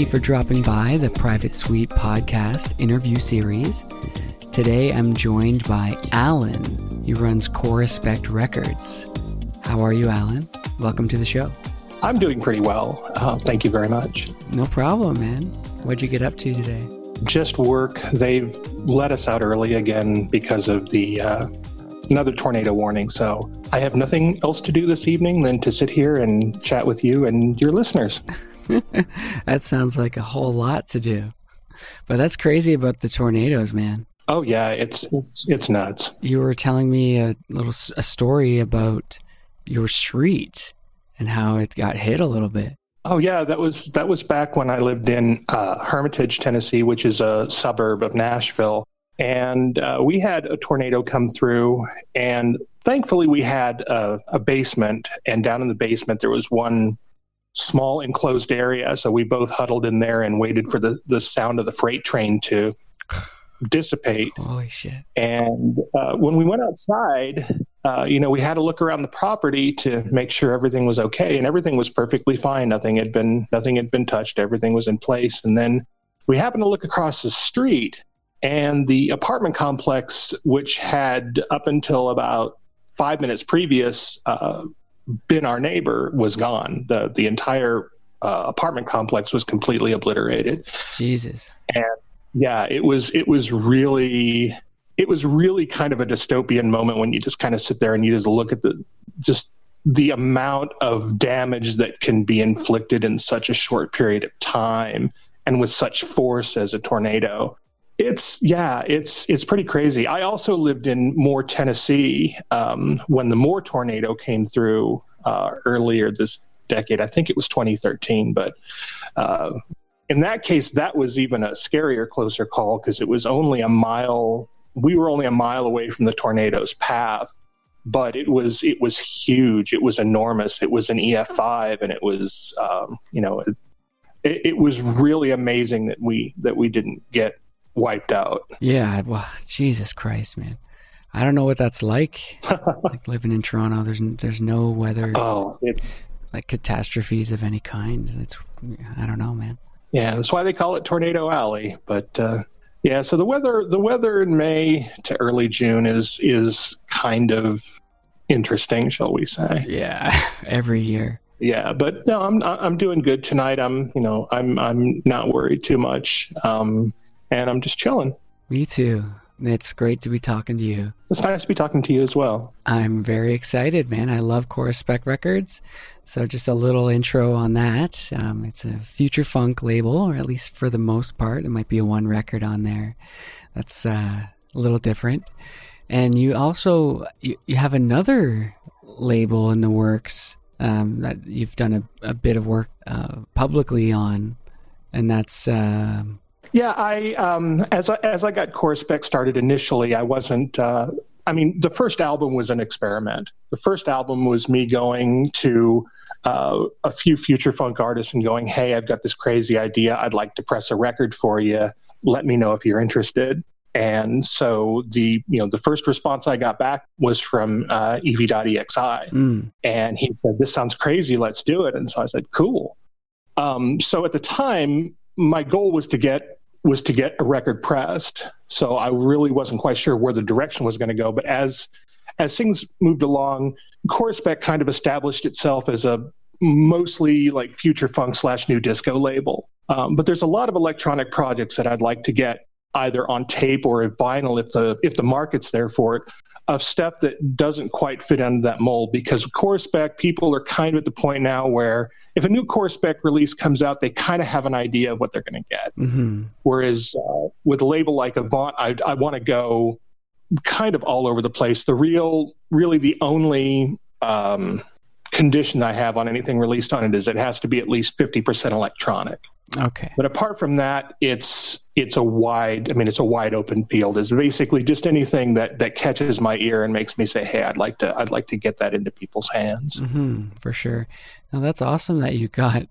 Hello, and thank you for dropping by the Private Suite podcast interview series. Today I'm joined by Alan. He runs Corespect Records. How are you, Alan? Welcome to the show. I'm doing pretty well. Uh, thank you very much. No problem, man. What'd you get up to today? Just work. They've let us out early again because of the uh, another tornado warning. So I have nothing else to do this evening than to sit here and chat with you and your listeners. that sounds like a whole lot to do. But that's crazy about the tornadoes, man. Oh yeah, it's it's it's nuts. You were telling me a little a story about your street and how it got hit a little bit. Oh yeah, that was that was back when I lived in uh, Hermitage, Tennessee, which is a suburb of Nashville, and uh, we had a tornado come through, and thankfully we had a, a basement, and down in the basement there was one small enclosed area, so we both huddled in there and waited for the the sound of the freight train to dissipate. Holy shit! And uh, when we went outside, uh, you know, we had to look around the property to make sure everything was okay, and everything was perfectly fine. Nothing had been nothing had been touched. Everything was in place. And then we happened to look across the street, and the apartment complex, which had up until about five minutes previous uh, been our neighbor, was gone. the The entire uh, apartment complex was completely obliterated. Jesus. And yeah, it was it was really it was really kind of a dystopian moment when you just kind of sit there and you just look at the just the amount of damage that can be inflicted in such a short period of time and with such force as a tornado it's yeah it's it's pretty crazy i also lived in moore tennessee um, when the moore tornado came through uh, earlier this decade i think it was 2013 but uh, in that case that was even a scarier closer call because it was only a mile we were only a mile away from the tornado's path, but it was it was huge. It was enormous. It was an EF5, and it was um, you know it, it was really amazing that we that we didn't get wiped out. Yeah, well, Jesus Christ, man. I don't know what that's like. like living in Toronto, there's there's no weather. Oh, it's like catastrophes of any kind. It's I don't know, man. Yeah, that's why they call it Tornado Alley. But uh, yeah, so the weather the weather in May to early June is is kind of interesting, shall we say? Yeah, every year. Yeah, but no, I'm I'm doing good tonight. I'm you know I'm I'm not worried too much, um, and I'm just chilling. Me too. It's great to be talking to you. It's nice to be talking to you as well. I'm very excited, man. I love Corespect Records. So, just a little intro on that. Um, it's a future funk label, or at least for the most part. There might be a one record on there that's uh, a little different. And you also you, you have another label in the works um, that you've done a, a bit of work uh, publicly on, and that's. Uh, yeah, I um, as I, as I got Corespect started initially, I wasn't. Uh, I mean, the first album was an experiment. The first album was me going to uh, a few future funk artists and going, "Hey, I've got this crazy idea. I'd like to press a record for you. Let me know if you're interested." And so the you know the first response I got back was from uh, Ev.exi, mm. and he said, "This sounds crazy. Let's do it." And so I said, "Cool." Um, so at the time, my goal was to get was to get a record pressed. So I really wasn't quite sure where the direction was going to go. But as as things moved along, Corespect kind of established itself as a mostly like future funk slash new disco label. Um, but there's a lot of electronic projects that I'd like to get either on tape or vinyl if the if the market's there for it of stuff that doesn't quite fit into that mold because Corespect people are kind of at the point now where if a new Corespect release comes out, they kind of have an idea of what they're going to get. Mm-hmm. Whereas uh, with a label like Avant, I, I want to go kind of all over the place. The real, really, the only um, condition I have on anything released on it is it has to be at least fifty percent electronic. Okay. But apart from that, it's it's a wide. I mean, it's a wide open field. It's basically just anything that that catches my ear and makes me say, "Hey, I'd like to. I'd like to get that into people's hands." Mm-hmm, for sure. Now that's awesome that you got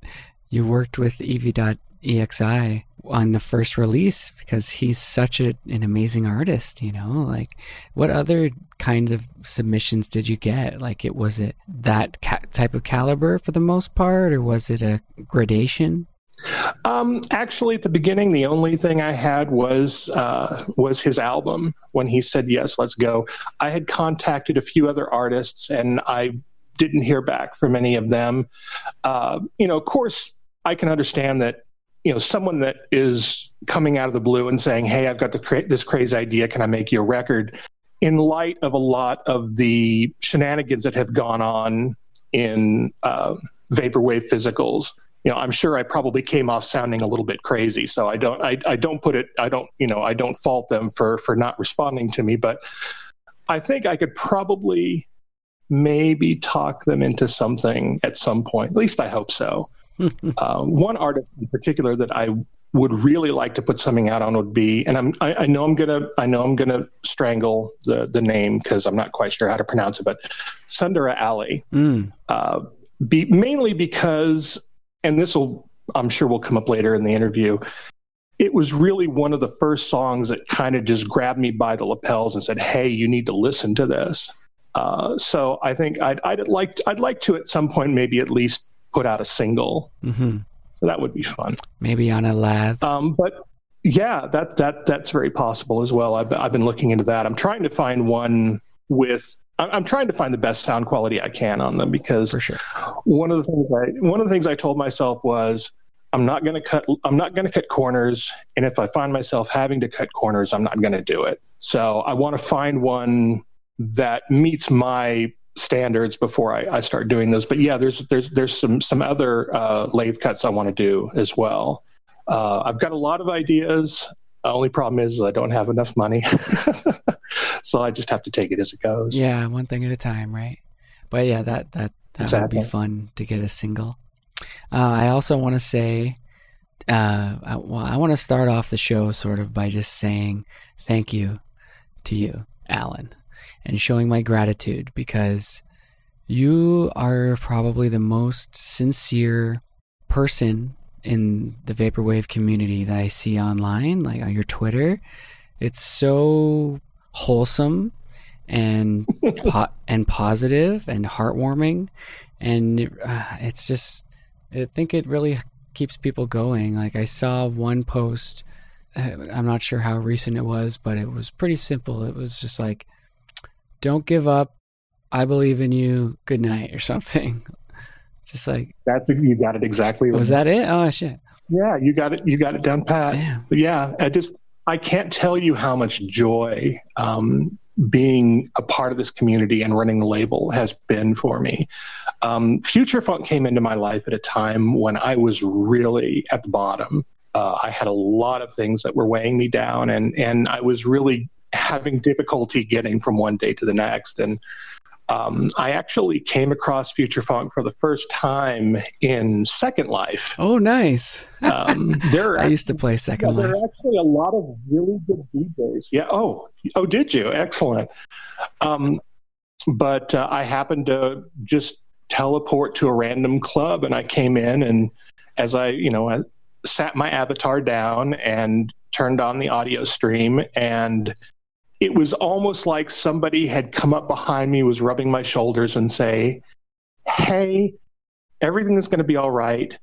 you worked with Ev.exi. on the first release because he's such a, an amazing artist, you know? Like, what other kind of submissions did you get? Like, it was it that ca- type of caliber for the most part, or was it a gradation? Um, actually, at the beginning, the only thing I had was uh, was his album. When he said yes, let's go. I had contacted a few other artists, and I didn't hear back from any of them. Uh, you know, of course, I can understand that. You know, someone that is coming out of the blue and saying, "Hey, I've got cra- this crazy idea. Can I make you a record?" In light of a lot of the shenanigans that have gone on in uh, vaporwave physicals, you know, I'm sure I probably came off sounding a little bit crazy. So I don't, I, I don't put it, I don't, you know, I don't fault them for for not responding to me. But I think I could probably maybe talk them into something at some point. At least I hope so. uh, one artist in particular that I would really like to put something out on would be, and I'm, I, I know I'm gonna, I know I'm gonna strangle the the name because I'm not quite sure how to pronounce it, but Sundara Ali. Mm. Uh, be, mainly because, and this will, I'm sure, will come up later in the interview. It was really one of the first songs that kind of just grabbed me by the lapels and said, "Hey, you need to listen to this." Uh, so I think I'd, I'd like to, I'd like to at some point maybe at least put out a single. Mm-hmm. So that would be fun. Maybe on a lathe. Um, but yeah, that that that's very possible as well. I've I've been looking into that. I'm trying to find one with. I'm trying to find the best sound quality I can on them because For sure. one of the things I one of the things I told myself was I'm not going to cut I'm not going to cut corners and if I find myself having to cut corners I'm not going to do it. So I want to find one that meets my standards before I, I, start doing those. But yeah, there's there's there's some some other uh, lathe cuts I want to do as well. Uh, I've got a lot of ideas. The only problem is I don't have enough money, so I just have to take it as it goes. Yeah, one thing at a time, right? But yeah, that that that exactly. would be fun to get a single. Uh, I also want to say, uh, I, well, I want to start off the show sort of by just saying thank you to you, Alan and showing my gratitude because you are probably the most sincere person in the vaporwave community that I see online, like on your Twitter. It's so wholesome and po- and positive and heartwarming, and uh, it's just I think it really keeps people going. Like I saw one post, uh, I'm not sure how recent it was, but it was pretty simple. It was just like don't give up. I believe in you. Good night or something. Just like that's you got it exactly. Was that it? Oh shit. Yeah, you got it. You got it down pat. Damn. But yeah, I just I can't tell you how much joy um, being a part of this community and running the label has been for me. Um, Future Funk came into my life at a time when I was really at the bottom. Uh, I had a lot of things that were weighing me down, and and I was really having difficulty getting from one day to the next. And um, I actually came across Future Funk for the first time in Second Life. Oh, nice! um, there, I used to play Second yeah, Life. There are actually a lot of really good DJs. Yeah. Oh, oh, did you? Excellent. Um, but uh, I happened to just teleport to a random club, and I came in, and as I, you know, I sat my avatar down and turned on the audio stream and it was almost like somebody had come up behind me, was rubbing my shoulders, and say, "Hey, everything is going to be all right.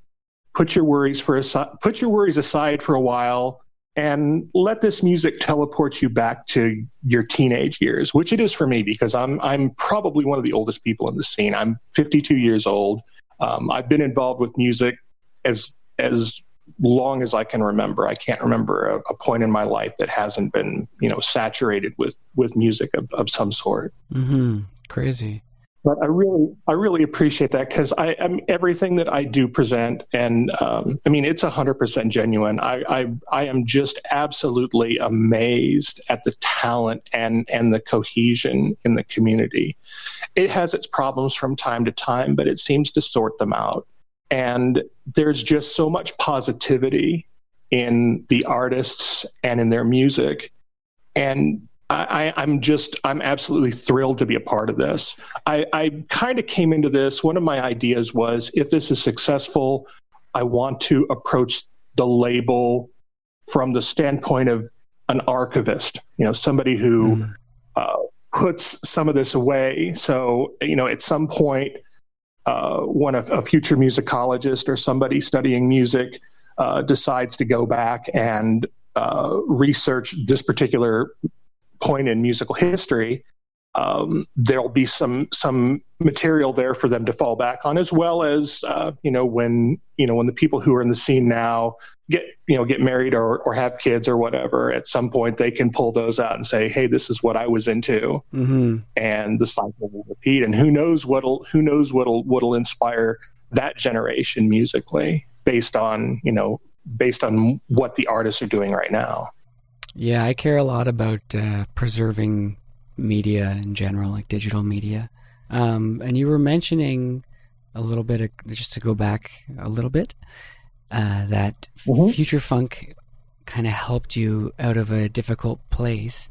Put your worries for aside, put your worries aside for a while, and let this music teleport you back to your teenage years, which it is for me because I'm I'm probably one of the oldest people in the scene. I'm 52 years old. Um, I've been involved with music as as long as I can remember. I can't remember a, a, point in my life that hasn't been, you know, saturated with with music of, of some sort. Mm-hmm. Crazy. But I really, I really appreciate that because I, am everything that I do present, and um, I mean, it's hundred percent genuine. I, I, I am just absolutely amazed at the talent and and the cohesion in the community. It has its problems from time to time, but it seems to sort them out. And there's just so much positivity in the artists and in their music. And I, am just, I'm absolutely thrilled to be a part of this. I, I kind of came into this, one of my ideas was if this is successful, I want to approach the label from the standpoint of an archivist, you know, somebody who mm. uh, puts some of this away. So, you know, at some point, uh, when a, a, future musicologist or somebody studying music uh, decides to go back and uh, research this particular point in musical history, um, there'll be some some material there for them to fall back on, as well as uh, you know when you know when the people who are in the scene now get you know get married or or have kids or whatever. At some point, they can pull those out and say, "Hey, this is what I was into," mm-hmm. and the cycle will repeat. And who knows what'll who knows what'll what'll inspire that generation musically based on you know based on what the artists are doing right now. Yeah, I care a lot about uh, preserving media in general, like digital media. Um, and you were mentioning a little bit, of, just to go back a little bit, uh, that mm-hmm. Future Funk kind of helped you out of a difficult place.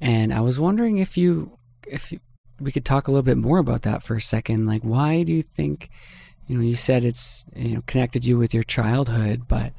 And I was wondering if you, if you, we could talk a little bit more about that for a second. Like, why do you think, you know, you said it's you know connected you with your childhood, but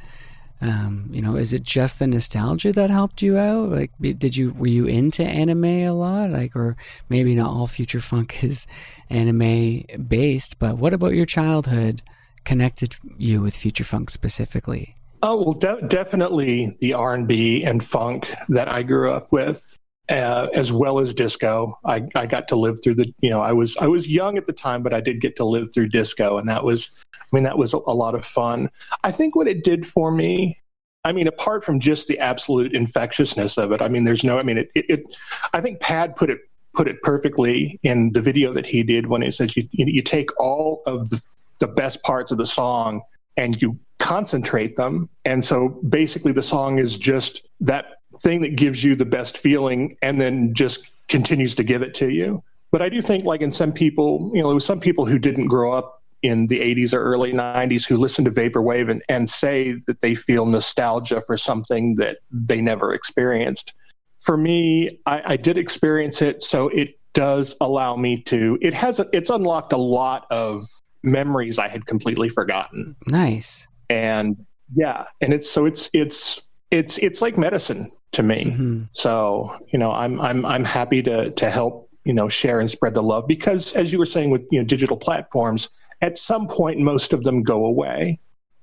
um, you know, is it just the nostalgia that helped you out? Like, did you were you into anime a lot? Like, or maybe not all future funk is anime based, but what about your childhood connected you with future funk specifically? Oh well, de- definitely the R and B and funk that I grew up with, uh, as well as disco. I, I got to live through the, you know, I was I was young at the time, but I did get to live through disco, and that was I mean, that was a, lot of fun. I think what it did for me I mean, apart from just the absolute infectiousness of it, I mean, there's no. I mean, it. it, it I think Pad put it put it perfectly in the video that he did when he said you you take all of the, the best parts of the song and you concentrate them, and so basically the song is just that thing that gives you the best feeling, and then just continues to give it to you. But I do think, like in some people, you know, some people who didn't grow up in the 80s or early 90s who listen to vaporwave and, and say that they feel nostalgia for something that they never experienced. For me, I, I did experience it, so it does allow me to. It has it's unlocked a lot of memories I had completely forgotten. Nice. And yeah, and it's so it's it's it's it's like medicine to me. Mm-hmm. So you know, I'm I'm I'm happy to to help you know share and spread the love because as you were saying with you know digital platforms at some point most of them go away.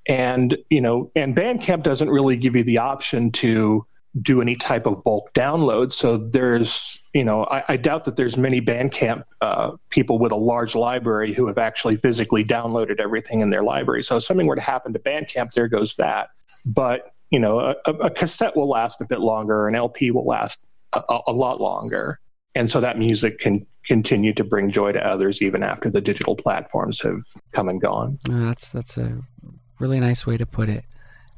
And you know and bandcamp doesn't really give you the option to do any type of bulk download. So there's you know i, I doubt that there's many bandcamp uh, people with a large library who have actually physically downloaded everything in their library. So if something were to happen to bandcamp there goes that. But you know a, a cassette will last a bit longer an lp will last a, a lot longer. And so that music can continue to bring joy to others even after the digital platforms have come and gone. that's that's a really nice way to put it.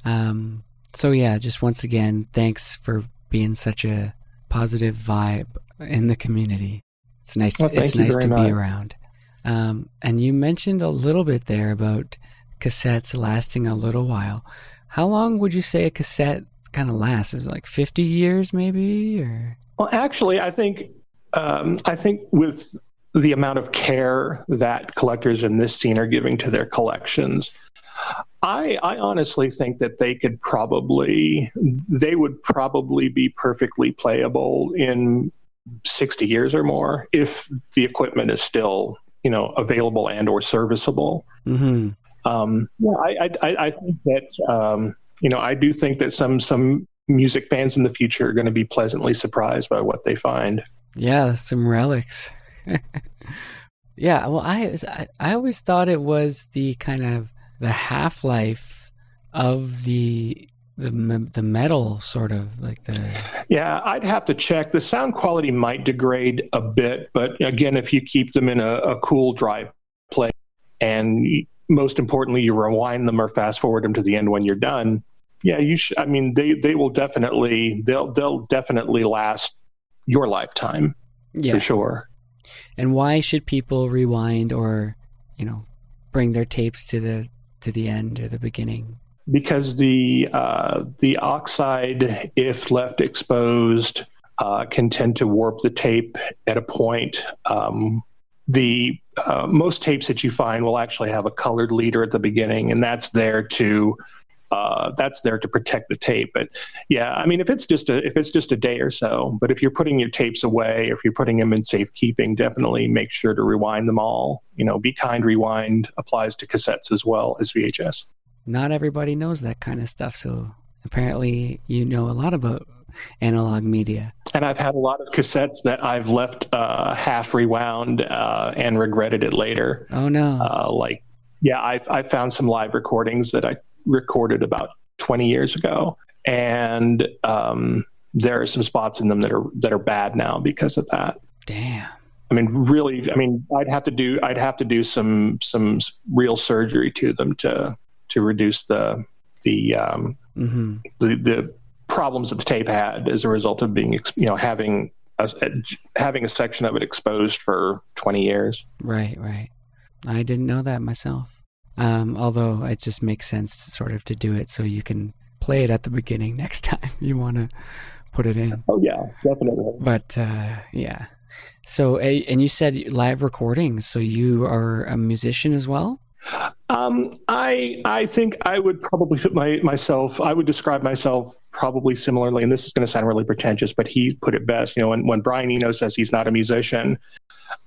Um, so yeah, just once again, thanks for being such a positive vibe in the community. It's nice. To, well, it's nice to much. be around. Um, and you mentioned a little bit there about cassettes lasting a little while. How long would you say a cassette kind of lasts? Is it like fifty years, maybe? Or well, actually, I think um, I think with the amount of care that collectors in this scene are giving to their collections, I, I honestly think that they could probably, they would probably be perfectly playable in 60 years or more if the equipment is still, you know, available and or serviceable. Mm-hmm. Um, yeah, I, I, I, think that, um, you know, I do think that some, some music fans in the future are going to be pleasantly surprised by what they find. Yeah, some relics. yeah, well, I, I always thought it was the kind of the half life of the the the metal sort of like the yeah i'd have to check the sound quality might degrade a bit but again if you keep them in a, a cool dry place and most importantly you rewind them or fast forward them to the end when you're done yeah you should i mean they they will definitely they'll they'll definitely last your lifetime yeah. for sure. And why should people rewind or, you know, bring their tapes to the to the end or the beginning? Because the uh, the oxide, if left exposed, uh, can tend to warp the tape at a point. Um, the uh, most tapes that you find will actually have a colored leader at the beginning, and that's there to uh, that's there to protect the tape. But yeah, I mean, if it's just a if it's just a day or so, but if you're putting your tapes away, if you're putting them in safekeeping, definitely make sure to rewind them all. You know, be kind. Rewind applies to cassettes as well as VHS. Not everybody knows that kind of stuff, so apparently you know a lot about analog media. And I've had a lot of cassettes that I've left uh, half rewound uh, and regretted it later. Oh no! Uh, like, yeah, I've I found some live recordings that I recorded about 20 years ago, and um, there are some spots in them that are that are bad now because of that. Damn. I mean, really. I mean, I'd have to do I'd have to do some some real surgery to them to to reduce the the um, mm-hmm. the, the problems that the tape had as a result of being you know having a, having a section of it exposed for 20 years. Right, right. I didn't know that myself. Um, although it just makes sense to sort of to do it so you can play it at the beginning next time you want to put it in. Oh yeah, definitely. But uh, yeah. So and you said live recordings. So you are a musician as well. Um, I I think I would probably put my myself. I would describe myself probably similarly, and this is going to sound really pretentious, but he put it best. You know, when when Brian Eno says he's not a musician,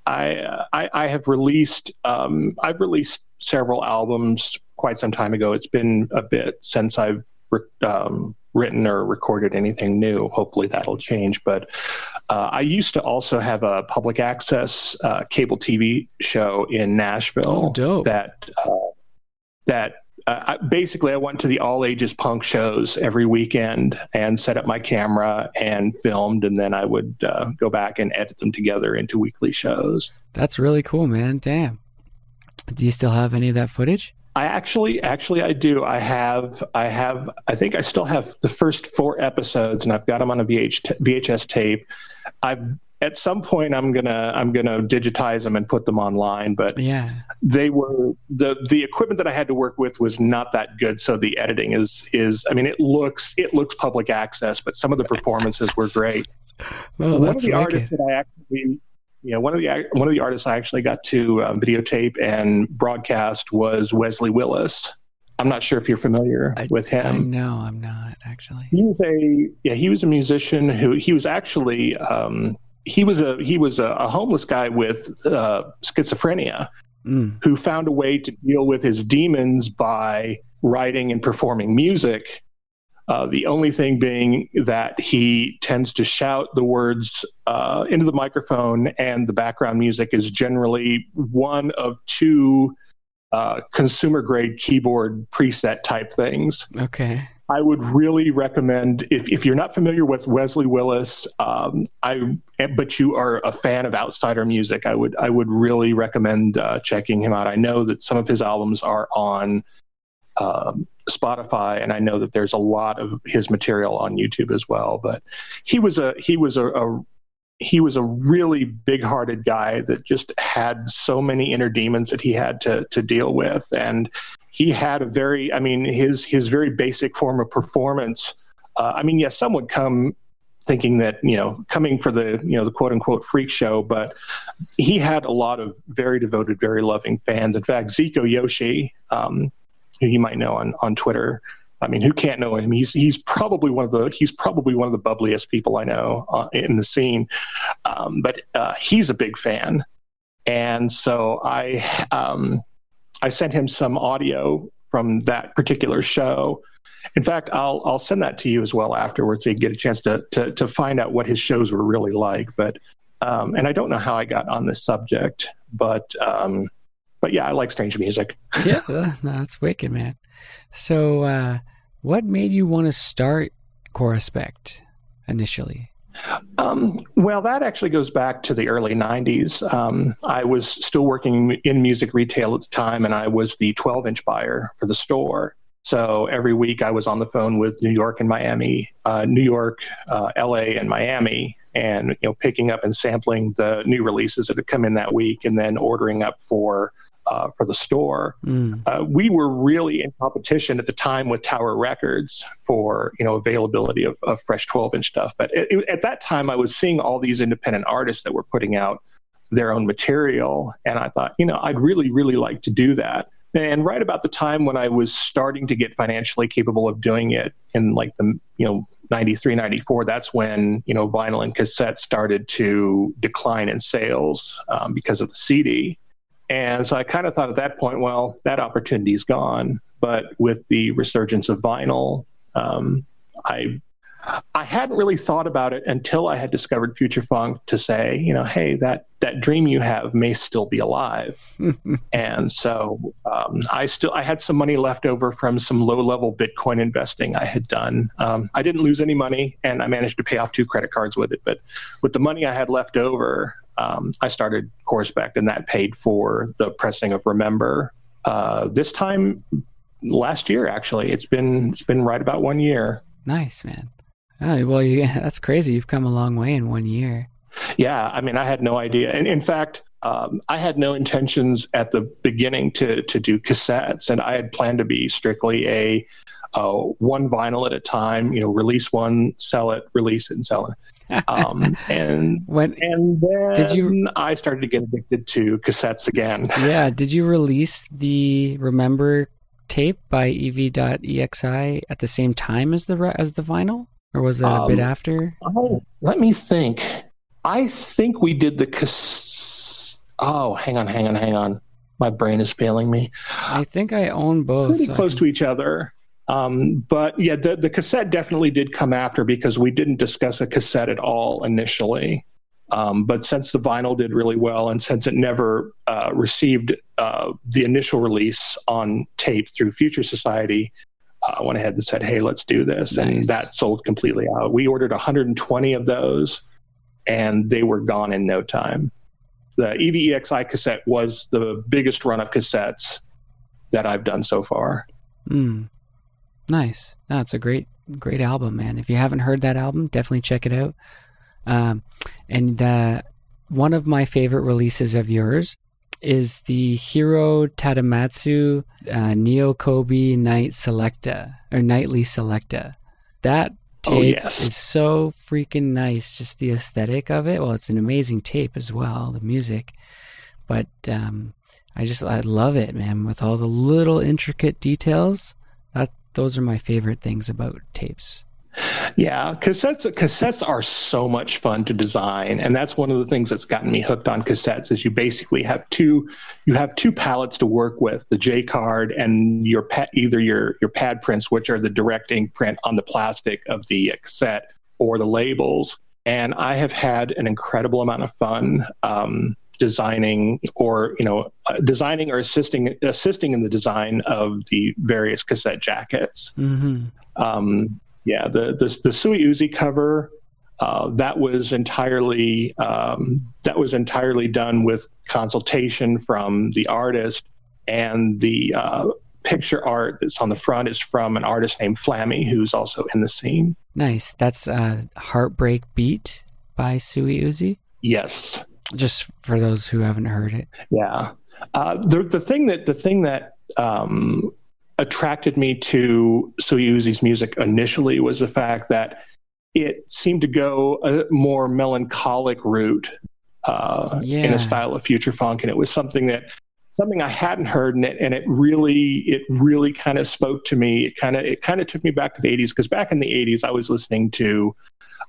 I I, I have released um, I've released several albums quite some time ago. It's been a bit since I've um, written or recorded anything new. Hopefully that'll change. But uh, I used to also have a public access uh, cable TV show in Nashville oh, that uh, that uh, basically I went to the all ages punk shows every weekend and set up my camera and filmed, and then I would uh, go back and edit them together into weekly shows. That's really cool, man. Damn. Do you still have any of that footage? I actually, actually, I do. I have, I have, I think I still have the first four episodes, and I've got them on a VH, VHS tape. I've at some point I'm gonna I'm gonna digitize them and put them online. But yeah, they were the the equipment that I had to work with was not that good. So the editing is is I mean it looks it looks public access, but some of the performances were great. Well, One of the wicked. artists that I actually you know, one of the one of the artists I actually got to um, videotape and broadcast was Wesley Willis. I'm not sure if you're familiar I, with him. No, I'm not actually. He was a yeah, he was a musician who he was actually um, he was a he was a, a homeless guy with uh, schizophrenia mm. who found a way to deal with his demons by writing and performing music uh, the only thing being that he tends to shout the words uh, into the microphone, and the background music is generally one of two uh, consumer grade keyboard preset type things. Okay. I would really recommend if, if you're not familiar with Wesley Willis, um, I but you are a fan of outsider music, I would I would really recommend uh, checking him out. I know that some of his albums are on um, Spotify, and I know that there's a lot of his material on YouTube as well. But he was a he was a, a he was a really big-hearted guy that just had so many inner demons that he had to to deal with, and he had a very I mean his his very basic form of performance. Uh, I mean, yes, some would come thinking that you know coming for the you know the quote unquote freak show but he had a lot of very devoted very loving fans in fact zico yoshi um, who you might know on on Twitter. I mean, who can't know him? He's he's probably one of the he's probably one of the bubbliest people I know uh, in the scene. Um, but uh, he's a big fan, and so I um, I sent him some audio from that particular show. In fact, I'll I'll send that to you as well afterwards, so you get a chance to to, to find out what his shows were really like. But um, and I don't know how I got on this subject, but um, but yeah, I like strange music. yeah, no, that's wicked, man. So, uh, what made you want to start Corespect initially? Um, well, that actually goes back to the early 90s. Um, I was still working in music retail at the time, and I was the 12 inch buyer for the store. So every week I was on the phone with New York and Miami, uh, New York, uh, LA, and Miami, and you know picking up and sampling the new releases that had come in that week, and then ordering up for uh, for the store. Mm. Uh, we were really in competition at the time with Tower Records for you know availability of, of fresh 12 inch stuff. But it, it, at that time, I was seeing all these independent artists that were putting out their own material, and I thought, you know, I'd really really like to do that. And right about the time when I was starting to get financially capable of doing it in like the, you know, 93, 94, that's when, you know, vinyl and cassette started to decline in sales um, because of the CD. And so I kind of thought at that point, well, that opportunity is gone. But with the resurgence of vinyl, um, I I hadn't really thought about it until I had discovered Future Funk to say, you know, hey, that that dream you have may still be alive. and so um, I still I had some money left over from some low level Bitcoin investing I had done. Um, I didn't lose any money, and I managed to pay off two credit cards with it. But with the money I had left over, um, I started Corespect, and that paid for the pressing of Remember. Uh, this time last year, actually, it's been it's been right about one year. Nice, man. Oh, well, yeah, that's crazy. You've come a long way in one year. Yeah, I mean, I had no idea. And in fact, um, I had no intentions at the beginning to to do cassettes, and I had planned to be strictly a uh, one vinyl at a time. You know, release one, sell it, release it, and sell it. Um, and when and then did you? I started to get addicted to cassettes again. Yeah, did you release the Remember tape by EV.EXI at the same time as the as the vinyl? Or was that a bit um, after? Oh, let me think. I think we did the. Cas- oh, hang on, hang on, hang on. My brain is failing me. I think I own both. Pretty so close to each other. Um, but yeah, the, the cassette definitely did come after because we didn't discuss a cassette at all initially. Um, but since the vinyl did really well, and since it never uh, received uh, the initial release on tape through Future Society, uh, went ahead and said, "Hey, let's do this," nice. and that sold completely out. We ordered 120 of those, and they were gone in no time. The EVEXI cassette was the biggest run of cassettes that I've done so far. Mm. Nice. That's a great, great album, man. If you haven't heard that album, definitely check it out. Um, and uh, one of my favorite releases of yours is the Hiro Tadamatsu uh, Neo Kobe Night Selecta or Nightly Selecta. That oh, tape oh, yes. is so freaking nice. Just the aesthetic of it. Well, it's an amazing tape as well, the music. But um, I just I love it, man. With all the little intricate details, that those are my favorite things about tapes. Yeah, cassettes cassettes are so much fun to design, and that's one of the things that's gotten me hooked on cassettes. Is you basically have two you have two palettes to work with: the J card and your pa- either your your pad prints, which are the direct ink print on the plastic of the cassette, or the labels. And I have had an incredible amount of fun um, designing, or you know, uh, designing or assisting assisting in the design of the various cassette jackets. Mm-hmm. Um, yeah, the the, the Sui Uzi cover uh, that was entirely um, that was entirely done with consultation from the artist, and the uh, picture art that's on the front is from an artist named Flammy, who's also in the scene. Nice. That's uh, "Heartbreak Beat" by Sui Uzi. Yes. Just for those who haven't heard it. Yeah. Uh, the the thing that the thing that um, attracted me to Sui Uzi's music initially was the fact that it seemed to go a more melancholic route uh, yeah. in a style of future funk, and it was something that something I hadn't heard, and it and it really it really kind of spoke to me. It kind of it kind of took me back to the '80s because back in the '80s I was listening to.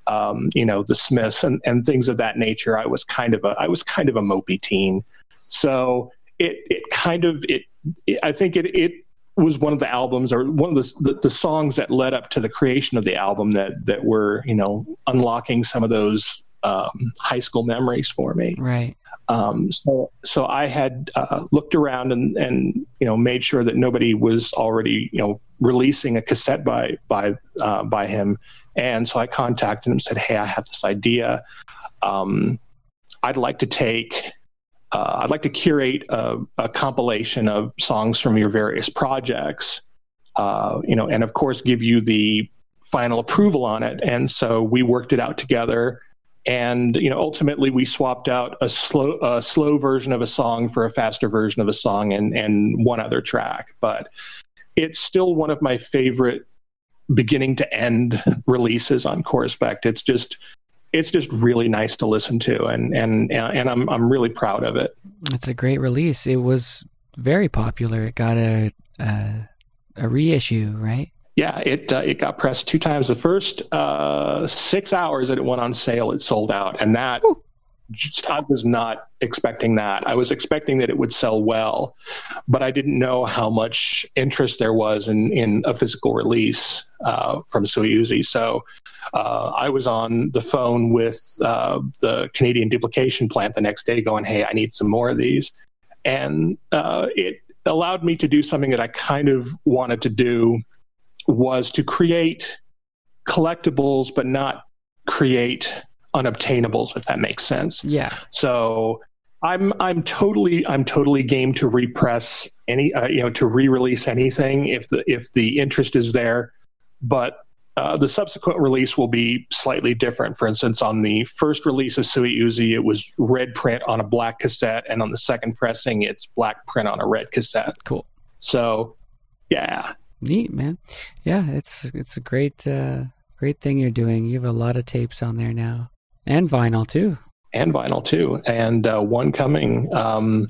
Um, you know the Smiths and, and things of that nature. I was kind of a I was kind of a mopey teen, so it it kind of it, it I think it it was one of the albums or one of the, the, the songs that led up to the creation of the album that that were you know unlocking some of those um, high school memories for me. Right. Um, so so I had uh, looked around and and you know made sure that nobody was already you know releasing a cassette by by uh, by him, and so I contacted him and said, hey, I have this idea. Um, I'd like to take uh, I'd like to curate a, a, compilation of songs from your various projects, uh, you know, and of course give you the final approval on it. And so we worked it out together, and you know, ultimately we swapped out a slow a slow version of a song for a faster version of a song, and and one other track. But it's still one of my favorite beginning to end releases on Corespect. It's just it's just really nice to listen to, and and and I'm I'm really proud of it. It's a great release. It was very popular. It got a a, a reissue, right? Yeah, it uh, it got pressed two times. The first uh, six hours that it went on sale, it sold out, and that just, I was not expecting that. I was expecting that it would sell well, but I didn't know how much interest there was in in a physical release uh, from Sui Uzi. So uh, I was on the phone with uh, the Canadian duplication plant the next day, going, "Hey, I need some more of these," and uh, it allowed me to do something that I kind of wanted to do was to create collectibles, but not create unobtainables, if that makes sense. Yeah. So I'm I'm totally I'm totally game to repress any uh, you know to re-release anything if the if the interest is there, but uh, the subsequent release will be slightly different. For instance, on the first release of Sui Uzi, it was red print on a black cassette, and on the second pressing, it's black print on a red cassette. Cool. So, yeah, Neat, man. Yeah, it's it's a great uh, great thing you're doing. You have a lot of tapes on there now, and vinyl too. and vinyl too, and uh, one coming. Um,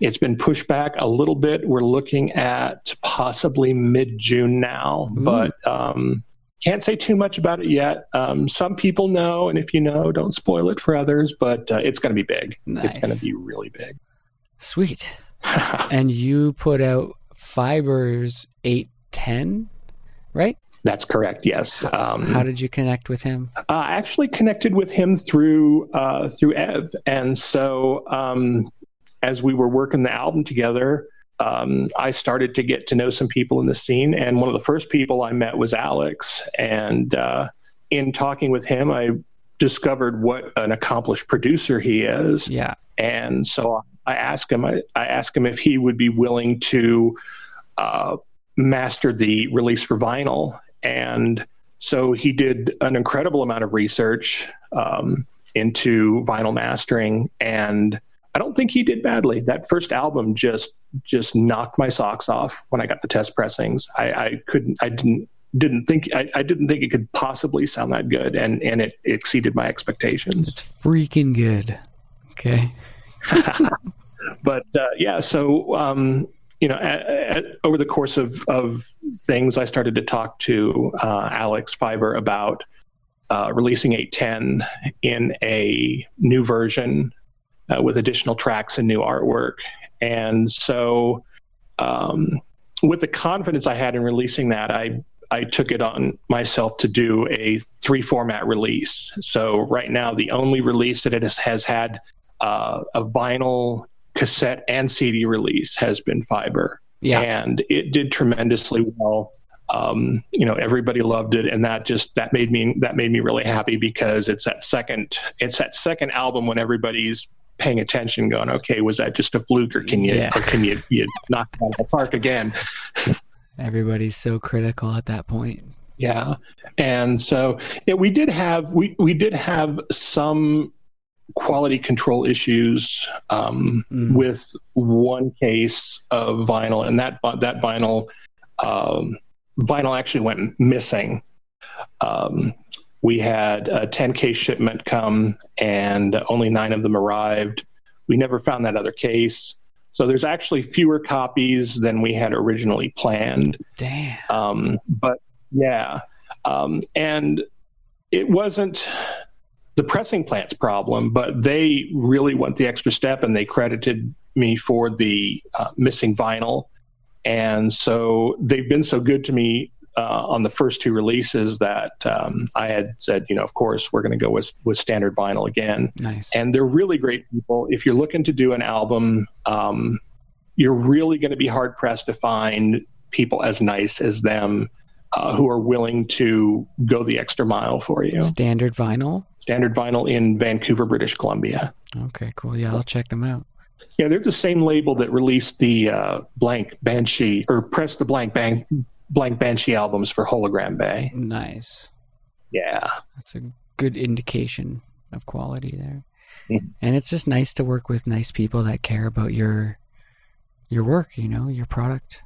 it's been pushed back a little bit. We're looking at possibly mid June now, Ooh. but um, can't say too much about it yet. Um, some people know, and if you know, don't spoil it for others. But uh, it's going to be big. It's going to be really big. Sweet. and you put out Fibers eight ten, right? That's correct. Yes. Um, How did you connect with him? uh, I actually connected with him through uh, through Ev, and so um, as we were working the album together, um, I started to get to know some people in the scene. And one of the first people I met was Alex, and uh, in talking with him, I discovered what an accomplished producer he is. Yeah. And so I asked him, I, I asked him if he would be willing to uh, master the release for vinyl. And so he did an incredible amount of research um, into vinyl mastering, and I don't think he did badly. That first album just just knocked my socks off when I got the test pressings. I, I couldn't, I didn't didn't think I, I didn't think it could possibly sound that good, and and it exceeded my expectations. It's freaking good. Okay. but uh, yeah, so um, you know, at, at, over the course of, of things, I started to talk to uh, Alex Fiber about uh, releasing 810 in a new version uh, with additional tracks and new artwork. And so, um, with the confidence I had in releasing that, I I took it on myself to do a three format release. So right now, the only release that it has, has had uh, a vinyl, cassette, and CD release has been Fiber, Yeah. and it did tremendously well. Um, you know, everybody loved it, and that just that made me that made me really happy because it's that second it's that second album when everybody's paying attention, going, okay, was that just a fluke, or can you Yeah. or can you you knock it out of the park again? Everybody's so critical at that point. Yeah, and so yeah, we did have we we did have some quality control issues um, Mm. with one case of vinyl, and that that vinyl um, vinyl actually went missing. Um, we had a 10 case shipment come, and only nine of them arrived. We never found that other case. So there's actually fewer copies than we had originally planned. Damn. Um, but yeah, um, and it wasn't the pressing plant's problem, but they really went the extra step and they credited me for the uh, missing vinyl. And so they've been so good to me uh, on the first two releases that um, I had said, you know, of course, we're going to go with, with standard vinyl again Nice. and they're really great people. If you're looking to do an album, um, you're really going to be hard pressed to find people as nice as them uh, who are willing to go the extra mile for you. Standard vinyl. Standard Vinyl in Vancouver, British Columbia. Okay, cool. Yeah, I'll check them out. Yeah, they're the same label that released the uh, blank Banshee or pressed the blank bang, blank Banshee albums for Hologram Bay. Nice. Yeah. That's a good indication of quality there. Mhm. And it's just nice to work with nice people that care about your your work, you know, your product.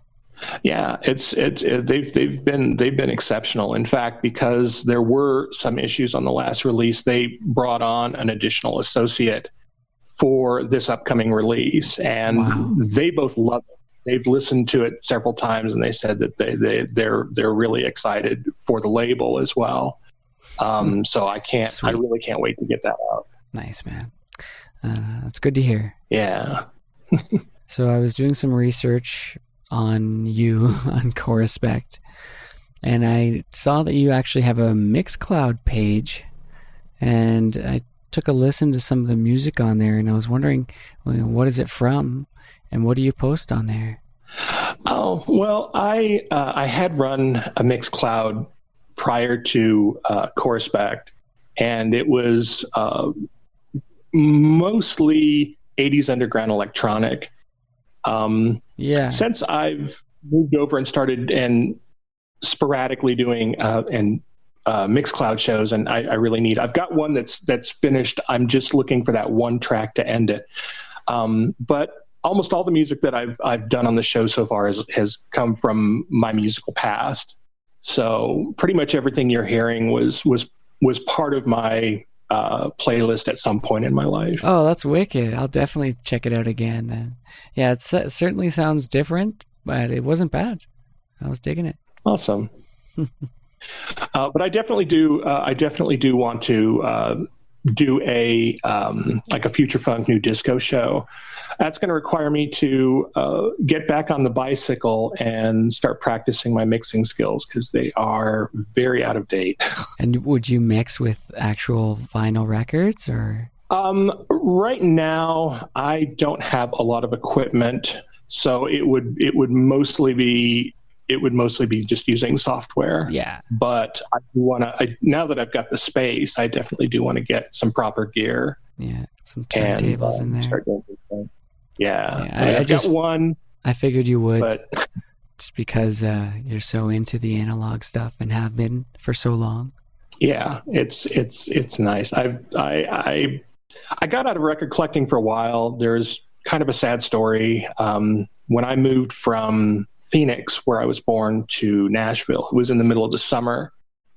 Yeah, it's it's it, they've they've been they've been exceptional. In fact, because there were some issues on the last release, they brought on an additional associate for this upcoming release, and wow. they both love it. They've listened to it several times, and they said that they, they they're they're really excited for the label as well. Um, hmm. so I can't, Sweet. I really can't wait to get that out. Nice man, uh, that's good to hear. Yeah. so I was doing some research on you on Corespect, and I saw that you actually have a Mixcloud page, and I took a listen to some of the music on there, and I was wondering, what is it from, and what do you post on there? Oh well, I uh, I had run a Mixcloud prior to uh, Corespect, and it was uh, mostly 80s underground electronic. Um, yeah. Since I've moved over and started and sporadically doing uh, and uh, Mixcloud shows, and I, I, really need. I've got one that's that's finished. I'm just looking for that one track to end it. Um, but almost all the music that I've I've done on the show so far has has come from my musical past. So pretty much everything you're hearing was was was part of my uh, playlist at some point in my life. Oh, that's wicked! I'll definitely check it out again. Then, yeah, it certainly sounds different, but it wasn't bad. I was digging it. Awesome. uh, but I definitely do. Uh, I definitely do want to uh, do a um, like a future funk new disco show. That's going to require me to uh, get back on the bicycle and start practicing my mixing skills because they are very out of date. And would you mix with actual vinyl records or? Um, right now, I don't have a lot of equipment, so it would it would mostly be it would mostly be just using software. Yeah. But I want to, now that I've got the space, I definitely do want to get some proper gear. Yeah. Some turntables in there. Yeah. yeah I, I, just, got one. I figured you would. But, just because uh, you're so into the analog stuff and have been for so long. Yeah, it's it's it's nice. I've I I I got out of record collecting for a while. There's kind of a sad story. Um, when I moved from Phoenix, where I was born, to Nashville. It was in the middle of the summer.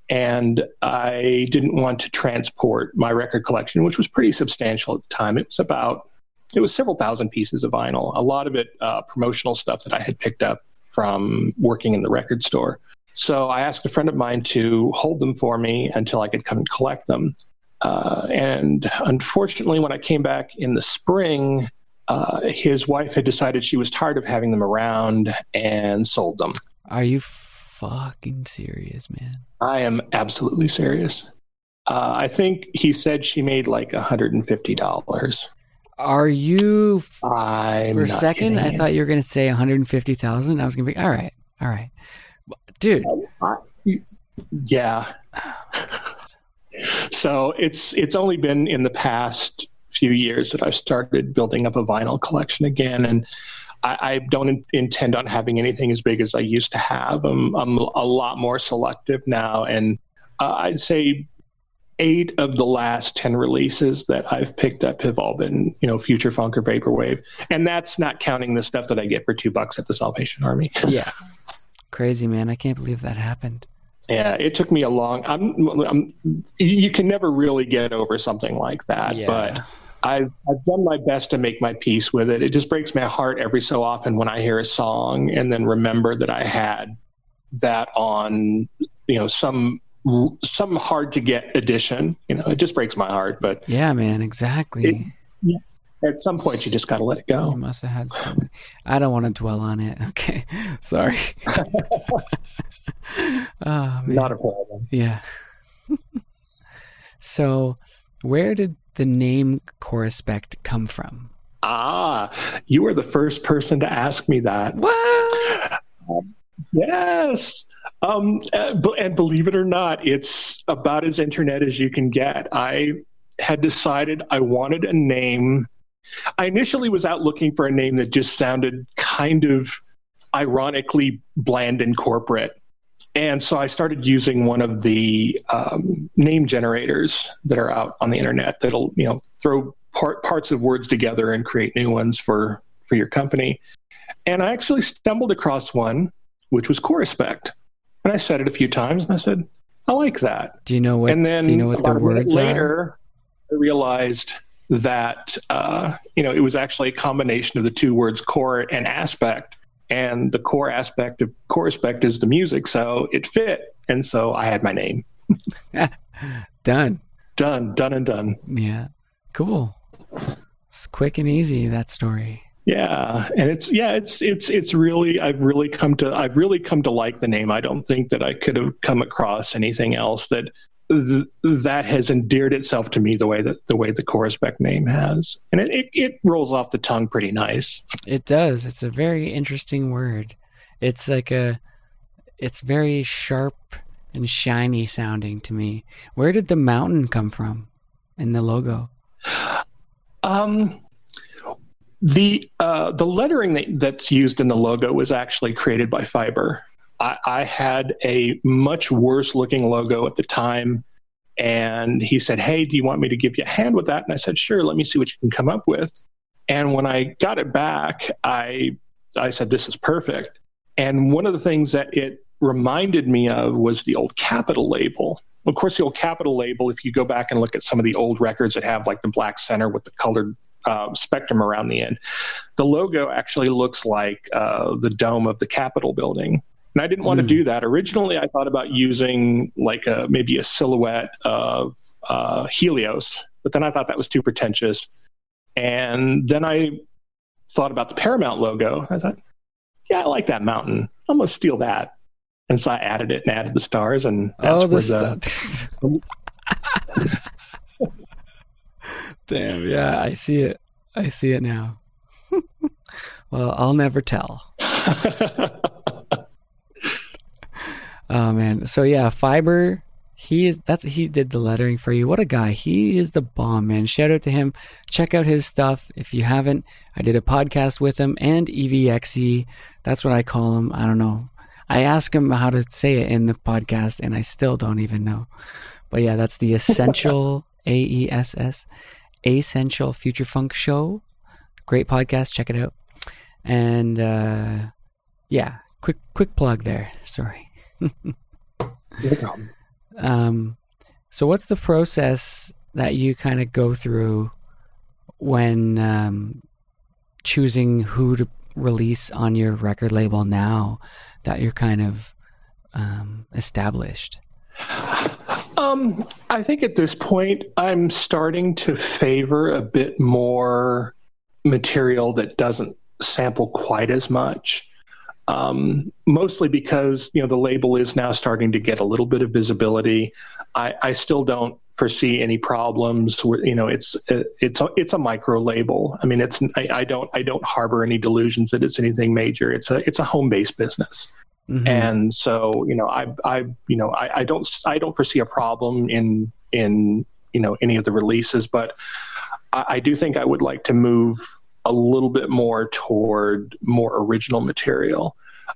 And I didn't want to transport my record collection, which was pretty substantial at the time. It was about, it was several thousand pieces of vinyl, a lot of it uh, promotional stuff that I had picked up from working in the record store. So I asked a friend of mine to hold them for me until I could come and collect them. Uh, and unfortunately, when I came back in the spring, uh, his wife had decided she was tired of having them around and sold them. Are you fucking serious, man? I am absolutely serious. Uh, I think he said she made like $150. Are you? I'm for a second, I thought you were going to say 150,000. I was going to be all right, all right, dude. Yeah. so it's it's only been in the past few years that I've started building up a vinyl collection again, and I, I don't in, intend on having anything as big as I used to have. I'm, I'm a lot more selective now, and uh, I'd say eight of the last 10 releases that I've picked up have all been, you know, future funk or vaporwave. And that's not counting the stuff that I get for two bucks at the Salvation Army. yeah. Crazy, man. I can't believe that happened. Yeah, it took me a long. I'm, I'm, you can never really get over something like that, yeah. but I've, I've done my best to make my peace with it. It just breaks my heart every so often when I hear a song and then remember that I had that on, you know, some some hard to get edition. You know, it just breaks my heart. But yeah, man, exactly. It, yeah, at some point, you just got to let it go. You must have had so many. I don't want to dwell on it. Okay, sorry. oh, Not a problem. Yeah. so, where did the name Corespect come from? Ah, you are the first person to ask me that. What? Um, yes. Um, and believe it or not, it's about as internet as you can get. I had decided I wanted a name. I initially was out looking for a name that just sounded kind of ironically bland and corporate. And so I started using one of the um, name generators that are out on the internet that'll, you know, throw part, parts of words together and create new ones for, for your company. And I actually stumbled across one, which was Corespect. And I said it a few times and I said, I like that. Do you know what, and then do you know what the words later, are? I realized that uh, you know it was actually a combination of the two words core and aspect and the core aspect of core aspect is the music so it fit. And so i had my name. Done. Done done and done. Yeah. Cool. It's quick and easy that story. Yeah. And it's yeah it's it's it's really i've really come to i've really come to like the name. I don't think that i could have come across anything else that th- that has endeared itself to me the way that the way the Corespect name has, and it, it, it rolls off the tongue pretty nice. It does. It's a very interesting word. It's like a, it's very sharp and shiny sounding to me. Where did the mountain come from in the logo? Um, the uh, the lettering that, that's used in the logo was actually created by Fiber. I, I had a much worse looking logo at the time. And he said, Hey, do you want me to give you a hand with that? And I said, Sure, let me see what you can come up with. And when I got it back, I, I said, This is perfect. And one of the things that it reminded me of was the old Capitol label. Of course, the old Capitol label, if you go back and look at some of the old records that have like the black center with the colored uh, spectrum around the end, the logo actually looks like uh, the dome of the Capitol building. And I didn't want mm. to do that. Originally, I thought about using like a, maybe a silhouette of uh, Helios, but then I thought that was too pretentious. And then I thought about the Paramount logo. I thought, yeah, I like that mountain. I'm going to steal that. And so I added it and added the stars, and that's oh, where the. Damn, yeah, I see it. I see it now. well, I'll never tell. Oh man. So yeah, Fiber, he is that's he did the lettering for you. What a guy. He is the bomb, man. Shout out to him. Check out his stuff. If you haven't, I did a podcast with him and EVXE. That's what I call him. I don't know. I ask him how to say it in the podcast and I still don't even know. But yeah, that's the essential A E S S Essential Future Funk Show. Great podcast. Check it out. And uh, yeah, quick quick plug there. Sorry um, so, what's the process that you kind of go through when um, choosing who to release on your record label now that you're kind of um, established? Um, I think at this point, I'm starting to favor a bit more material that doesn't sample quite as much um, mostly because you know the label is now starting to get a little bit of visibility. I, I still don't foresee any problems. you know, it's it's a, it's a micro label. I mean, it's I, I, don't I don't harbor any delusions that it's anything major. It's a it's a home based business. Mm-hmm. And so, you know, I, I, you know, I, I don't, I don't foresee a problem in, in, you know, any of the releases, but I, I do think I would like to move a little bit more toward more original material.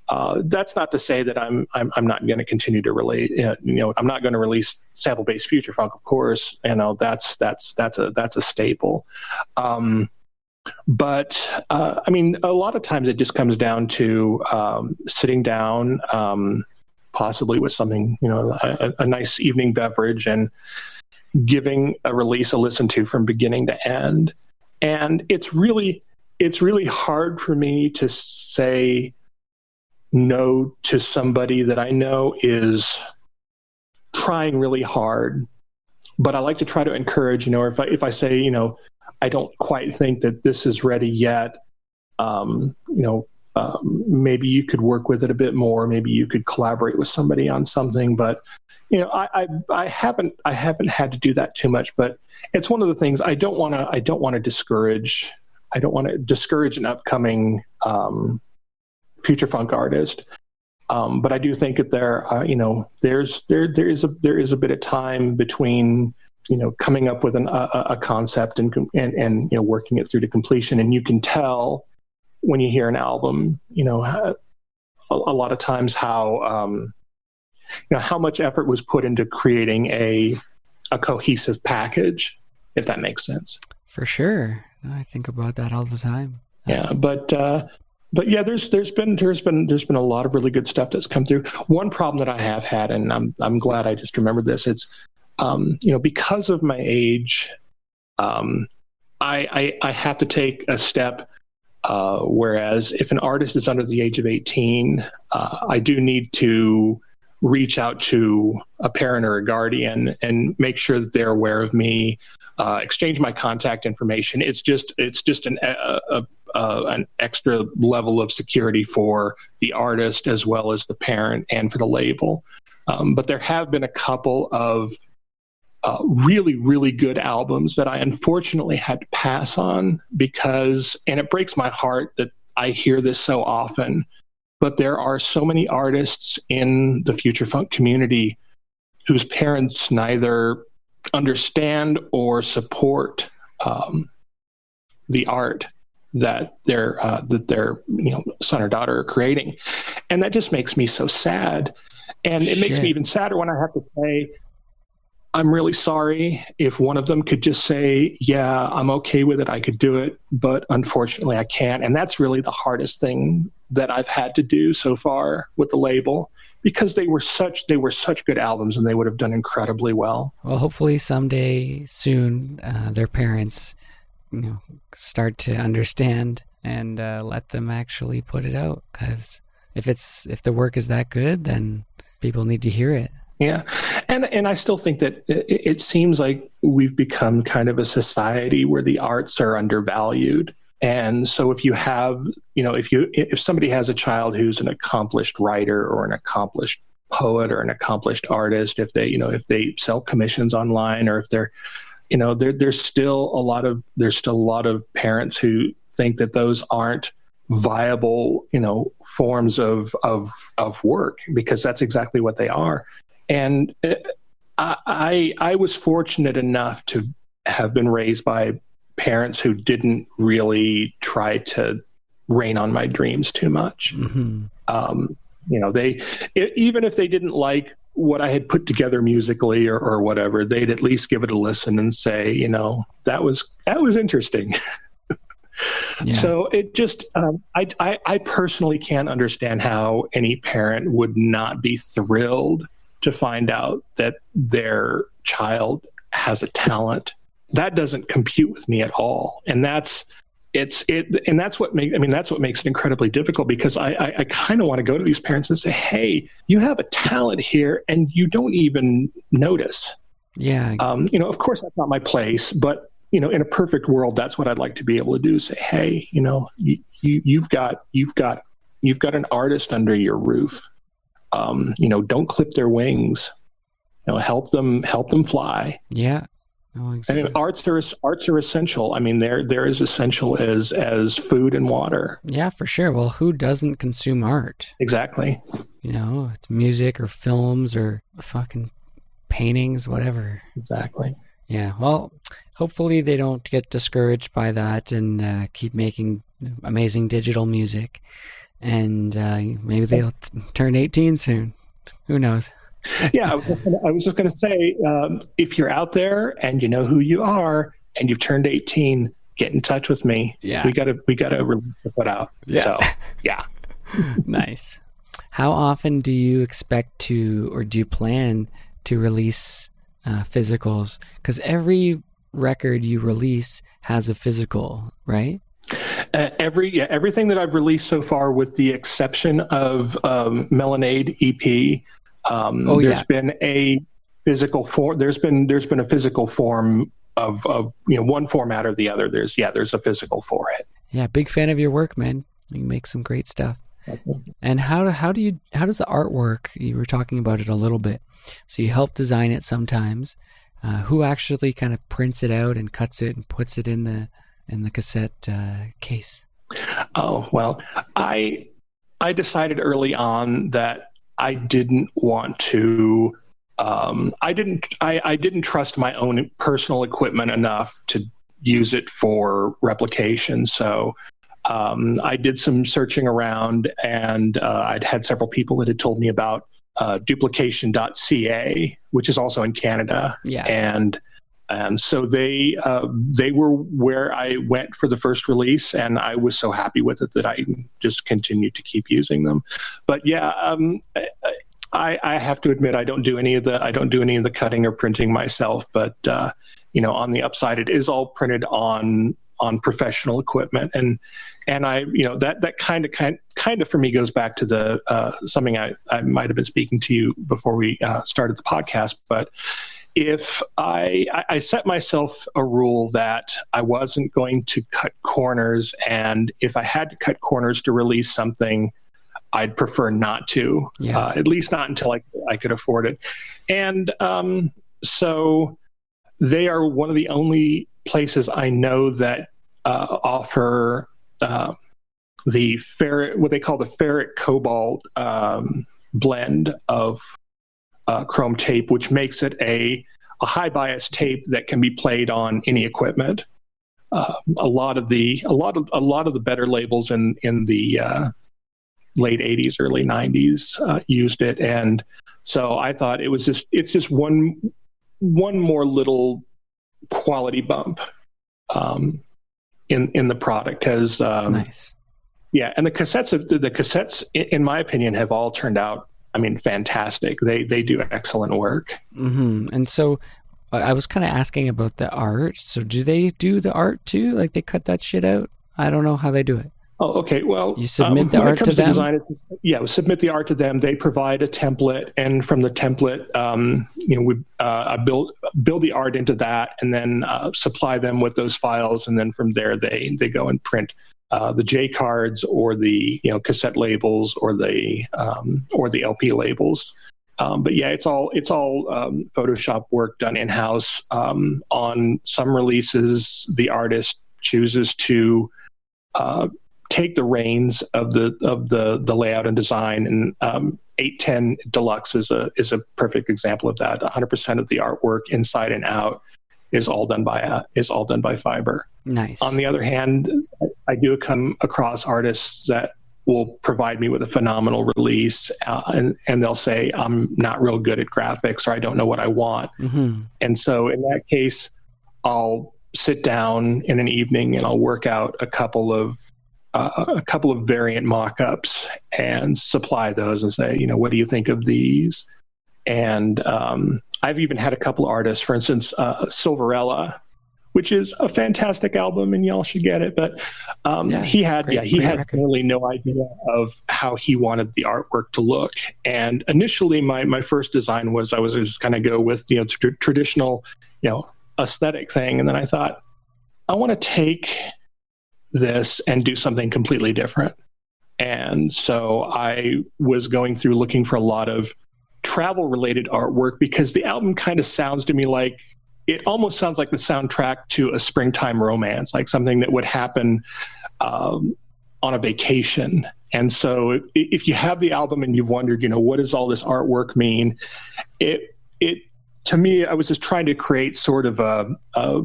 Uh, that's not to say that I'm I'm, I'm not going to continue to relate. You know, I'm not going to release sample based future funk. Of course, you know that's that's that's a that's a staple. Um, but uh, I mean, a lot of times it just comes down to um, sitting down, um, possibly with something you know a, a nice evening beverage and giving a release a listen to from beginning to end and it's really it's really hard for me to say no to somebody that I know is trying really hard. But I like to try to encourage, you know, if I if I say, you know, I don't quite think that this is ready yet, um, you know, um, maybe you could work with it a bit more. Maybe you could collaborate with somebody on something. But you know, I, I, I haven't I haven't had to do that too much. But it's one of the things I don't want to I don't want to discourage I don't want to discourage an upcoming um, future funk artist. Um, but I do think that there, uh, you know, there's there there is a there is a bit of time between you know coming up with an, a, a concept and, and and you know working it through to completion, and you can tell when you hear an album, you know, a, a lot of times how um, you know how much effort was put into creating a a cohesive package, if that makes sense. For sure, I think about that all the time. Yeah, but uh, but yeah, there's there's been there's been there's been a lot of really good stuff that's come through. One problem that I have had, and I'm I'm glad I just remembered this. It's um, you know because of my age, um, I, I, I have to take a step. Uh, whereas if an artist is under the age of 18, uh, I do need to reach out to a parent or a guardian and make sure that they're aware of me, uh, exchange my contact information. It's just it's just an a, a, a, an extra level of security for the artist as well as the parent and for the label. Um, but there have been a couple of uh, really, really good albums that I unfortunately had to pass on because, and it breaks my heart that I hear this so often, but there are so many artists in the future funk community whose parents neither understand or support um, the art that their uh, that their you know son or daughter are creating, and that just makes me so sad. And it makes me even sadder when I have to say I'm really sorry if one of them could just say, Yeah, I'm okay with it. I could do it. But unfortunately, I can't. And that's really the hardest thing that I've had to do so far with the label because they were such they were such good albums and they would have done incredibly well. Well, hopefully someday soon, uh, their parents, you know, start to understand and uh, let them actually put it out. Because if it's if the work is that good, then people need to hear it. Yeah, and and I still think that it, it, seems like we've become kind of a society where the arts are undervalued. And so if you have, you know, if you if somebody has a child who's an accomplished writer or an accomplished poet or an accomplished artist, if they, you know, if they sell commissions online or if they're, you know, there there's still a lot of there's still a lot of parents who think that those aren't viable, you know, forms of of of work because that's exactly what they are. And uh, I, I was fortunate enough to have been raised by parents who didn't really try to rain on my dreams too much. Mm-hmm. Um, you know, they it, even if they didn't like what I had put together musically or, or whatever, they'd at least give it a listen and say, you know, that was that was interesting. yeah. So it just, um, I, I, I personally can't understand how any parent would not be thrilled to find out that their child has a talent that doesn't compute with me at all and that's it's it and that's what makes i mean that's what makes it incredibly difficult because i i, I kind of want to go to these parents and say hey you have a talent here and you don't even notice yeah um, you know of course that's not my place but you know in a perfect world that's what i'd like to be able to do say hey you know you, you you've got you've got you've got an artist under your roof um, you know, don't clip their wings. You know, help them help them fly. Yeah. Oh, exactly. And arts are arts are essential. I mean, they're they're as essential as as food and water. Yeah, for sure. Well, who doesn't consume art? Exactly. You know, it's music or films or fucking paintings, whatever. Exactly. Yeah. Well, hopefully they don't get discouraged by that and uh, keep making amazing digital music and uh, maybe they'll t- turn 18 soon. Who knows? Yeah, I was just going to say um, if you're out there and you know who you are and you've turned 18, get in touch with me. Yeah. We got to we got to release the put out. Yeah. So, yeah. nice. How often do you expect to or do you plan to release uh, physicals? Because every record you release has a physical, right? Uh, every yeah, everything that I've released so far, with the exception of um, Melanade EP, um, oh, there's yeah. been a physical form. There's been there's been a physical form of of you know one format or the other. There's yeah, there's a physical for it. Yeah, big fan of your work, man. You make some great stuff. And how how do you how does the artwork? You were talking about it a little bit. So you help design it sometimes. Uh, who actually kind of prints it out and cuts it and puts it in the in the cassette uh, case? Oh well, I I decided early on that I didn't want to. Um, I didn't. I, I didn't trust my own personal equipment enough to use it for replication. So um, I did some searching around, and uh, I'd had several people that had told me about uh, duplication.ca, which is also in Canada. Yeah. And and so they uh, they were where I went for the first release, and I was so happy with it that I just continued to keep using them. But yeah, um, I, I, have to admit I don't do any of the I don't do any of the cutting or printing myself, but uh, you know, on the upside, it is all printed on on professional equipment, and and I you know that that kind of kind kind of for me goes back to the uh, something I I might have been speaking to you before we uh, started the podcast, but if I, I set myself a rule that I wasn't going to cut corners, and if I had to cut corners to release something, I'd prefer not to, yeah. uh, at least not until I, I could afford it. And um, so they are one of the only places I know that uh, offer uh, the ferret, what they call the ferric cobalt um, blend of uh, chrome tape, which makes it a, a high bias tape that can be played on any equipment. Uh, a lot of the a lot of a lot of the better labels in in the uh, late 80s early 90s uh, used it. And so i thought it was just it's just one one more little quality bump um, in in the product. Because um, nice. yeah and the cassettes have, the cassettes in my opinion have all turned out I mean, fantastic. They they do excellent work. Mm-hmm. And so, I was kind of asking about the art. So, do they do the art too? Like they cut that shit out? I don't know how they do it. Oh, okay. Well, you submit um, the art to, to them. Design, yeah, we submit the art to them. They provide a template, and from the template, um, you know, we uh, build build the art into that, and then uh, supply them with those files, and then from there, they they go and print uh, the J cards or the you know cassette labels or the um, or the LP labels. Um, but yeah, it's all it's all um, Photoshop work done in house. Um, on some releases, the artist chooses to uh, take the reins of the of the the layout and design. And um, 810 Deluxe is a is a perfect example of that. 100 percent of the artwork, inside and out, is all done by uh, is all done by Fiber. Nice. On the other hand, I do come across artists that will provide me with a phenomenal release uh, and, and they'll say i'm not real good at graphics or i don't know what i want mm-hmm. and so in that case i'll sit down in an evening and i'll work out a couple of uh, a couple of variant mock-ups and supply those and say you know what do you think of these and um, i've even had a couple of artists for instance uh, silverella which is a fantastic album and y'all should get it. But um, yeah, he had, great, yeah, he had record. really no idea of how he wanted the artwork to look. And initially, my my first design was I was just kind of go with you know tr- traditional, you know, aesthetic thing, and then I thought I want to take this and do something completely different. And so I was going through looking for a lot of travel related artwork because the album kind of sounds to me like it almost sounds like the soundtrack to a springtime romance, like something that would happen um, on a vacation. And so, if you have the album and you've wondered, you know, what does all this artwork mean? It it to me, I was just trying to create sort of a, a,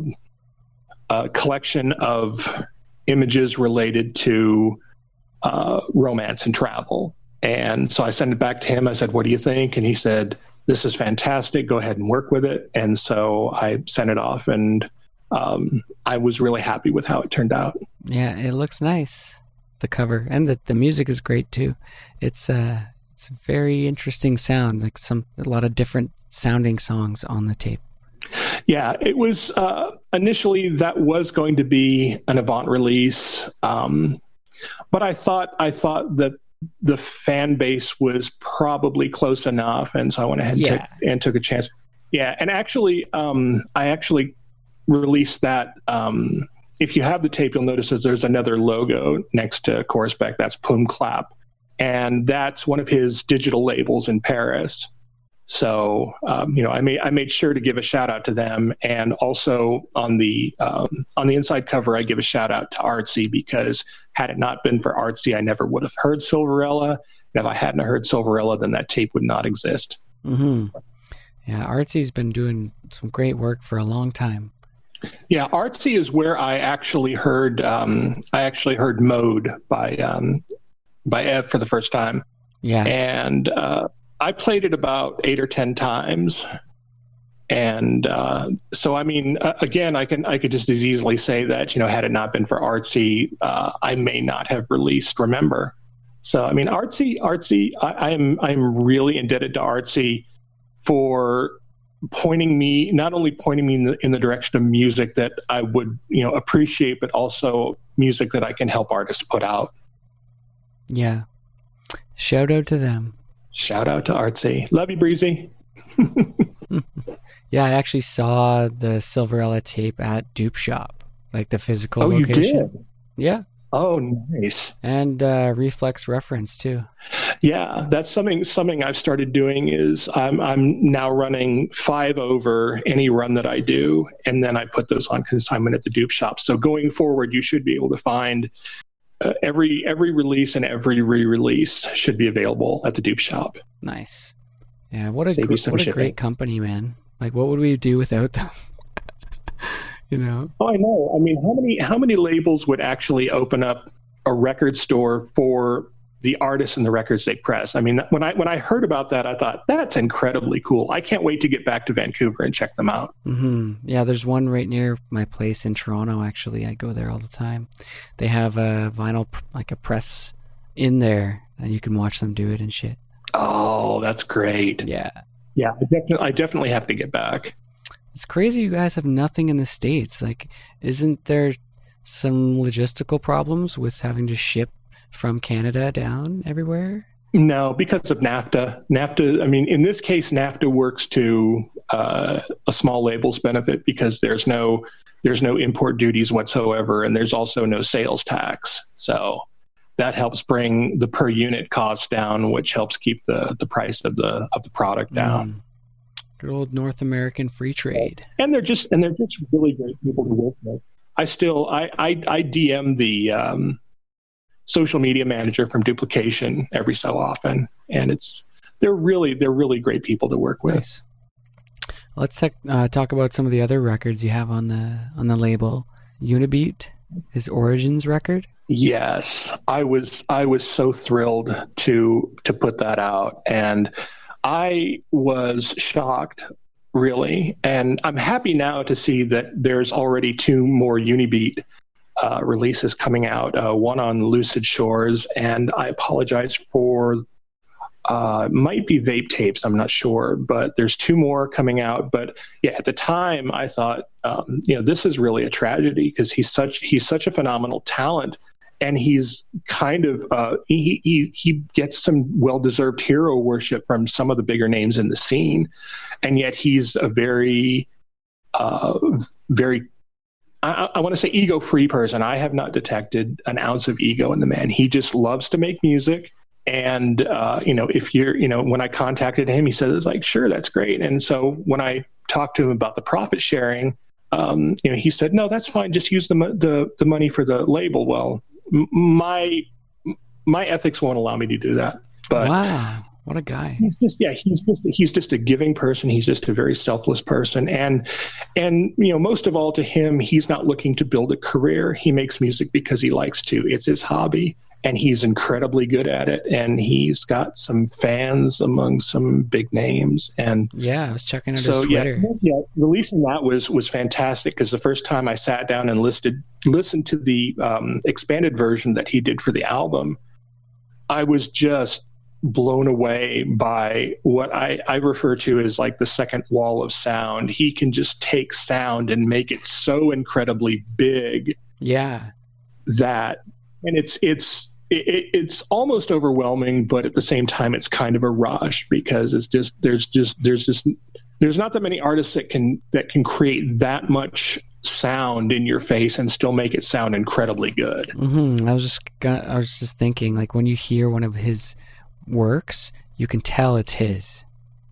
a collection of images related to uh, romance and travel. And so I sent it back to him. I said, "What do you think?" And he said, this is fantastic. Go ahead and work with it. And so I sent it off, and um, I was really happy with how it turned out. Yeah, it looks nice. The cover and the the music is great too. It's uh it's a very interesting sound, like some a lot of different sounding songs on the tape. Yeah, it was uh, initially that was going to be an Avant release, um, but I thought I thought that the fan base was probably close enough, and so I went ahead yeah. and took a chance. Yeah, and actually, um, I actually released that. Um, if you have the tape, you'll notice that there's another logo next to Corespect. That's Pum Clap, and that's one of his digital labels in Paris. So um, you know, I made I made sure to give a shout out to them, and also on the um, on the inside cover, I give a shout out to Artsy because had it not been for Artsy, I never would have heard Silverella. And if I hadn't heard Silverella, then that tape would not exist. Mm-hmm. Yeah, Artsy's been doing some great work for a long time. Yeah, Artsy is where I actually heard um, I actually heard Mode by um, by Ev for the first time. Yeah, and uh, I played it about eight or ten times, and uh, so I mean, uh, again, I can I could just as easily say that you know, had it not been for Artsy, uh, I may not have released Remember. So I mean, Artsy, Artsy, I, I'm I'm really indebted to Artsy for pointing me not only pointing me in the, in the direction of music that I would you know appreciate, but also music that I can help artists put out. Yeah. Shout out to them. Shout out to Artsy. Love you, Breezy. yeah, I actually saw the Silverella tape at Dupe Shop, like the physical oh, location. you did? Yeah. Oh, nice. And uh, reflex reference too. Yeah, that's something something I've started doing is I'm I'm now running five over any run that I do, and then I put those on consignment at the dupe shop. So going forward, you should be able to find uh, every every release and every re-release should be available at the dupe shop. Nice. Yeah, what a gr- what a great company, man. Like, what would we do without them? you know. Oh, I know. I mean, how many how many labels would actually open up a record store for the artists and the records they press? I mean, when I when I heard about that, I thought that's incredibly cool. I can't wait to get back to Vancouver and check them out. Mm-hmm. Yeah, there's one right near my place in Toronto. Actually, I go there all the time. They have a vinyl like a press in there, and you can watch them do it and shit. Oh, that's great. Yeah. Yeah, I definitely, I definitely have to get back. It's crazy you guys have nothing in the States. Like, isn't there some logistical problems with having to ship from Canada down everywhere? No, because of NAFTA. NAFTA, I mean, in this case, NAFTA works to uh, a small label's benefit because there's no there's no import duties whatsoever, and there's also no sales tax. So that helps bring the per unit cost down, which helps keep the the price of the of the product down. Mm. Good old North American free trade. And they're just and they're just really great people to work with. I still I I, I DM the um, social media manager from Duplication every so often, and it's they're really they're really great people to work with. Nice. Let's talk, uh, talk about some of the other records you have on the on the label. Unibeat, his Origins record. Yes, I was I was so thrilled to to put that out, and I was shocked, really, and I'm happy now to see that there's already two more Unibeat uh, releases coming out. Uh, one on Lucid Shores, and I apologize for. Uh, might be vape tapes. I'm not sure, but there's two more coming out. But yeah, at the time, I thought, um, you know, this is really a tragedy because he's such he's such a phenomenal talent and he's kind of uh, he, he he gets some well deserved hero worship from some of the bigger names in the scene, and yet he's a very uh, very I, I want to say ego free person. I have not detected an ounce of ego in the man. He just loves to make music. And uh, you know, if you're, you know, when I contacted him, he said it's like, sure, that's great. And so when I talked to him about the profit sharing, um, you know, he said, no, that's fine. Just use the the the money for the label. Well, my my ethics won't allow me to do that. But wow, what a guy! He's just yeah, he's just he's just a giving person. He's just a very selfless person, and and you know most of all to him, he's not looking to build a career. He makes music because he likes to. It's his hobby, and he's incredibly good at it. And he's got some fans among some big names. And yeah, I was checking out so, his Twitter. Yeah, yeah, releasing that was was fantastic because the first time I sat down and listed listened to the um, expanded version that he did for the album, I was just blown away by what I, I refer to as like the second wall of sound. He can just take sound and make it so incredibly big. Yeah. That and it's it's it, it's almost overwhelming, but at the same time, it's kind of a rush because it's just there's just there's just there's not that many artists that can that can create that much sound in your face and still make it sound incredibly good. Mm-hmm. I was just gonna, I was just thinking like when you hear one of his works, you can tell it's his,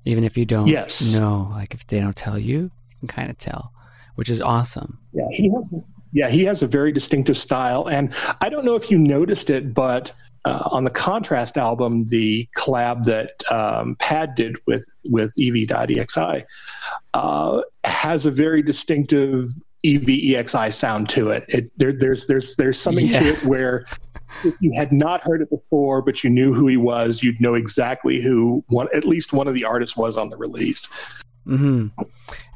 even if you don't yes. know. Like if they don't tell you, you can kind of tell, which is awesome. Yeah, he has yeah, he has a very distinctive style. And I don't know if you noticed it, but uh, on the Contrast album, the collab that um, Pad did with, with EV.EXI uh, has a very distinctive EVEXI sound to it. it there, there's, there's, there's something yeah. to it where if you had not heard it before, but you knew who he was, you'd know exactly who one, at least one of the artists was on the release. Mm-hmm.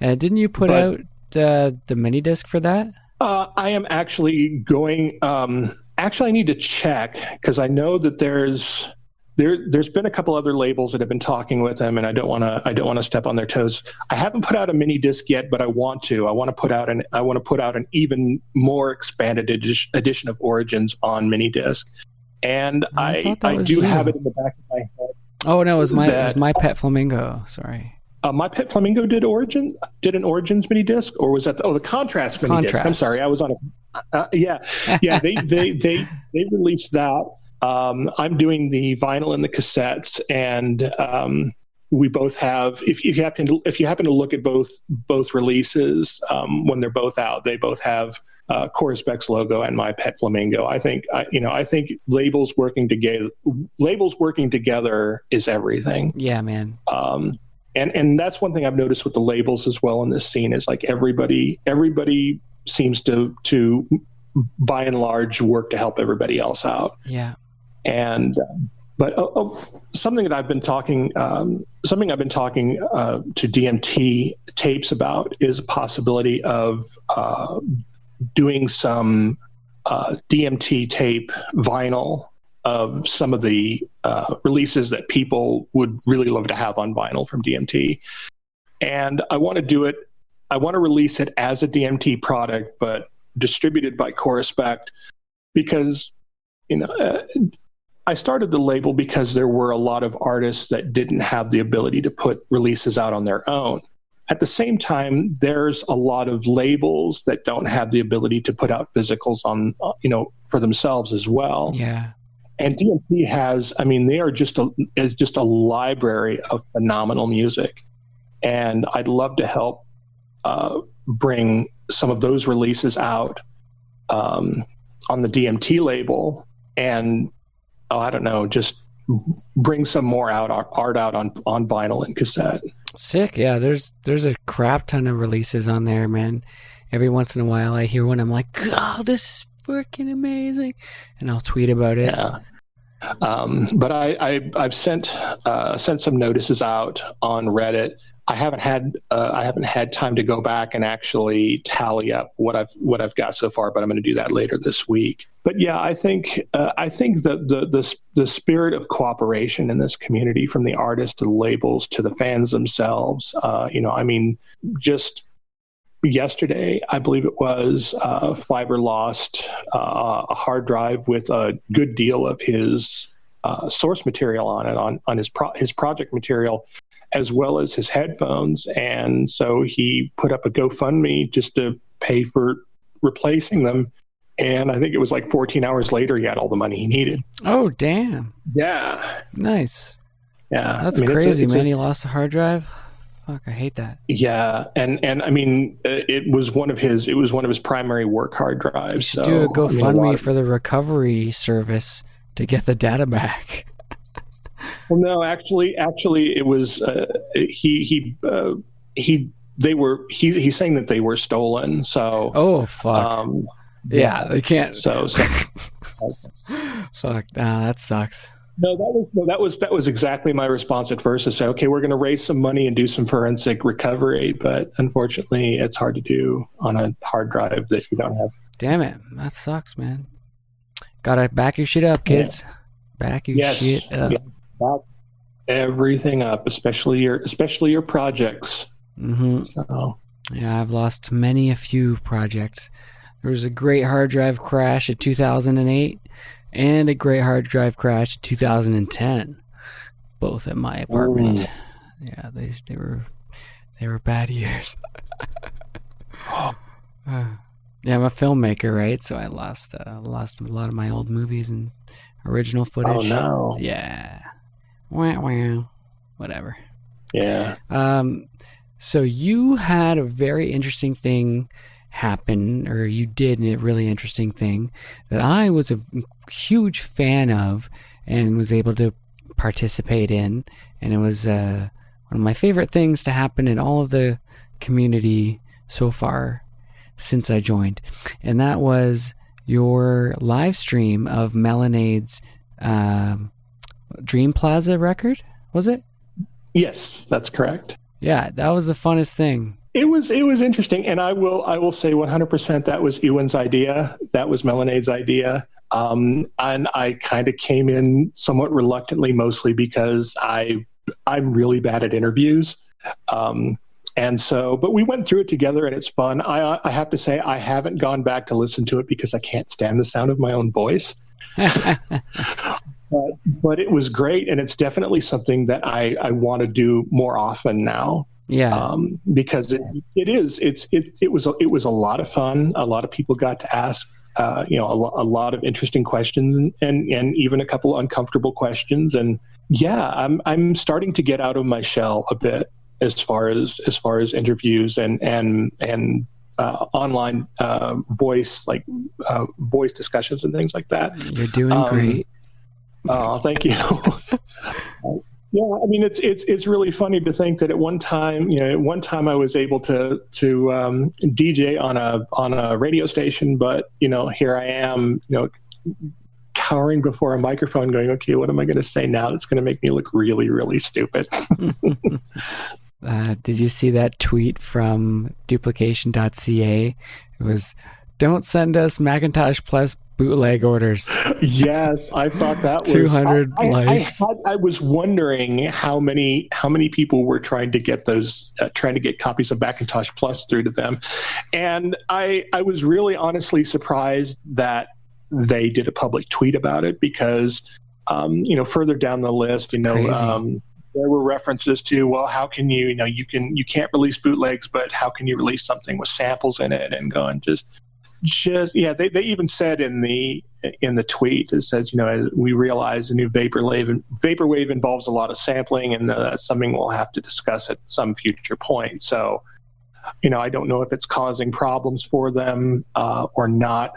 Uh, didn't you put but, out uh, the mini disc for that? Uh, I am actually going. Um, actually, I need to check because I know that there's there there's been a couple other labels that have been talking with them, and I don't want to I don't want to step on their toes. I haven't put out a mini disc yet, but I want to. I want to put out an I want to put out an even more expanded edition of Origins on mini disc, and I I, I do you. have it in the back of my head. Oh no, it was my that, it was my pet flamingo. Sorry. Uh, my pet flamingo did origin did an origins mini disc or was that the, oh the contrast mini contrast. disc i'm sorry i was on a uh, yeah yeah they, they they they released that um, i'm doing the vinyl and the cassettes and um, we both have if, if you happen to if you happen to look at both both releases um, when they're both out they both have uh, Corespect's logo and my pet flamingo. I think I, you know I think labels working together labels working together is everything. Yeah, man. Um, and and that's one thing I've noticed with the labels as well in this scene is like everybody everybody seems to to by and large work to help everybody else out. Yeah, and. but uh, uh, something that I've been talking, um, something I've been talking uh, to DMT tapes about is a possibility of uh, doing some uh, DMT tape vinyl of some of the uh, releases that people would really love to have on vinyl from DMT. And I want to do it, I want to release it as a DMT product, but distributed by Corespect because, you know, uh, I started the label because there were a lot of artists that didn't have the ability to put releases out on their own. At the same time, there's a lot of labels that don't have the ability to put out physicals on, uh, you know, for themselves as well. Yeah. And DMT has, I mean, they are just a is just a library of phenomenal music, and I'd love to help uh, bring some of those releases out um, on the DMT label, and oh, I don't know, just bring some more out art out on on vinyl and cassette. Sick, yeah. There's there's a crap ton of releases on there, man. Every once in a while, I hear one. I'm like, God, this is freaking amazing, and I'll tweet about it. Yeah. Um, but I, I have sent uh, sent some notices out on Reddit. I haven't had uh, I haven't had time to go back and actually tally up what I've what I've got so far, but I'm going to do that later this week. But yeah, I think uh, I think that the, the the spirit of cooperation in this community, from the artists to the labels to the fans themselves, uh, you know, I mean, just yesterday, I believe it was, uh, Fiber lost uh, a hard drive with a good deal of his uh, source material on it, on, on his, pro- his project material, as well as his headphones. And so he put up a GoFundMe just to pay for replacing them. And I think it was like 14 hours later, he had all the money he needed. Oh, damn. Yeah. Nice. Yeah. That's I mean, crazy, it's a, it's man. A, he lost a hard drive. Fuck, I hate that. Yeah, and and I mean, uh, it was one of his it was one of his primary work hard drives. You should so, do a GoFundMe I mean, a for the recovery service to get the data back. well, no, actually, actually, it was uh, he he uh, he they were he he's saying that they were stolen. So oh fuck. Um, yeah, they can't. So, so fuck. Nah, that sucks. No, that was no, that was that was exactly my response at first to say, okay, we're going to raise some money and do some forensic recovery, but unfortunately, it's hard to do on a hard drive that you don't have. Damn it, that sucks, man. Gotta back your shit up, kids. Yeah. Back your yes. shit up. Yes. Everything up, especially your especially your projects. Mm-hmm. So. Yeah, I've lost many a few projects. There was a great hard drive crash in 2008 and a great hard drive crash in 2010, both at my apartment. Ooh. Yeah, they they were they were bad years. uh, yeah, I'm a filmmaker, right? So I lost uh, lost a lot of my old movies and original footage. Oh no! Yeah, wow, wow, whatever. Yeah. Um. So you had a very interesting thing happen, or you did a really interesting thing that I was a huge fan of and was able to participate in. And it was uh, one of my favorite things to happen in all of the community so far since I joined. And that was your live stream of Melanade's um, Dream Plaza record, was it? Yes, that's correct. Yeah, that was the funnest thing. It was it was interesting, and I will I will say 100% that was Ewan's idea. That was Melanade's idea. Um, and I kind of came in somewhat reluctantly, mostly because I I'm really bad at interviews. Um, and so, but we went through it together and it's fun. I, I have to say, I haven't gone back to listen to it because I can't stand the sound of my own voice. but, but it was great. And it's definitely something that I, I want to do more often now. Yeah. Um, because it, it is, it's, it, it was, it was a lot of fun. A lot of people got to ask, uh, you know, a, lo- a, lot of interesting questions and, and, and even a couple uncomfortable questions. And yeah, I'm, I'm starting to get out of my shell a bit as far as as far as interviews and and and uh, online uh, voice like uh, voice discussions and things like that. You're doing um, great. Oh, thank you. yeah, I mean it's it's it's really funny to think that at one time, you know, at one time I was able to to um, DJ on a on a radio station, but you know, here I am, you know, cowering before a microphone, going, okay, what am I going to say now that's going to make me look really really stupid? Uh, did you see that tweet from duplication.ca? It was, don't send us Macintosh Plus bootleg orders. Yes, I thought that was 200 I, likes. I, I, I, was wondering how many how many people were trying to get those uh, trying to get copies of Macintosh Plus through to them, and I I was really honestly surprised that they did a public tweet about it because um, you know further down the list, you know. Um, there were references to well how can you you know you can you can't release bootlegs but how can you release something with samples in it and go and just just yeah they, they even said in the in the tweet it says you know we realize the new vaporwave vaporwave involves a lot of sampling and uh, that's something we'll have to discuss at some future point. So you know i don't know if it's causing problems for them uh, or not.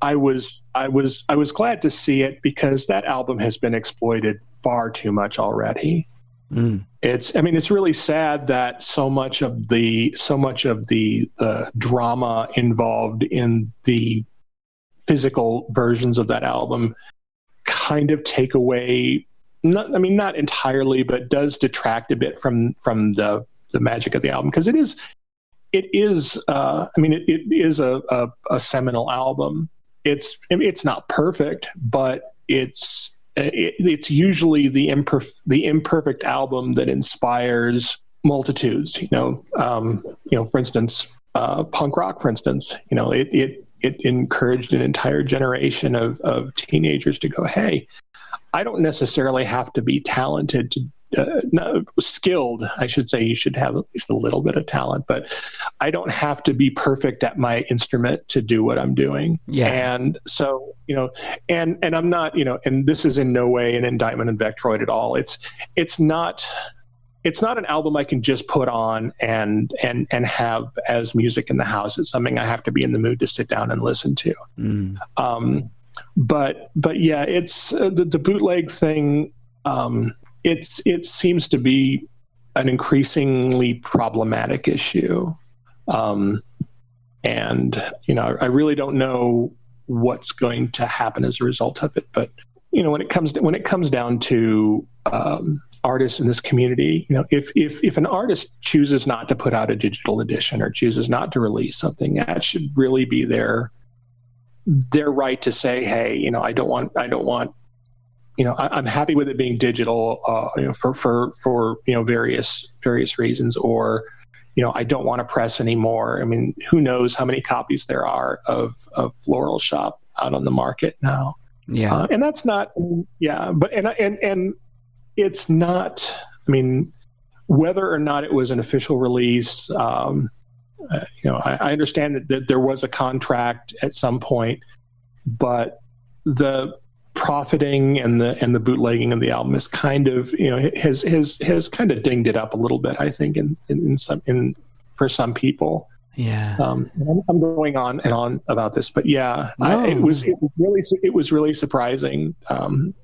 I was i was i was glad to see it because that album has been exploited far too much already Mm. It's I mean it's really sad that so much of the so much of the the drama involved in the physical versions of that album kind of take away not I mean not entirely but does detract a bit from from the the magic of the album because it is it is uh, I mean it, it is a, a, a seminal album it's it's not perfect but it's it, it's usually the imperf- the imperfect album that inspires multitudes. You know, um, you know, for instance, uh, punk rock, for instance. You know, it it it encouraged an entire generation of of teenagers to go, hey. I don't necessarily have to be talented to uh, no, skilled, I should say. You should have at least a little bit of talent, but I don't have to be perfect at my instrument to do what I'm doing. Yeah. And so, you know, and and I'm not, you know, and this is in no way an indictment of Vektroid at all. It's it's not it's not an album I can just put on and and and have as music in the house. It's something I have to be in the mood to sit down and listen to. Mm. Um, but but yeah, it's uh, the, the bootleg thing. Um, it's it seems to be an increasingly problematic issue, um, and you know I really don't know what's going to happen as a result of it. But you know when it comes to, when it comes down to um, artists in this community, you know if if if an artist chooses not to put out a digital edition or chooses not to release something, that should really be their their right to say, hey, you know, I don't want I don't want you know, I, am happy with it being digital, uh, you know, for for for you know various various reasons, or you know, I don't want to press anymore. I mean, who knows how many copies there are of of Floral Shoppe out on the market now? Yeah, uh, and that's not, yeah, but and and and it's not. I mean, whether or not it was an official release, um, uh, you know, I, I understand that, that there was a contract at some point, but the profiting and the and the bootlegging of the album is kind of you know has has has kind of dinged it up a little bit I think in in, in some in for some people. Yeah. Um, I'm, going on and on about this but yeah no. I, it was it was really it was really surprising um,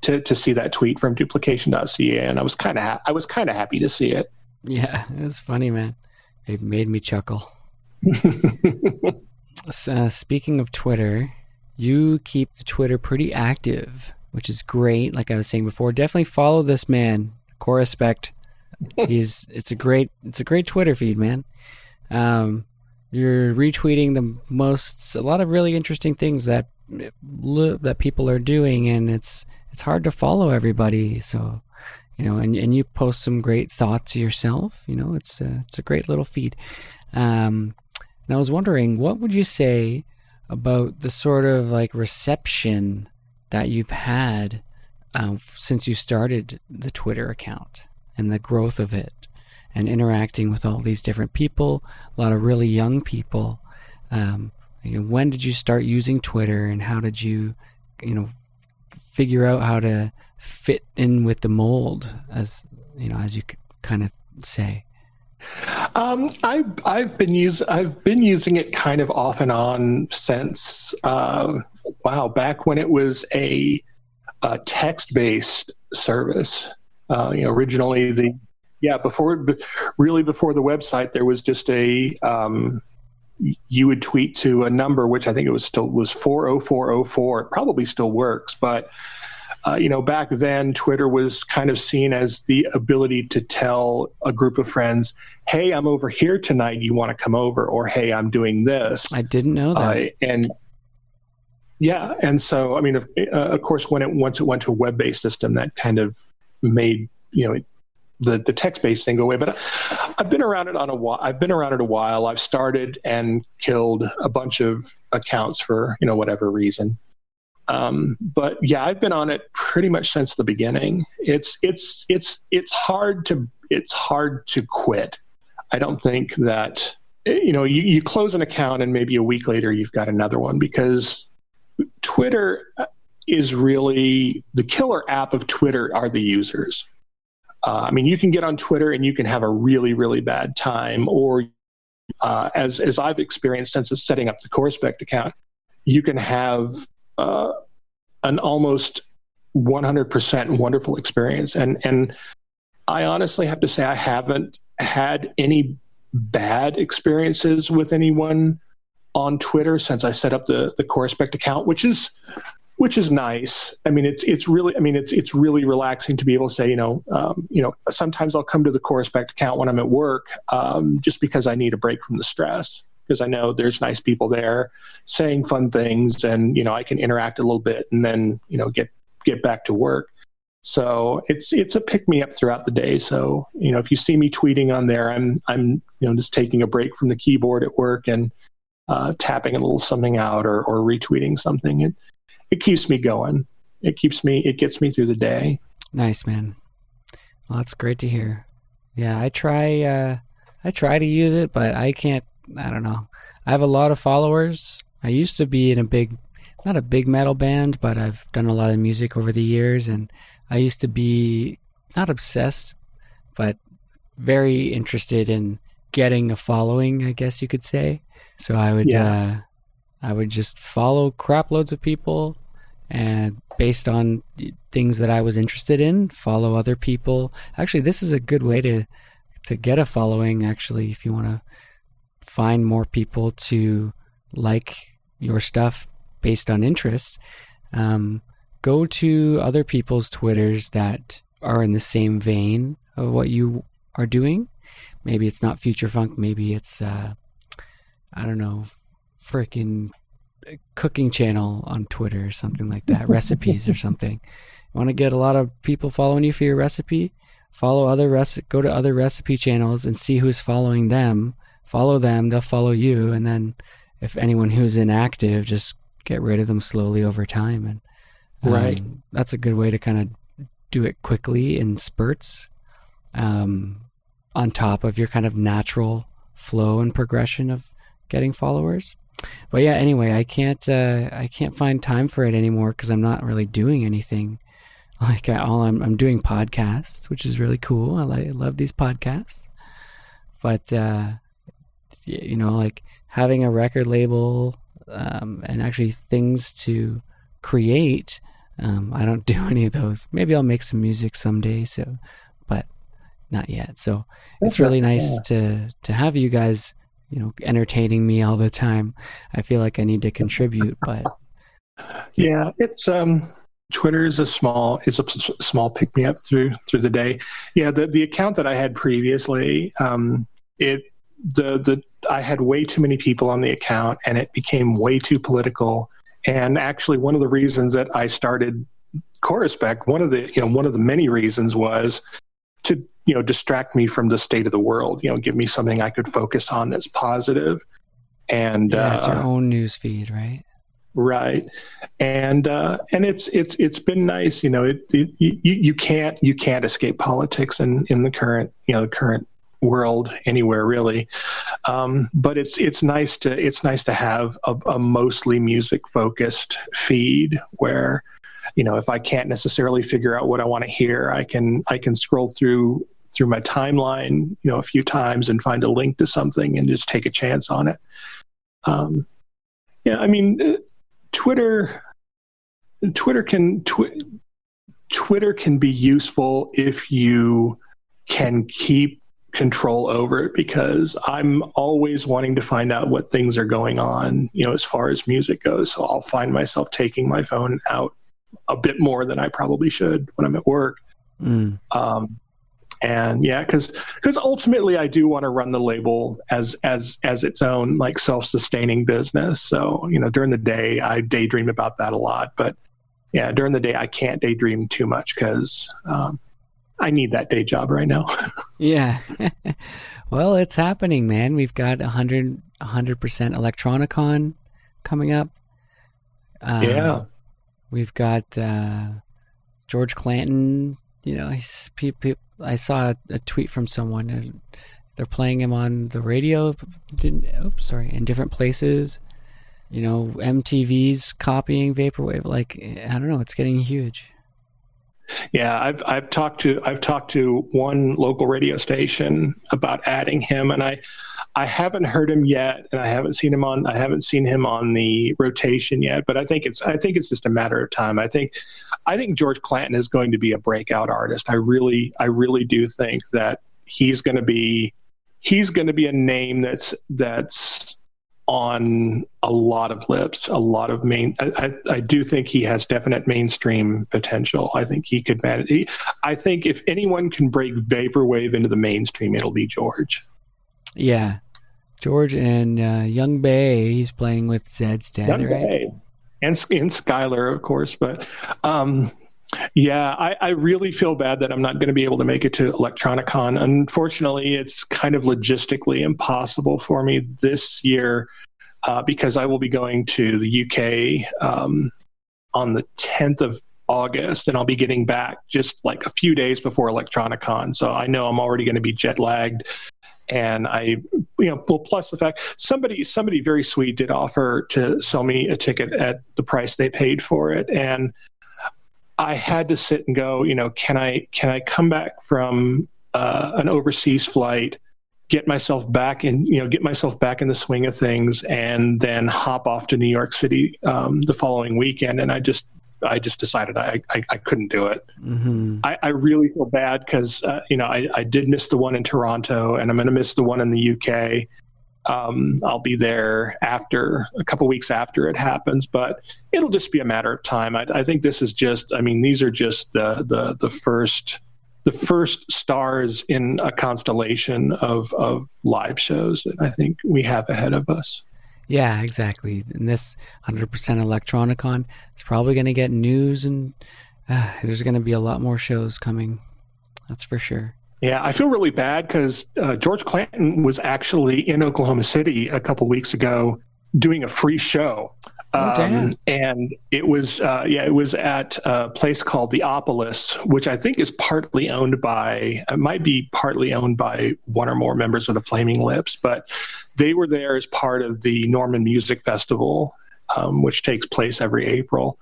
to to see that tweet from duplication.ca and I was kind of ha- I was kind of happy to see it. Yeah it's funny man. It made me chuckle. Uh, speaking of Twitter you keep the Twitter pretty active, which is great. Like I was saying before, definitely follow this man, Corespect he's it's a great it's a great Twitter feed, man. Um, you're retweeting the most a lot of really interesting things that that people are doing, and it's it's hard to follow everybody. So you know, and and you post some great thoughts yourself. You know, it's a, it's a great little feed. Um, and I was wondering, what would you say about the sort of like reception that you've had um, since you started the Twitter account and the growth of it and interacting with all these different people, a lot of really young people. Um, you know, when did you start using Twitter and how did you, you know, figure out how to fit in with the mold as, you know, as you kind of say? Um, I, I've been use I've been using it kind of off and on since uh, wow back when it was a, a text based service. Uh, you know, originally the yeah before really before the website there was just a um, you would tweet to a number which I think it was still was four oh four oh four. It probably still works, but uh, you know, back then Twitter was kind of seen as the ability to tell a group of friends, "Hey, I'm over here tonight. You want to come over?" or "Hey, I'm doing this." I didn't know that. Uh, and yeah, and so I mean, of, uh, of course, when it once it went to a web-based system, that kind of made you know the the text-based thing go away. But I've been around it on a while. I've been around it a while. I've started and killed a bunch of accounts for you know whatever reason. Um, but yeah, I've been on it pretty much since the beginning. It's it's it's it's hard to it's hard to quit. I don't think that you know you, you close an account and maybe a week later you've got another one because Twitter is really the killer app of Twitter are the users. Uh, I mean, you can get on Twitter and you can have a really really bad time, or uh, as as I've experienced since setting up the CoreSpect account, you can have uh, an almost 100% wonderful experience. And, and I honestly have to say, I haven't had any bad experiences with anyone on Twitter since I set up the, the CoreSpect account, which is, which is nice. I mean, it's, it's really, I mean, it's, it's really relaxing to be able to say, you know, um, you know, sometimes I'll come to the CoreSpect account when I'm at work, um, just because I need a break from the stress because I know there's nice people there saying fun things, and you know I can interact a little bit, and then you know get get back to work. So it's it's a pick me up throughout the day. So you know if you see me tweeting on there, I'm I'm you know just taking a break from the keyboard at work and uh, tapping a little something out or or retweeting something. It it keeps me going. It keeps me it gets me through the day. Nice man. Well, that's great to hear. Yeah, I try uh, I try to use it, but I can't I don't know. I have a lot of followers. I used to be in a big, not a big metal band, but I've done a lot of music over the years, and I used to be not obsessed, but very interested in getting a following. I guess you could say. So I would, yeah. uh, I would just follow crap loads of people, and based on things that I was interested in, follow other people. Actually, this is a good way to to get a following. Actually, if you want to find more people to like your stuff based on interests, um, go to other people's Twitters that are in the same vein of what you are doing. Maybe it's not Future Funk. Maybe it's, uh, I don't know, freaking cooking channel on Twitter or something like that, recipes or something. You want to get a lot of people following you for your recipe? Follow other rec- go to other recipe channels and see who's following them follow them, they'll follow you, and then if anyone who's inactive, just get rid of them slowly over time. And um, right, that's a good way to kind of do it quickly in spurts, um, on top of your kind of natural flow and progression of getting followers. But yeah, anyway, I can't uh, I can't find time for it anymore because I'm not really doing anything. Like I, all I'm I'm doing podcasts, which is really cool. I, like, I love these podcasts, but uh, you know, like having a record label um, and actually things to create. Um, I don't do any of those. Maybe I'll make some music someday. So, but not yet. So That's it's really right, nice yeah. to to have you guys, you know, entertaining me all the time. I feel like I need to contribute, but yeah, it's um, Twitter is a small is a small pick me up through through the day. Yeah, the the account that I had previously, um, it the the I had way too many people on the account, and it became way too political. And actually, one of the reasons that I started Corespect, one of the you know one of the many reasons was to you know distract me from the state of the world. You know, give me something I could focus on that's positive. And yeah, it's uh, your own news feed, right? right and uh, and it's it's it's been nice you know it, it, you, you can't you can't escape politics in in the current you know the current world anywhere really. Um, but it's it's nice to it's nice to have a, a mostly music focused feed where you know if i can't necessarily figure out what i want to hear i can i can scroll through through my timeline you know a few times and find a link to something and just take a chance on it. Um, yeah i mean uh, Twitter Twitter can tw- Twitter can be useful if you can keep control over it because I'm always wanting to find out what things are going on, you know, as far as music goes. So I'll find myself taking my phone out a bit more than I probably should when I'm at work. Mm. Um, and yeah because because ultimately i do want to run the label as as as its own like self-sustaining business so you know during the day i daydream about that a lot but yeah during the day i can't daydream too much because um, i need that day job right now yeah well it's happening man we've got 100 100% electronicon coming up um, yeah we've got uh, george clanton you know he's people I saw a tweet from someone. And they're playing him on the radio. Oops, sorry, in different places. You know, MTV's copying vaporwave. Like I don't know, it's getting huge. Yeah, I've I've talked to I've talked to one local radio station about adding him, and I I haven't heard him yet, and I haven't seen him on I haven't seen him on the rotation yet. But I think it's I think it's just a matter of time. I think I think George Clanton is going to be a breakout artist. I really I really do think that he's going to be he's going to be a name that's that's on a lot of lips, a lot of main. I, I, I, do think he has definite mainstream potential. I think he could manage. He, I think if anyone can break vaporwave into the mainstream, it'll be George. Yeah, George and uh, Yung Bae. He's playing with Zed Young right? Bay. And and Skylar, of course, but. Um, yeah, I, I, really feel bad that I'm not going to be able to make it to Electronicon. Unfortunately, it's kind of logistically impossible for me this year uh, because I will be going to the UK um, on the 10th of August, and I'll be getting back just like a few days before Electronicon. So I know I'm already going to be jet lagged. And I, you know, well, plus the fact somebody, somebody very sweet did offer to sell me a ticket at the price they paid for it, and I had to sit and go, you know, can I can I come back from uh, an overseas flight, get myself back in, you know, get myself back in the swing of things, and then hop off to New York City um, the following weekend? And I just I just decided I, I, I couldn't do it. Mm-hmm. I, I, really feel bad because uh, you know I, I did miss the one in Toronto, and I'm going to miss the one in the UK. Um, I'll be there after a couple weeks after it happens, but it'll just be a matter of time. I, I think this is just. I mean, these are just the the the first the first stars in a constellation of of live shows that I think we have ahead of us. Yeah, exactly. And this 100% Electronicon, it's probably going to get news and uh, there's going to be a lot more shows coming. That's for sure. Yeah, I feel really bad because uh, George Clanton was actually in Oklahoma City a couple weeks ago doing a free show. Oh, um, and it was, uh, yeah, it was at a place called the Opolis, which I think is partly owned by, it might be partly owned by one or more members of the Flaming Lips, but they were there as part of the Norman Music Festival, um, which takes place every April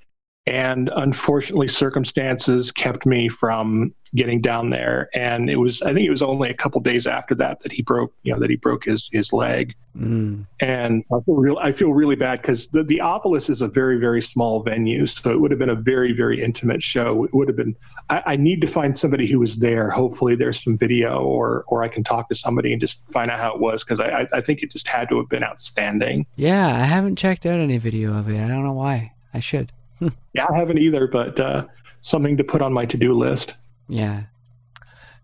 and unfortunately circumstances kept me from getting down there. And it was i think it was only a couple days after that that he broke you know that he broke his his leg. Mm. and i feel real i feel really bad because the, the opolis is a very very small venue. So it would have been a very very intimate show. It would have been I, I need to find somebody who was there. Hopefully there's some video or or i can talk to somebody and just find out how it was because I, I think it just had to have been outstanding. Yeah i haven't checked out any video of it. I don't know why. I should yeah, I haven't either, but uh, something to put on my to do list. Yeah.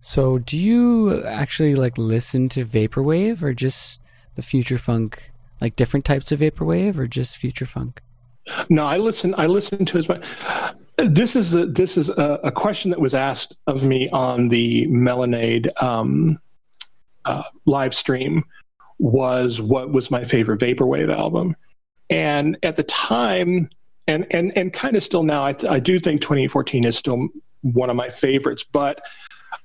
So, do you actually like listen to vaporwave or just the future funk, like different types of vaporwave or just future funk? No, I listen. I listen to as much. This is a, this is a, a, question that was asked of me on the Melonade um, uh, live stream. Was what was my favorite vaporwave album? And at the time, and and and kind of still now, I, I do think 2014 is still one of my favorites. But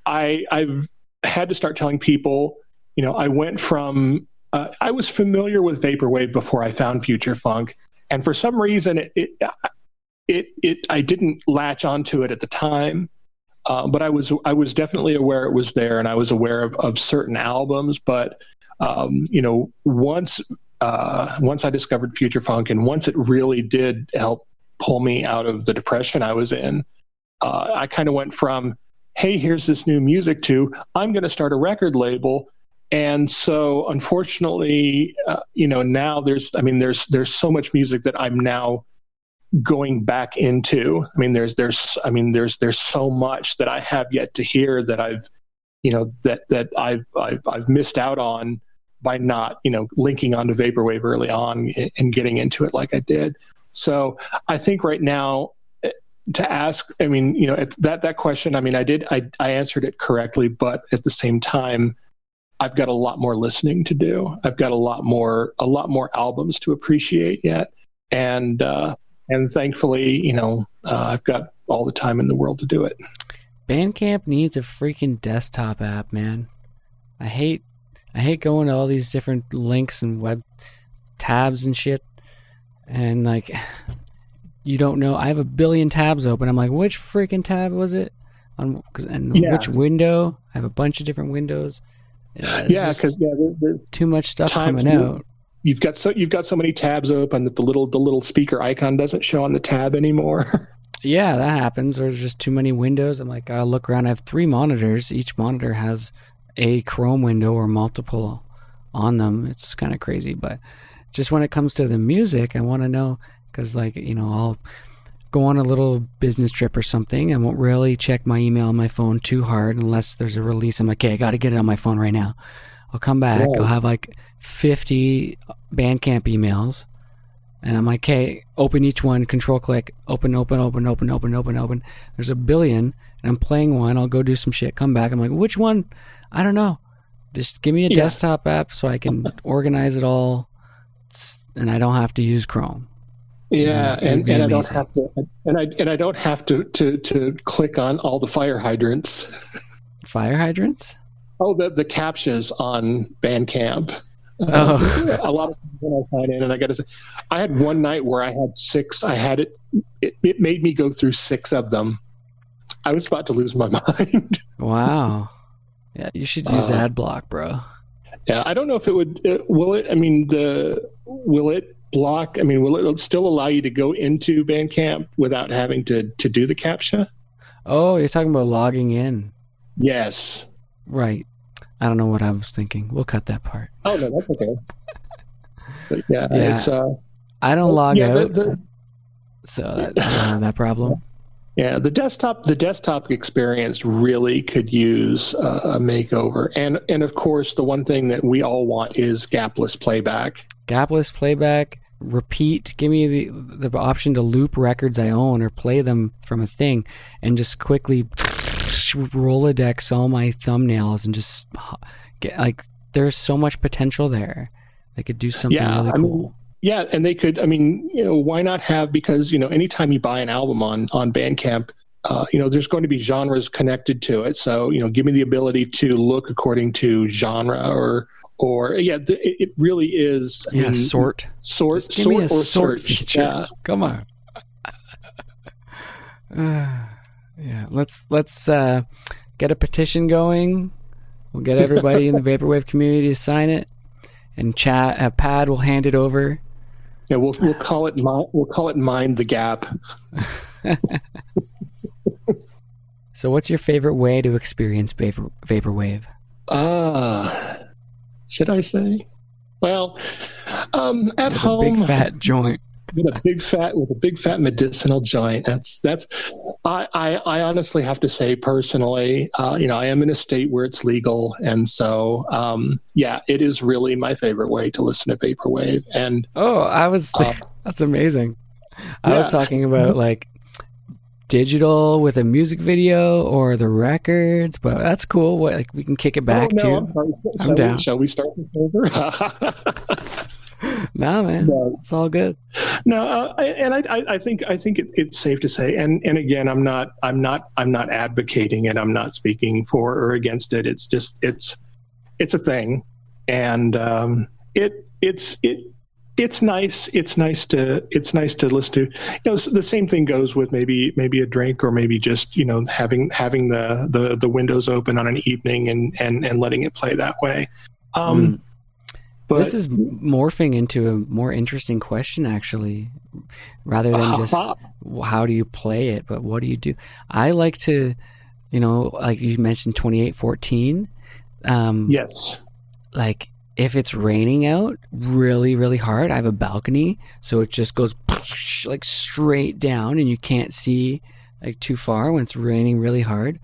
I I've had to start telling people, you know, I went from uh, I was familiar with vaporwave before I found future funk, and for some reason it it it, it I didn't latch onto it at the time. Uh, but I was I was definitely aware it was there, and I was aware of, of certain albums. But um, you know, once uh, once I discovered future funk, and once it really did help pull me out of the depression I was in, uh, I kind of went from hey, here's this new music to I'm going to start a record label. And so unfortunately uh, you know now there's i mean there's there's so much music that i'm now going back into. I mean there's there's i mean there's there's so much that i have yet to hear that i've you know that that i've i've, I've missed out on by not you know linking onto vaporwave early on and getting into it like i did so i think right now eh, to ask i mean you know that that question i mean i did i i answered it correctly but at the same time I've got a lot more listening to do. I've got a lot more a lot more albums to appreciate yet, and uh, and thankfully, you know, uh, I've got all the time in the world to do it. Bandcamp needs a freaking desktop app, man. I hate I hate going to all these different links and web tabs and shit, and like you don't know. I have a billion tabs open. I'm like, which freaking tab was it? On and yeah. which window? I have a bunch of different windows. Yeah, because yeah, there's too much stuff coming out. You've got so you've got so many tabs open that the little the little speaker icon doesn't show on the tab anymore. yeah, that happens. Or there's just too many windows. I'm like, I look around. I have three monitors. Each monitor has a Chrome window or multiple on them. It's kind of crazy, but just when it comes to the music, I want to know because, like, you know, I'll go on a little business trip or something, I won't really check my email on my phone too hard unless there's a release. I'm like, okay, I got to get it on my phone right now. I'll come back. I'll have like 50 Bandcamp emails. And I'm like, okay, open each one, control click, open, open, open, open, open, open, open. There's a billion, and I'm playing one. I'll go do some shit, come back. I'm like, which one? I don't know. Just give me a yeah. desktop app so I can organize it all, and I don't have to use Chrome. Yeah, and, and I don't have to and I and I don't have to to to click on all the fire hydrants. Fire hydrants? Oh, the the captchas on Bandcamp. Uh, oh. a lot of when I sign in, and I got to say, I had one night where I had six. I had it, it. It made me go through six of them. I was about to lose my mind. wow. Yeah, you should use uh, AdBlock, bro. Yeah, I don't know if it would. Uh, will it? I mean, the will it block? I mean, will it still allow you to go into Bandcamp without having to to do the captcha? Oh, you're talking about logging in. Yes. Right. I don't know what I was thinking. We'll cut that part. Oh no, that's okay. but yeah, yeah. It's, uh, I don't log yeah, out, the, the, so that, I don't have that problem. Yeah, the desktop the desktop experience really could use uh, a makeover, and and of course the one thing that we all want is gapless playback. Gapless playback, repeat. Give me the the option to loop records I own or play them from a thing, and just quickly Rolodex all my thumbnails and just get like. There's so much potential there. They could do something yeah, really cool. Mean, yeah, and they could. I mean, you know, why not have? Because you know, anytime you buy an album on on Bandcamp, uh, you know, there's going to be genres connected to it. So, you know, give me the ability to look according to genre or or yeah, th- it really is. I yeah, mean, sort, sort, sort, a sort search. feature. Yeah. Come on. Uh, yeah, let's let's uh, get a petition going. We'll get everybody in the vaporwave community to sign it, and chat. Uh, Pad will hand it over yeah, we'll we'll call it we'll call it mind the gap. so, what's your favorite way to experience vapor vaporwave? Ah, uh, should I say? Well, um, at With home, big fat joint. With a big fat with a big fat medicinal joint. That's that's. I I, I honestly have to say personally, uh, you know, I am in a state where it's legal, and so um, yeah, it is really my favorite way to listen to vaporwave. And oh, I was uh, that's amazing. I yeah. was talking about like digital with a music video or the records, but that's cool. What like we can kick it back oh, no, to. I'm, I'm down. We, shall we start this over? nah, man, no. it's all good. No, uh, and I, I think I think it, it's safe to say, and and again, I'm not I'm not I'm not advocating it. I'm not speaking for or against it. It's just it's it's a thing, and um, it it's it it's nice. It's nice to it's nice to listen to. You know, the same thing goes with maybe maybe a drink or maybe just you know having having the the, the windows open on an evening and and and letting it play that way. Um, mm. But, this is morphing into a more interesting question, actually, rather than just how do you play it, but what do you do? I like to, you know, like you mentioned, twenty eight fourteen. Um, yes. Like if it's raining out really, really hard, I have a balcony, so it just goes like straight down, and you can't see like too far when it's raining really hard.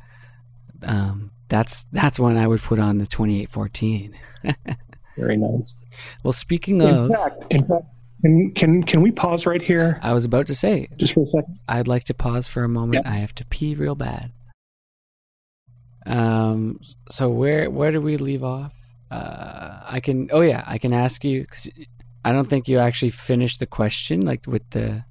Um, that's that's when I would put on the twenty eight fourteen. Very nice. Well, speaking in of, fact, in fact, can, can can we pause right here? I was about to say, just for a second. I'd like to pause for a moment. I have to pee real bad. Um. So where where do we leave off? uh, I can. Oh yeah, I can ask you because I don't think you actually finished the question, like with the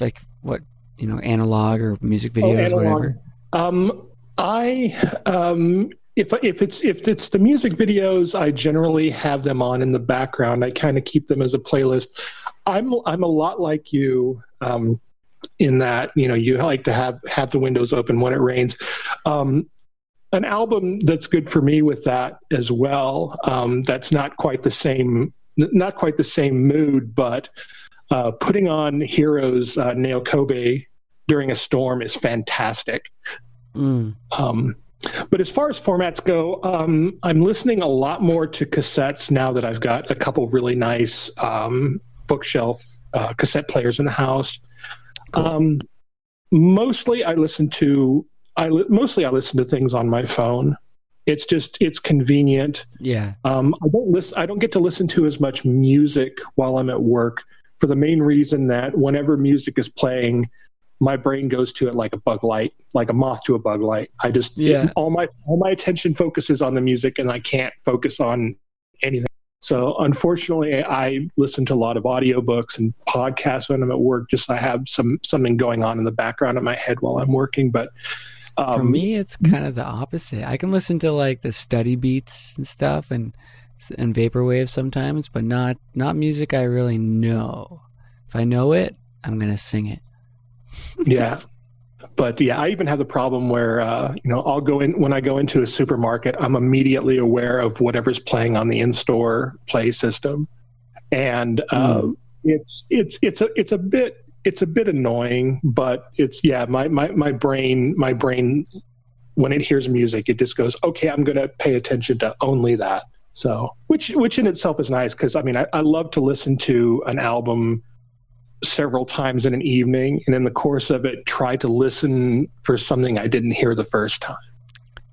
like what you know, analog or music oh, videos, oh, whatever. Um, I um, if if it's if it's the music videos, I generally have them on in the background. I kind of keep them as a playlist. I'm I'm a lot like you. Um, in that you know you like to have have the windows open when it rains um, an album that's good for me with that as well. Um, that's not quite the same, not quite the same mood, but uh, putting on Heroes uh, Kobe during a storm is fantastic. Mm. Um, but as far as formats go, um, I'm listening a lot more to cassettes now that I've got a couple really nice um, bookshelf uh, cassette players in the house. Cool. Um, mostly, I listen to I li- mostly I listen to things on my phone. It's just it's convenient. Yeah. Um, I don't listen. I don't get to listen to as much music while I'm at work for the main reason that whenever music is playing, my brain goes to it like a bug light, like a moth to a bug light. I just yeah. It, all my all my attention focuses on the music, and I can't focus on anything. So unfortunately, I listen to a lot of audiobooks and podcasts when I'm at work. Just I have some something going on in the background of my head while I'm working, but um, For me, it's kind of the opposite. I can listen to like the study beats and stuff and and vaporwave sometimes, but not not music I really know. If I know it, I'm gonna sing it. Yeah, but yeah, I even have the problem where uh, you know I'll go in when I go into a supermarket, I'm immediately aware of whatever's playing on the in-store play system, and uh, mm. it's it's it's a it's a bit it's a bit annoying, but it's yeah, my my my brain my brain when it hears music, it just goes, okay, I'm going to pay attention to only that. So, which which in itself is nice because I mean, I, I love to listen to an album several times in an evening, and in the course of it, try to listen for something I didn't hear the first time.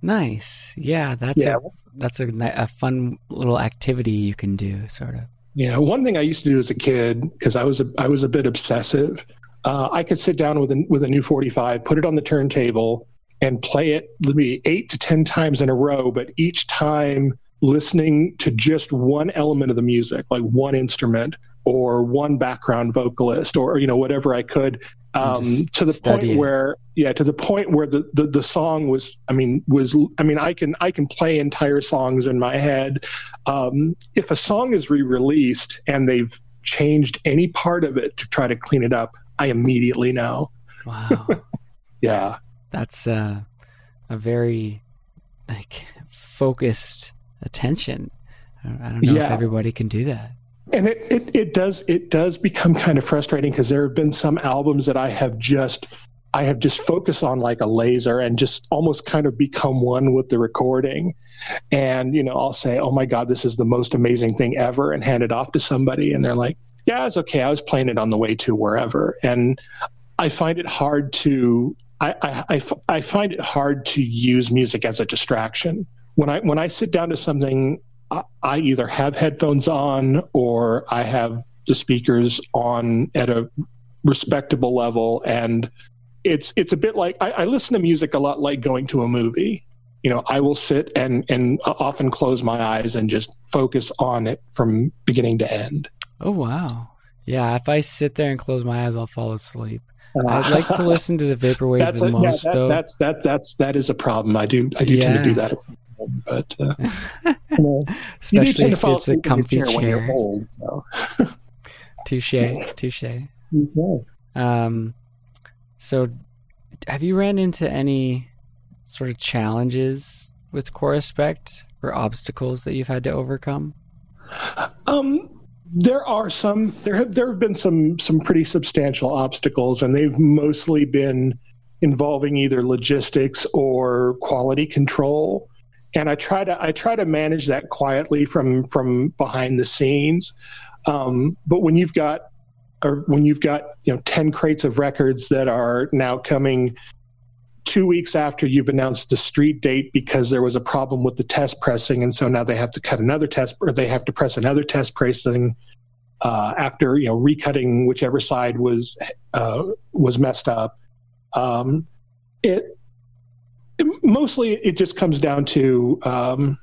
Nice, yeah, that's yeah. a that's a, a fun little activity you can do, sort of. Yeah, one thing I used to do as a kid because I was a, I was a bit obsessive. Uh, I could sit down with a with a new 45, put it on the turntable, and play it maybe eight to ten times in a row. But each time listening to just one element of the music, like one instrument or one background vocalist, or you know whatever I could, um, to the point where yeah to the point where the, the the song was i mean was i mean i can i can play entire songs in my head. Um, if a song is re-released and they've changed any part of it to try to clean it up i immediately know. Wow. Yeah. That's uh, a very like focused attention. I don't know yeah. if everybody can do that and it, it, it does it does become kind of frustrating because there have been some albums that I have just I have just focused on like a laser and just almost kind of become one with the recording. And, you know, I'll say, oh my God, this is the most amazing thing ever and hand it off to somebody. And they're like, "Yeah, it's okay, I was playing it on the way to wherever, and I find it hard to I, I, I, I find it hard to use music as a distraction. When I when I sit down to something, I, I either have headphones on or I have the speakers on at a respectable level, and it's it's a bit like I, I listen to music a lot like going to a movie. You know i will sit and and often close my eyes and just focus on it from beginning to end. Oh wow. Yeah if i sit there and close my eyes i'll fall asleep. Uh, I'd like to listen to the vaporwave that's the a, most yeah, that, though. that's that that's that is a problem. I do i do Yeah. tend to do that but uh, you know, especially to if it's a asleep in your comfy chair when you're old so touche touche Um, so have you ran into any sort of challenges with Corespect or obstacles that you've had to overcome? Um, there are some. There have there have been some some pretty substantial obstacles, and they've mostly been involving either logistics or quality control. And I try to I try to manage that quietly from from behind the scenes. Um, but when you've got or when you've got you know ten crates of records that are now coming two weeks after you've announced the street date because there was a problem with the test pressing, and so now they have to cut another test or they have to press another test pressing uh, after you know recutting whichever side was uh, was messed up. Um, it- mostly it just comes down to um,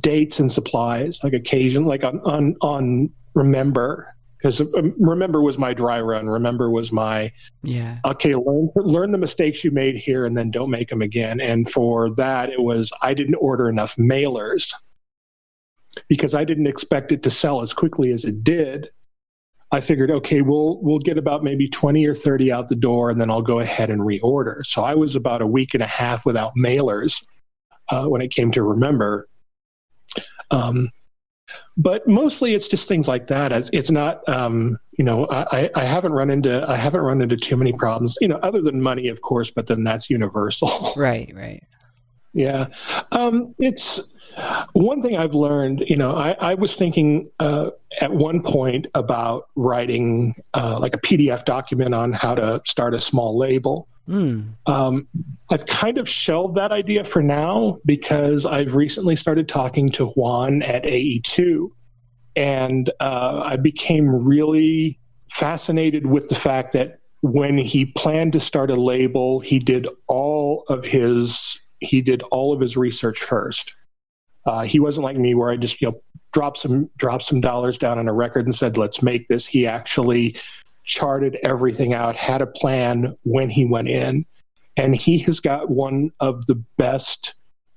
dates and supplies. Like occasion, like on on on remember because remember was my dry run. Remember was my Yeah. okay learn learn the mistakes you made here and then don't make them again and for that it was i didn't order enough mailers because i didn't expect it to sell as quickly as it did i figured okay we'll we'll get about maybe 20 or 30 out the door and then i'll go ahead and reorder so i was about a week and a half without mailers uh, when it came to remember um, but mostly it's just things like that. It's, it's not, um, you know, I, I haven't run into I haven't run into too many problems, you know, other than money, of course. But then that's universal. Right, right. yeah, um, it's one thing I've learned. You know, I, I was thinking uh, at one point about writing uh, like a PDF document on how to start a small label. Mm. Um, I've kind of shelved that idea for now because I've recently started talking to Juan at AE2, and uh, I became really fascinated with the fact that when he planned to start a label, he did all of his he did all of his research first. Uh, he wasn't like me, where I just you know dropped some dropped some dollars down on a record and said, "Let's make this." He actually charted everything out, had a plan when he went in, and he has got one of the best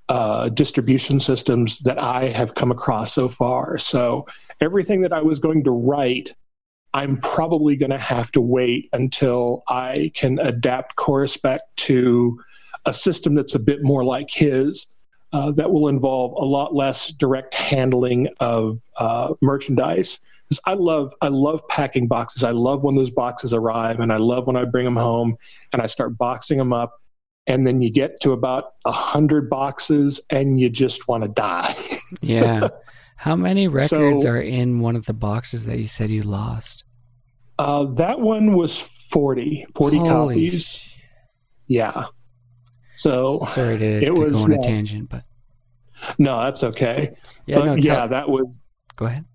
uh, distribution systems that I have come across so far. So everything that I was going to write, I'm probably going to have to wait until I can adapt Corespect to a system that's a bit more like his. Uh, that will involve a lot less direct handling of uh, merchandise I love I love packing boxes. I love when those boxes arrive, and I love when I bring them home and I start boxing them up. And then you get to about a hundred boxes, and you just want to die. Yeah. How many records So- are in one of the boxes that you said you lost? Uh, that one was 40, 40 Holy copies. Yeah. So Sorry to, It to was, go on a uh, tangent, but no, that's okay. yeah, no, yeah, tell- that was go ahead.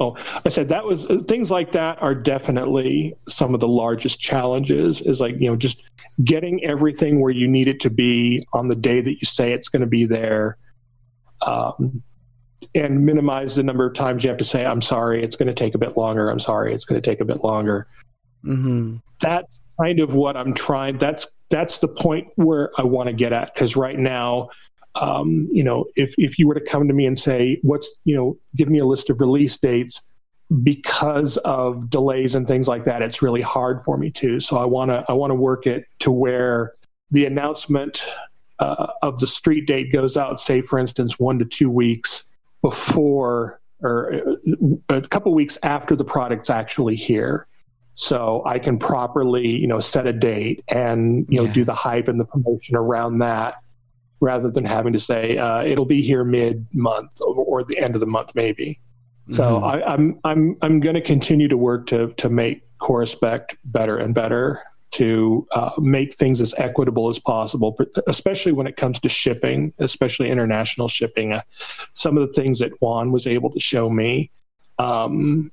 Oh, I said that was things like that are definitely some of the largest challenges. Is like you know just getting everything where you need it to be on the day that you say it's going to be there, um, and minimize the number of times you have to say I'm sorry. It's going to take a bit longer. I'm sorry. It's going to take a bit longer. hmm That's kind of what I'm trying. That's that's the point where I want to get at because right now um, you know, if, if you were to come to me and say, what's, you know, give me a list of release dates because of delays and things like that, it's really hard for me to. So I want to, I want to work it to where the announcement uh, of the street date goes out, say, for instance, one to two weeks before or uh, a couple weeks after the product's actually here. So I can properly, you know, set a date and, you know, Yeah. do the hype and the promotion around that rather than having to say uh, it'll be here mid month or, or the end of the month maybe So mm-hmm. I, I'm I'm I'm going to continue to work to to make Corespect better and better to uh, make things as equitable as possible, especially when it comes to shipping, especially international shipping. Uh, some of the things that Juan was able to show me, um,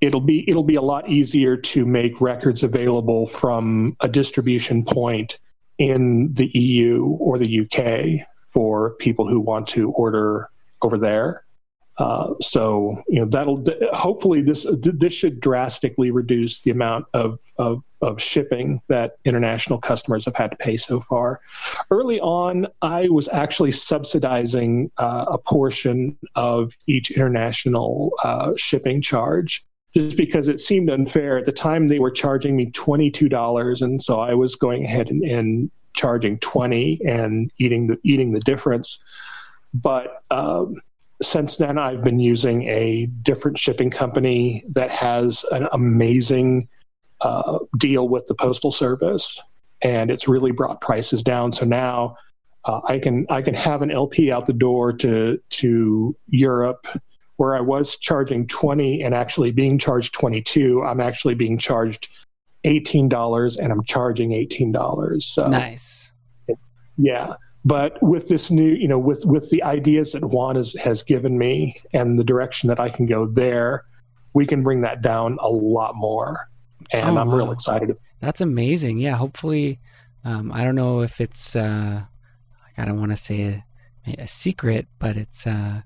it'll be it'll be a lot easier to make records available from a distribution point in the EU or the UK for people who want to order over there. Uh, so you know that'll hopefully this this should drastically reduce the amount of, of, of shipping that international customers have had to pay so far. Early on, I was actually subsidizing uh, a portion of each international uh, shipping charge. Just because it seemed unfair at the time, they were charging me twenty two dollars, and so I was going ahead and, and charging twenty and eating the eating the difference. But um, since then, I've been using a different shipping company that has an amazing uh, deal with the postal service, and it's really brought prices down. So now uh, I can I can have an LP out the door to to Europe, where I was charging twenty and actually being charged twenty two. I'm actually being charged eighteen dollars, and I'm charging eighteen dollars. So nice. Yeah. But with this new, you know, with with the ideas that Juan has, has given me and the direction that I can go there, we can bring that down a lot more. And oh, I'm wow. real excited. That's amazing. Yeah. Hopefully, um, I don't know if it's, uh, I don't want to say a, a, secret, but it's uh,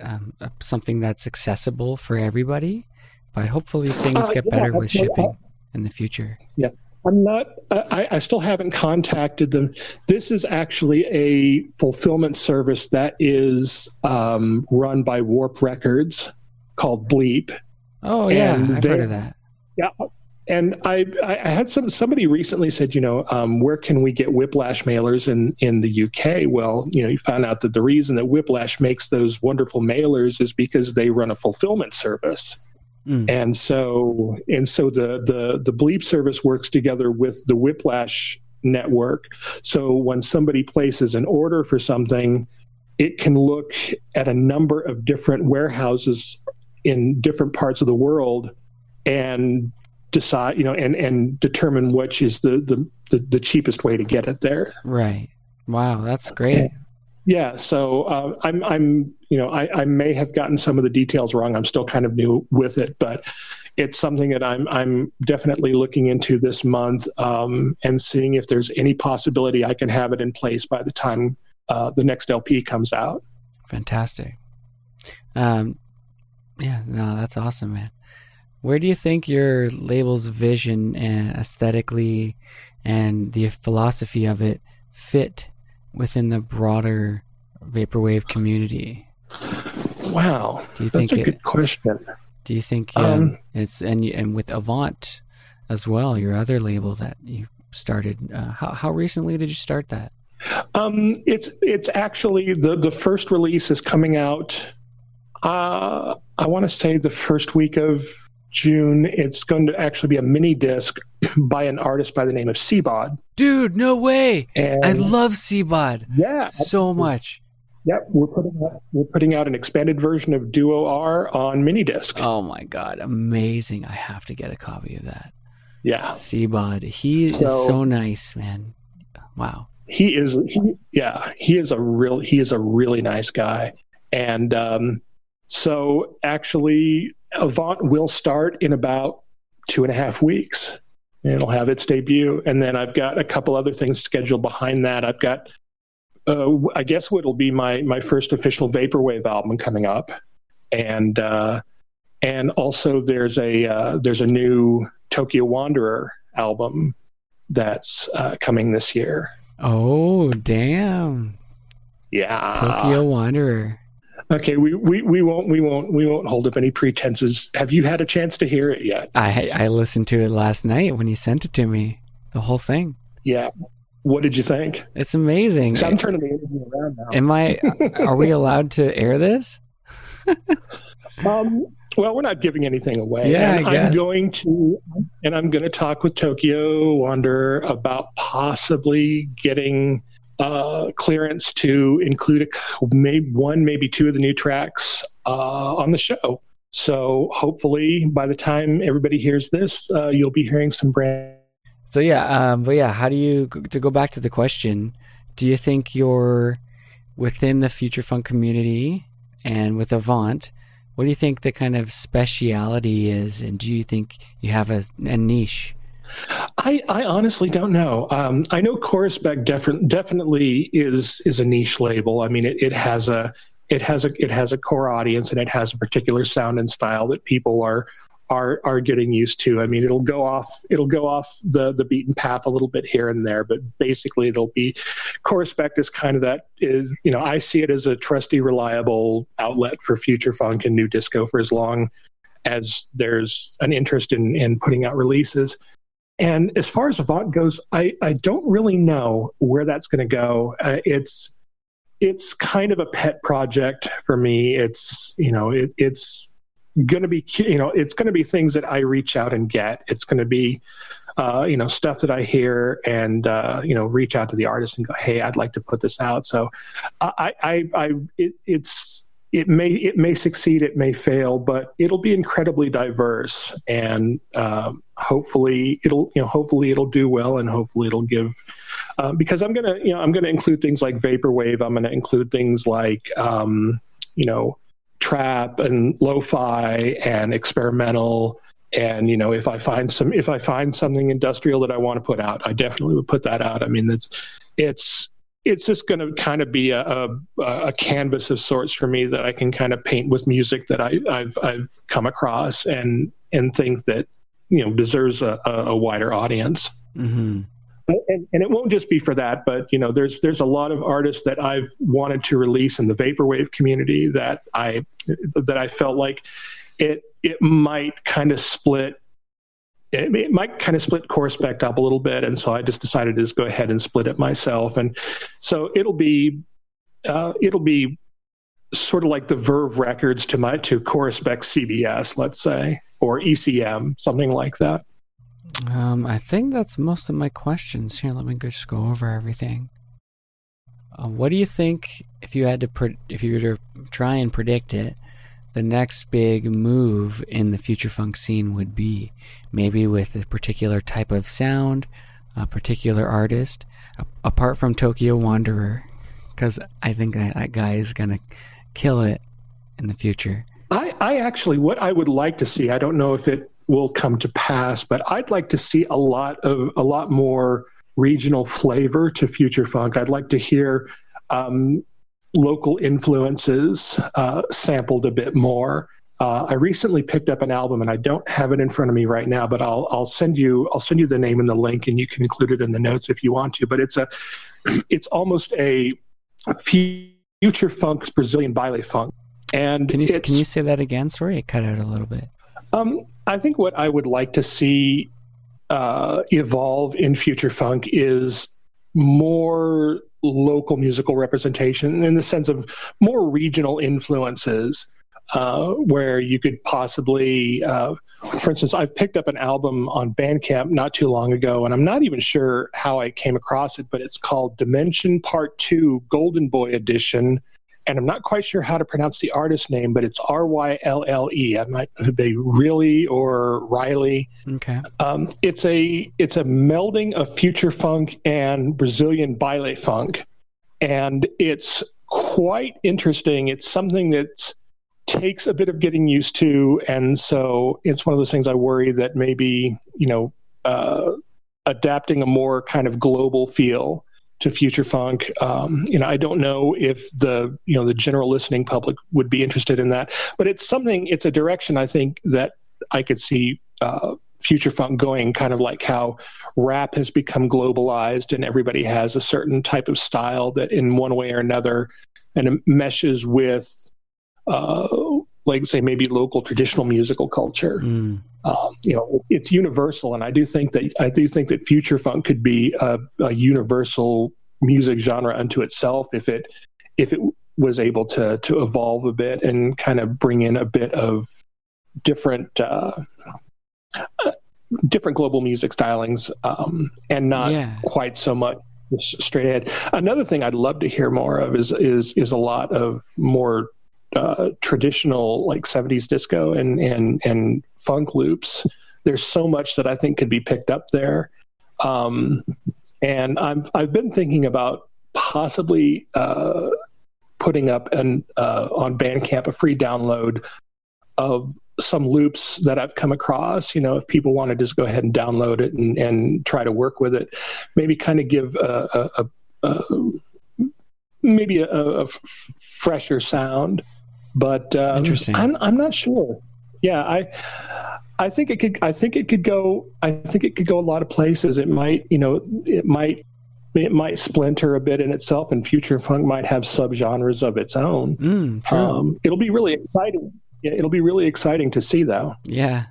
um, something that's accessible for everybody. But hopefully, things uh, get yeah, better with shipping in the future. Yeah. I'm not. I, I, still haven't contacted them. This is actually a fulfillment service that is um, run by Warp Records called Bleep. Oh yeah, I've heard of that. Yeah, and I I had some somebody recently said, you know, um, where can we get Whiplash mailers in in the UK? Well, you know, you found out that the reason that Whiplash makes those wonderful mailers is because they run a fulfillment service. Mm. And so and so the the the bleep service works together with the whiplash network. So when somebody places an order for something, it can look at a number of different warehouses in different parts of the world and decide, you know, and and determine which is the the the, the cheapest way to get it there. Right. Wow, that's great. Yeah, so uh, I'm, I'm, you know, I, I may have gotten some of the details wrong. I'm still kind of new with it, but it's something that I'm, I'm definitely looking into this month um, and seeing if there's any possibility I can have it in place by the time uh, the next LP comes out. Fantastic. Um, yeah, no, that's awesome, man. Where do you think your label's vision and aesthetically and the philosophy of it fit within the broader vaporwave community? Wow, do you think that's a it, good question. Do you think um, um, it's and and with Avant as well, your other label that you started? Uh, how how recently did you start that? Um, it's it's actually the the first release is coming out. Uh, I want to say the first week of June. It's going to actually be a mini disc by an artist by the name of Seabod. Dude, no way! And I love Seabod. Yeah, so much. Yep, we're putting out, we're putting out an expanded version of Duo R on mini disc. Oh my god, amazing! I have to get a copy of that. Yeah, Seabod. He so, is so nice, man. Wow. He is. He, yeah, he is a real. He is a really nice guy, and um, so actually, Avant will start in about two and a half weeks. It'll have its debut, and then I've got a couple other things scheduled behind that. I've got, uh, I guess, what'll be my my first official vaporwave album coming up, and uh, and also there's a uh, there's a new Tokyo Wanderer album that's uh, coming this year. Oh damn! Yeah, Tokyo Wanderer. Okay, we, we, we won't we won't we won't hold up any pretenses. Have you had a chance to hear it yet? I I listened to it last night when you sent it to me. The whole thing. Yeah. What did you think? It's amazing. So I'm turning the interview around now. Am I? are we allowed to air this? um. Well, we're not giving anything away. Yeah, and I guess. I'm going to, and I'm going to talk with Tokyo Wanderer about possibly getting uh, clearance to include a, maybe one, maybe two of the new tracks uh, on the show. So hopefully, by the time everybody hears this, uh, you'll be hearing some brand. So yeah, um, but yeah, how do you to go back to the question? Do you think you're within the future funk community and with Avant? What do you think the kind of speciality is, and do you think you have a, a niche? I, I, honestly don't know. Um, I know Corespect def- definitely is is a niche label. I mean, it, it has a it has a it has a core audience and it has a particular sound and style that people are are are getting used to. I mean, it'll go off it'll go off the the beaten path a little bit here and there, but basically it'll be Corespect is kind of that is you know I see it as a trusty, reliable outlet for future funk and new disco for as long as there's an interest in in putting out releases. And as far as Avant goes, I I don't really know where that's going to go. Uh, it's it's kind of a pet project for me. It's you know it, it's going to be you know it's going to be things that I reach out and get. It's going to be uh, you know stuff that I hear and uh, you know reach out to the artist and go, hey, I'd like to put this out. So I I, I it, it's it may it may succeed, it may fail, but it'll be incredibly diverse, and um, hopefully it'll you know hopefully it'll do well, and hopefully it'll give uh, because I'm gonna you know I'm gonna include things like vaporwave, I'm gonna include things like um, you know trap and lo-fi and experimental. And you know if i find some if i find something industrial that i want to put out i definitely would put that out. I mean it's it's it's just going to kind of be a, a, a, canvas of sorts for me that I can kind of paint with music that I, have I've come across and and think that you know deserves a, a wider audience. Mm-hmm. And, and, it won't just be for that, but you know, there's there's a lot of artists that I've wanted to release in the vaporwave community that I that I felt like it it might kind of split it, it might kind of split Corespect up a little bit, and so I just decided to just go ahead and split it myself. And so it'll be uh, it'll be sort of like the Verve records to my to Corespect CBS, let's say, or ECM, something like that. Um, I think that's most of my questions here. Let me just go over everything. Uh, what do you think if you had to pre- if you were to try and predict it? The next big move in the future funk scene would be. Maybe with a particular type of sound, a particular artist, apart from Tokyo Wanderer, because I think that, that guy is going to kill it in the future. I, I actually, what I would like to see, I don't know if it will come to pass, but I'd like to see a lot of a lot more regional flavor to future funk. I'd like to hear um, local influences uh, sampled a bit more. Uh, I recently picked up an album, and I don't have it in front of me right now, but I'll I'll send you I'll send you the name and the link, and you can include it in the notes if you want to. But it's a it's almost a future funk's Brazilian baile funk. And can you can you say that again? Sorry, it cut out a little bit. Um, I think what I would like to see uh, evolve in future funk is more local musical representation in the sense of more regional influences uh, where you could possibly, uh, for instance, I picked up an album on Bandcamp not too long ago, and I'm not even sure how I came across it, but it's called Dimension Part 2 Golden Boy Edition and I'm not quite sure how to pronounce the artist name, but it's R Y L L E. I might be really or Riley. Okay. Um, it's a it's a melding of future funk and Brazilian baile funk, and it's quite interesting. It's something that takes a bit of getting used to, and so it's one of those things I worry that maybe you know uh, adapting a more kind of global feel to future funk. Um, you know, I don't know if the you know the general listening public would be interested in that, but it's something. It's a direction I think that I could see uh, future funk going. Kind of like how rap has become globalized and everybody has a certain type of style that, in one way or another, and meshes with. Uh, like say maybe local traditional musical culture. Mm. Um, you know, it's universal, and I do think that I do think that future funk could be a, a universal music genre unto itself if it if it was able to to evolve a bit and kind of bring in a bit of different uh, different global music stylings um, and not yeah. quite so much straight ahead. Another thing I'd love to hear more of is is is a lot of more uh, traditional like 70s disco and and and funk loops. There's so much that I think could be picked up there. Um, and I've I've been thinking about possibly uh, putting up an uh, on Bandcamp a free download of some loops that I've come across. You know, if people want to just go ahead and download it and, and try to work with it, maybe kind of give a, a, a, a maybe a, fresher sound. But um, interesting, I'm I'm not sure. Yeah, I I think it could. I think it could go. I think it could go a lot of places. It might, you know, it might it might splinter a bit in itself, and future funk might have subgenres of its own. Mm, um, it'll be really exciting. Yeah, it'll be really exciting to see, though. Yeah,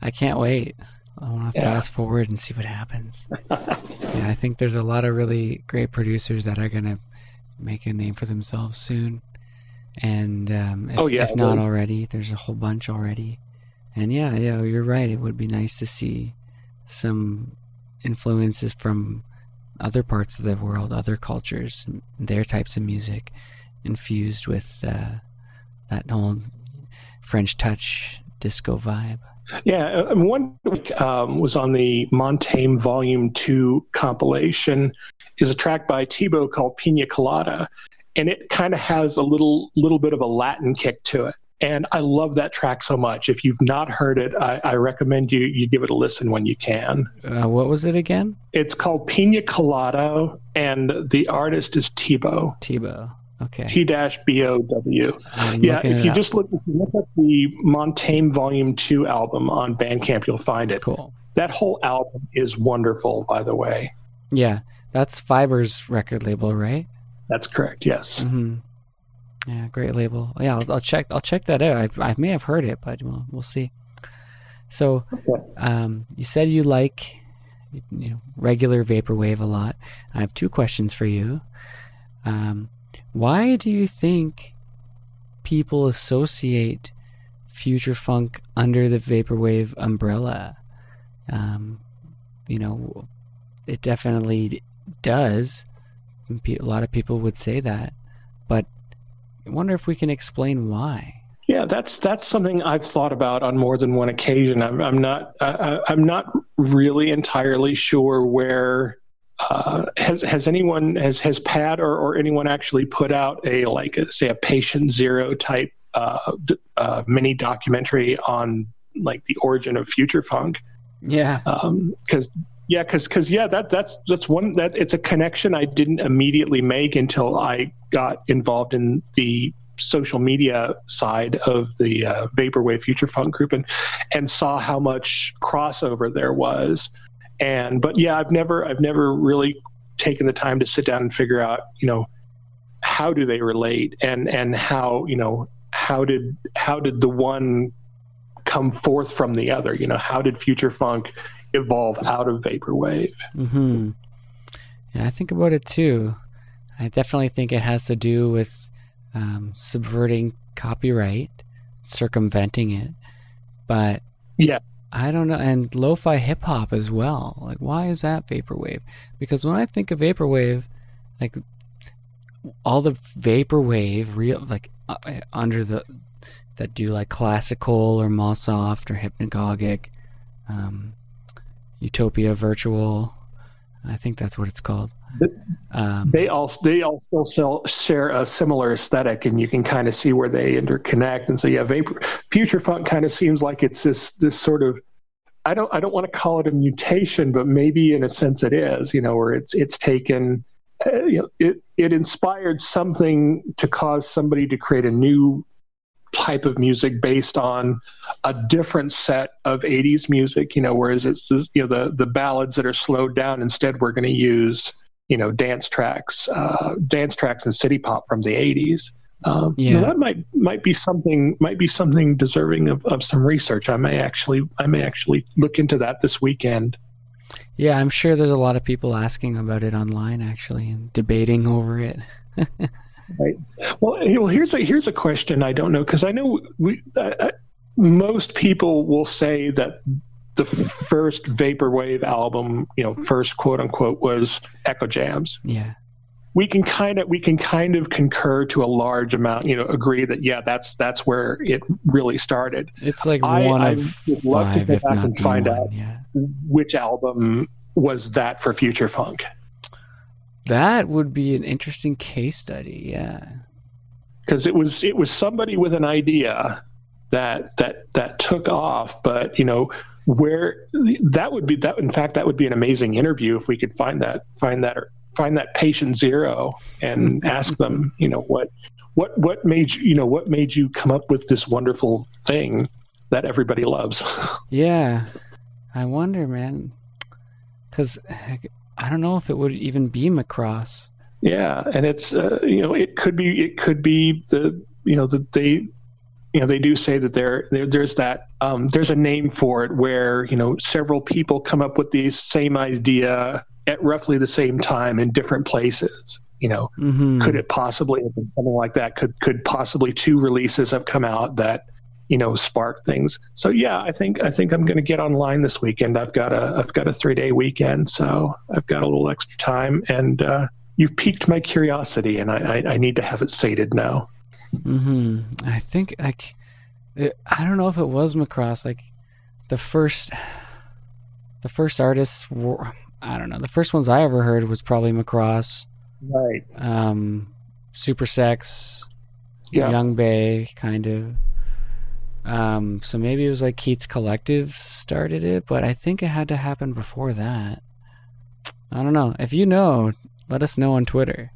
I can't wait. I want to yeah. fast forward and see what happens. yeah, I think there's a lot of really great producers that are going to make a name for themselves soon. And um, if, oh, yeah, if not already, there's a whole bunch already. And yeah, yeah, you're right. It would be nice to see some influences from other parts of the world, other cultures, their types of music infused with uh, that whole French touch disco vibe. Yeah, uh, one um, was on the Montaigne Volume Two compilation. Is a track by T-Bow called Pina Colada, and it kind of has a little little bit of a Latin kick to it. And I love that track so much. If you've not heard it, I, I recommend you you give it a listen when you can. Uh, what was it again? It's called Pina Colada, and the artist is T-Bow. T-Bow. Okay. T dash B O W. Yeah, if you just look, if you look at the Montaigne Volume Two album on Bandcamp, you'll find it. Cool. That whole album is wonderful, by the way. Yeah, that's Fiber's record label, right? That's correct. Yes. Mm-hmm. Yeah, great label. Yeah, I'll, I'll, check. I'll check that out. I, I may have heard it, but we'll we'll see. So, um, you said you like you know regular vaporwave a lot. I have two questions for you. Um, why do you think people associate future funk under the vaporwave umbrella? Um, you know, it definitely does. A lot of people would say that, but I wonder if we can explain why. Yeah, that's that's something I've thought about on more than one occasion. I'm, I'm not I, I'm not really entirely sure where uh, has has anyone has has Pat or, or anyone actually put out a like a, say a patient zero type uh, uh, mini documentary on like the origin of future funk? Yeah, because um, yeah, because because yeah, that that's that's one that it's a connection I didn't immediately make until I got involved in the social media side of the uh, vaporwave future funk group and and saw how much crossover there was. And but yeah i've never i've never really taken the time to sit down and figure out you know how do they relate and and how you know how did how did the one come forth from the other? You know how did future funk evolve out of vaporwave mm-hmm. yeah i think about it too i definitely think it has to do with um, subverting copyright circumventing it but yeah I don't know, and lo-fi hip hop as well. Like, why is that vaporwave? Because when I think of vaporwave, like all the vaporwave, real like uh, under the that do like classical or mallsoft or hypnagogic, um, Utopia Virtual. I think that's what it's called. Um, they all they all still sell, share a similar aesthetic, and you can kind of see where they interconnect. And so, yeah, vapor, future funk kind of seems like it's this this sort of I don't I don't want to call it a mutation, but maybe in a sense it is. You know, where it's it's taken. Uh, you know, it it inspired something to cause somebody to create a new type of music based on a different set of 80s music you know whereas it's you know the the ballads that are slowed down instead we're going to use you know dance tracks uh, dance tracks and city pop from the 80s um, yeah. So that might might be something might be something deserving of, of some research. I may actually I may actually look into that this weekend. Yeah, I'm sure there's a lot of people asking about it online actually and debating over it. right. Well, well, here's a here's a question I don't know because I know we uh, most people will say that the first vaporwave album, you know, first quote unquote was Eccojams. Yeah. we can kind of we can kind of concur to a large amount you know agree that yeah that's that's where it really started it's like I, one I, of would love five, to go back and find one, out yeah. which album was that for future funk that would be an interesting case study yeah because it was it was somebody with an idea that that that took off but you know where that would be that in fact that would be an amazing interview if we could find that find that find that patient zero and ask them, you know, what what what made you, you know, what made you come up with this wonderful thing that everybody loves? Yeah. I wonder, man. Cuz I don't know if it would even be Macross. Yeah, and it's uh, you know, it could be it could be the you know, that they you know they do say that there, there there's that um, there's a name for it where you know several people come up with the same idea at roughly the same time in different places. You know, mm-hmm. could it possibly have been something like that? Could could possibly two releases have come out that you know spark things? So yeah, I think I think I'm going to get online this weekend. I've got a I've got a three day weekend, so I've got a little extra time, and uh, you've piqued my curiosity, and I, I, I need to have it sated now. Hmm. I think I. I don't know if it was Macross. Like the first, the first artists were. I don't know. The first ones I ever heard was probably Macross. Right. Um, Supersex, yeah. Yung Bae, kind of. Um, so maybe it was like Keats Collective started it, but I think it had to happen before that. I don't know. If you know, let us know on Twitter.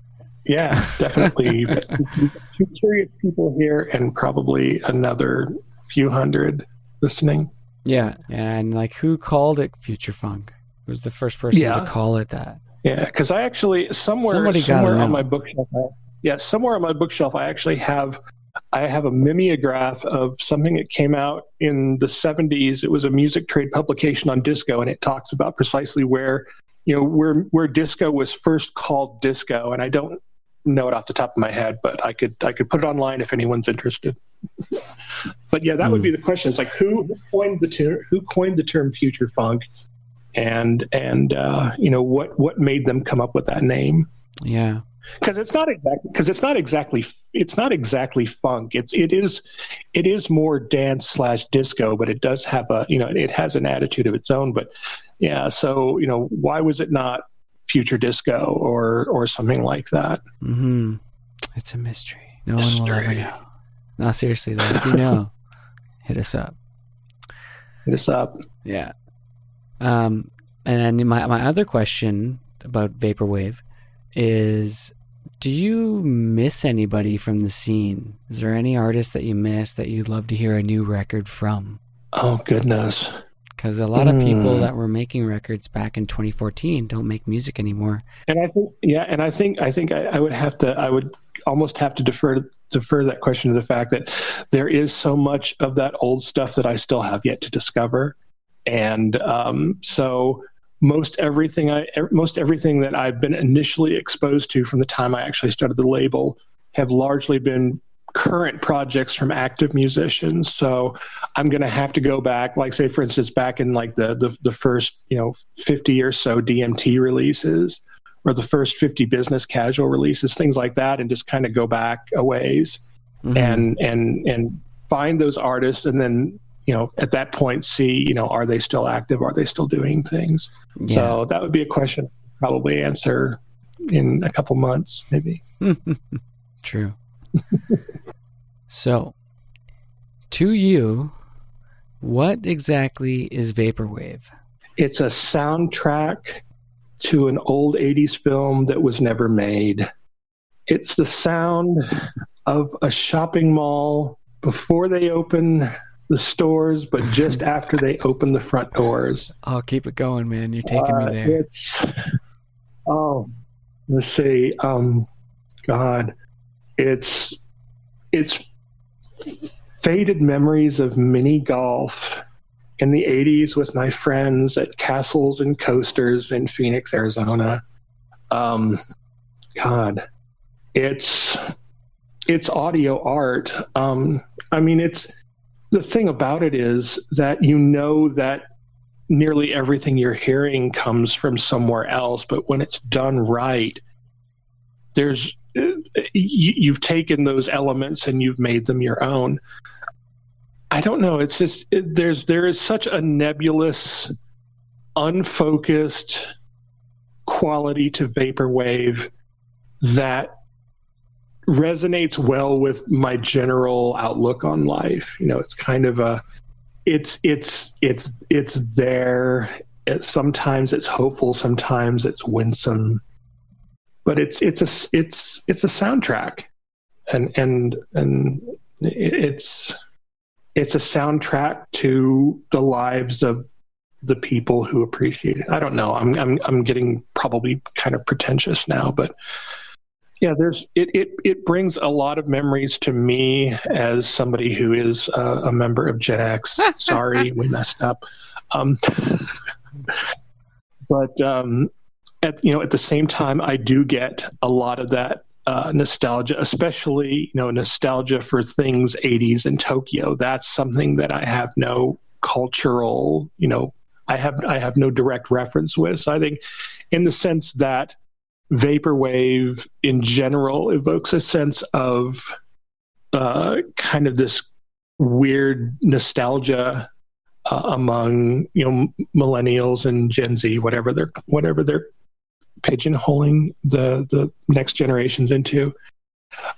Yeah, definitely. Two curious people here, and probably another few hundred listening. Yeah, and like who called it future funk? was the first person yeah. to call it that. Yeah, because I actually somewhere Somebody somewhere on my bookshelf, I, yeah, somewhere on my bookshelf, I actually have I have a mimeograph of something that came out in the '70s. It was a music trade publication on disco, and it talks about precisely where you know where where disco was first called disco. And I don't know it off the top of my head, but I could I could put it online if anyone's interested. but yeah, that mm. would be the question. It's like who coined the term who coined the term future funk, and and uh, you know what what made them come up with that name. Yeah, because it's not exactly because it's not exactly it's not exactly funk. It's it is it is more dance slash disco, but it does have a you know it has an attitude of its own. But yeah, so you know why was it not future disco or or something like that? Mm-hmm. It's a mystery. No mystery. one will ever know. No, seriously though, if you know, hit us up. Hit us up. Yeah. Um, and my my other question about vaporwave is do you miss anybody from the scene? Is there any artist that you miss that you'd love to hear a new record from? Oh goodness. Because a lot of people mm. that were making records back in 2014 don't make music anymore. And I think, yeah, and I think, I think I, I would have to, I would almost have to defer defer that question to the fact that there is so much of that old stuff that I still have yet to discover and um, so most everything I most everything that I've been initially exposed to from the time I actually started the label have largely been current projects from active musicians. So I'm going to have to go back, like say for instance, back in like the the, the first you know 50 or so DMT releases or the first 50 business casual releases, things like that, and just kind of go back a ways mm-hmm. and and and find those artists and then you know, at that point, see, you know, are they still active? Are they still doing things? Yeah. So that would be a question probably answer in a couple months, maybe. True. so, to you, what exactly is Vaporwave? It's a soundtrack to an old 80s film that was never made. It's the sound of a shopping mall before they open the stores, but just after they open the front doors. Oh, keep it going, man. You're taking uh, me there. It's oh, let's see. Um, God, it's it's faded memories of mini golf in the 80s with my friends at castles and coasters in Phoenix, Arizona. Um, God, it's it's audio art. Um, I mean, it's the thing about it is that you know that nearly everything you're hearing comes from somewhere else, but when it's done right, there's you, have taken those elements and you've made them your own. I don't know. It's just it, there's there is such a nebulous, unfocused quality to vaporwave that resonates well with my general outlook on life. You know, it's kind of a it's it's it's it's there. It, sometimes it's hopeful, sometimes it's winsome, but it's it's a it's it's a soundtrack, and and and it's it's a soundtrack to the lives of the people who appreciate it. I don't know. I'm I'm I'm getting probably kind of pretentious now, but yeah, there's it it it brings a lot of memories to me as somebody who is uh, a member of Gen X. Sorry, we messed up. Um, but um, at you know at the same time, I do get a lot of that uh, nostalgia, especially you know nostalgia for things 80s in Tokyo. That's something that I have no cultural you know I have I have no direct reference with. So I think, in the sense that vaporwave in general evokes a sense of uh, kind of this weird nostalgia uh, among you know millennials and Gen Z, whatever they're whatever they're pigeonholing the the next generations into.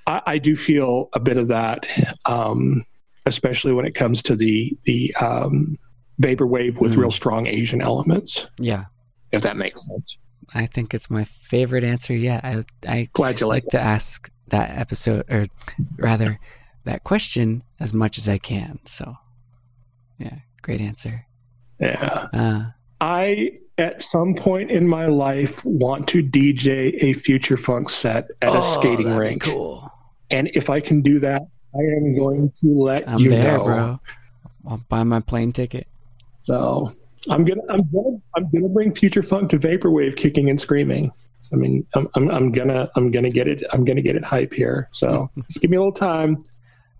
I, I do feel a bit of that, um, especially when it comes to the the um, vaporwave with mm. real strong Asian elements. Yeah, if that makes sense. I think it's my favorite answer yet. I I glad you like, like to ask that episode, or rather, that question as much as I can. So, yeah, great answer. Yeah. Uh, I at some point in my life want to DJ a future funk set at oh, a skating rink. Cool. And if I can do that, I am going to let I'm you there, know. bro. I'll buy my plane ticket. So I'm gonna I'm gonna I'm gonna bring future funk to vaporwave, kicking and screaming. I mean, I'm, I'm, I'm gonna I'm gonna get it I'm gonna get it hype here. So just give me a little time.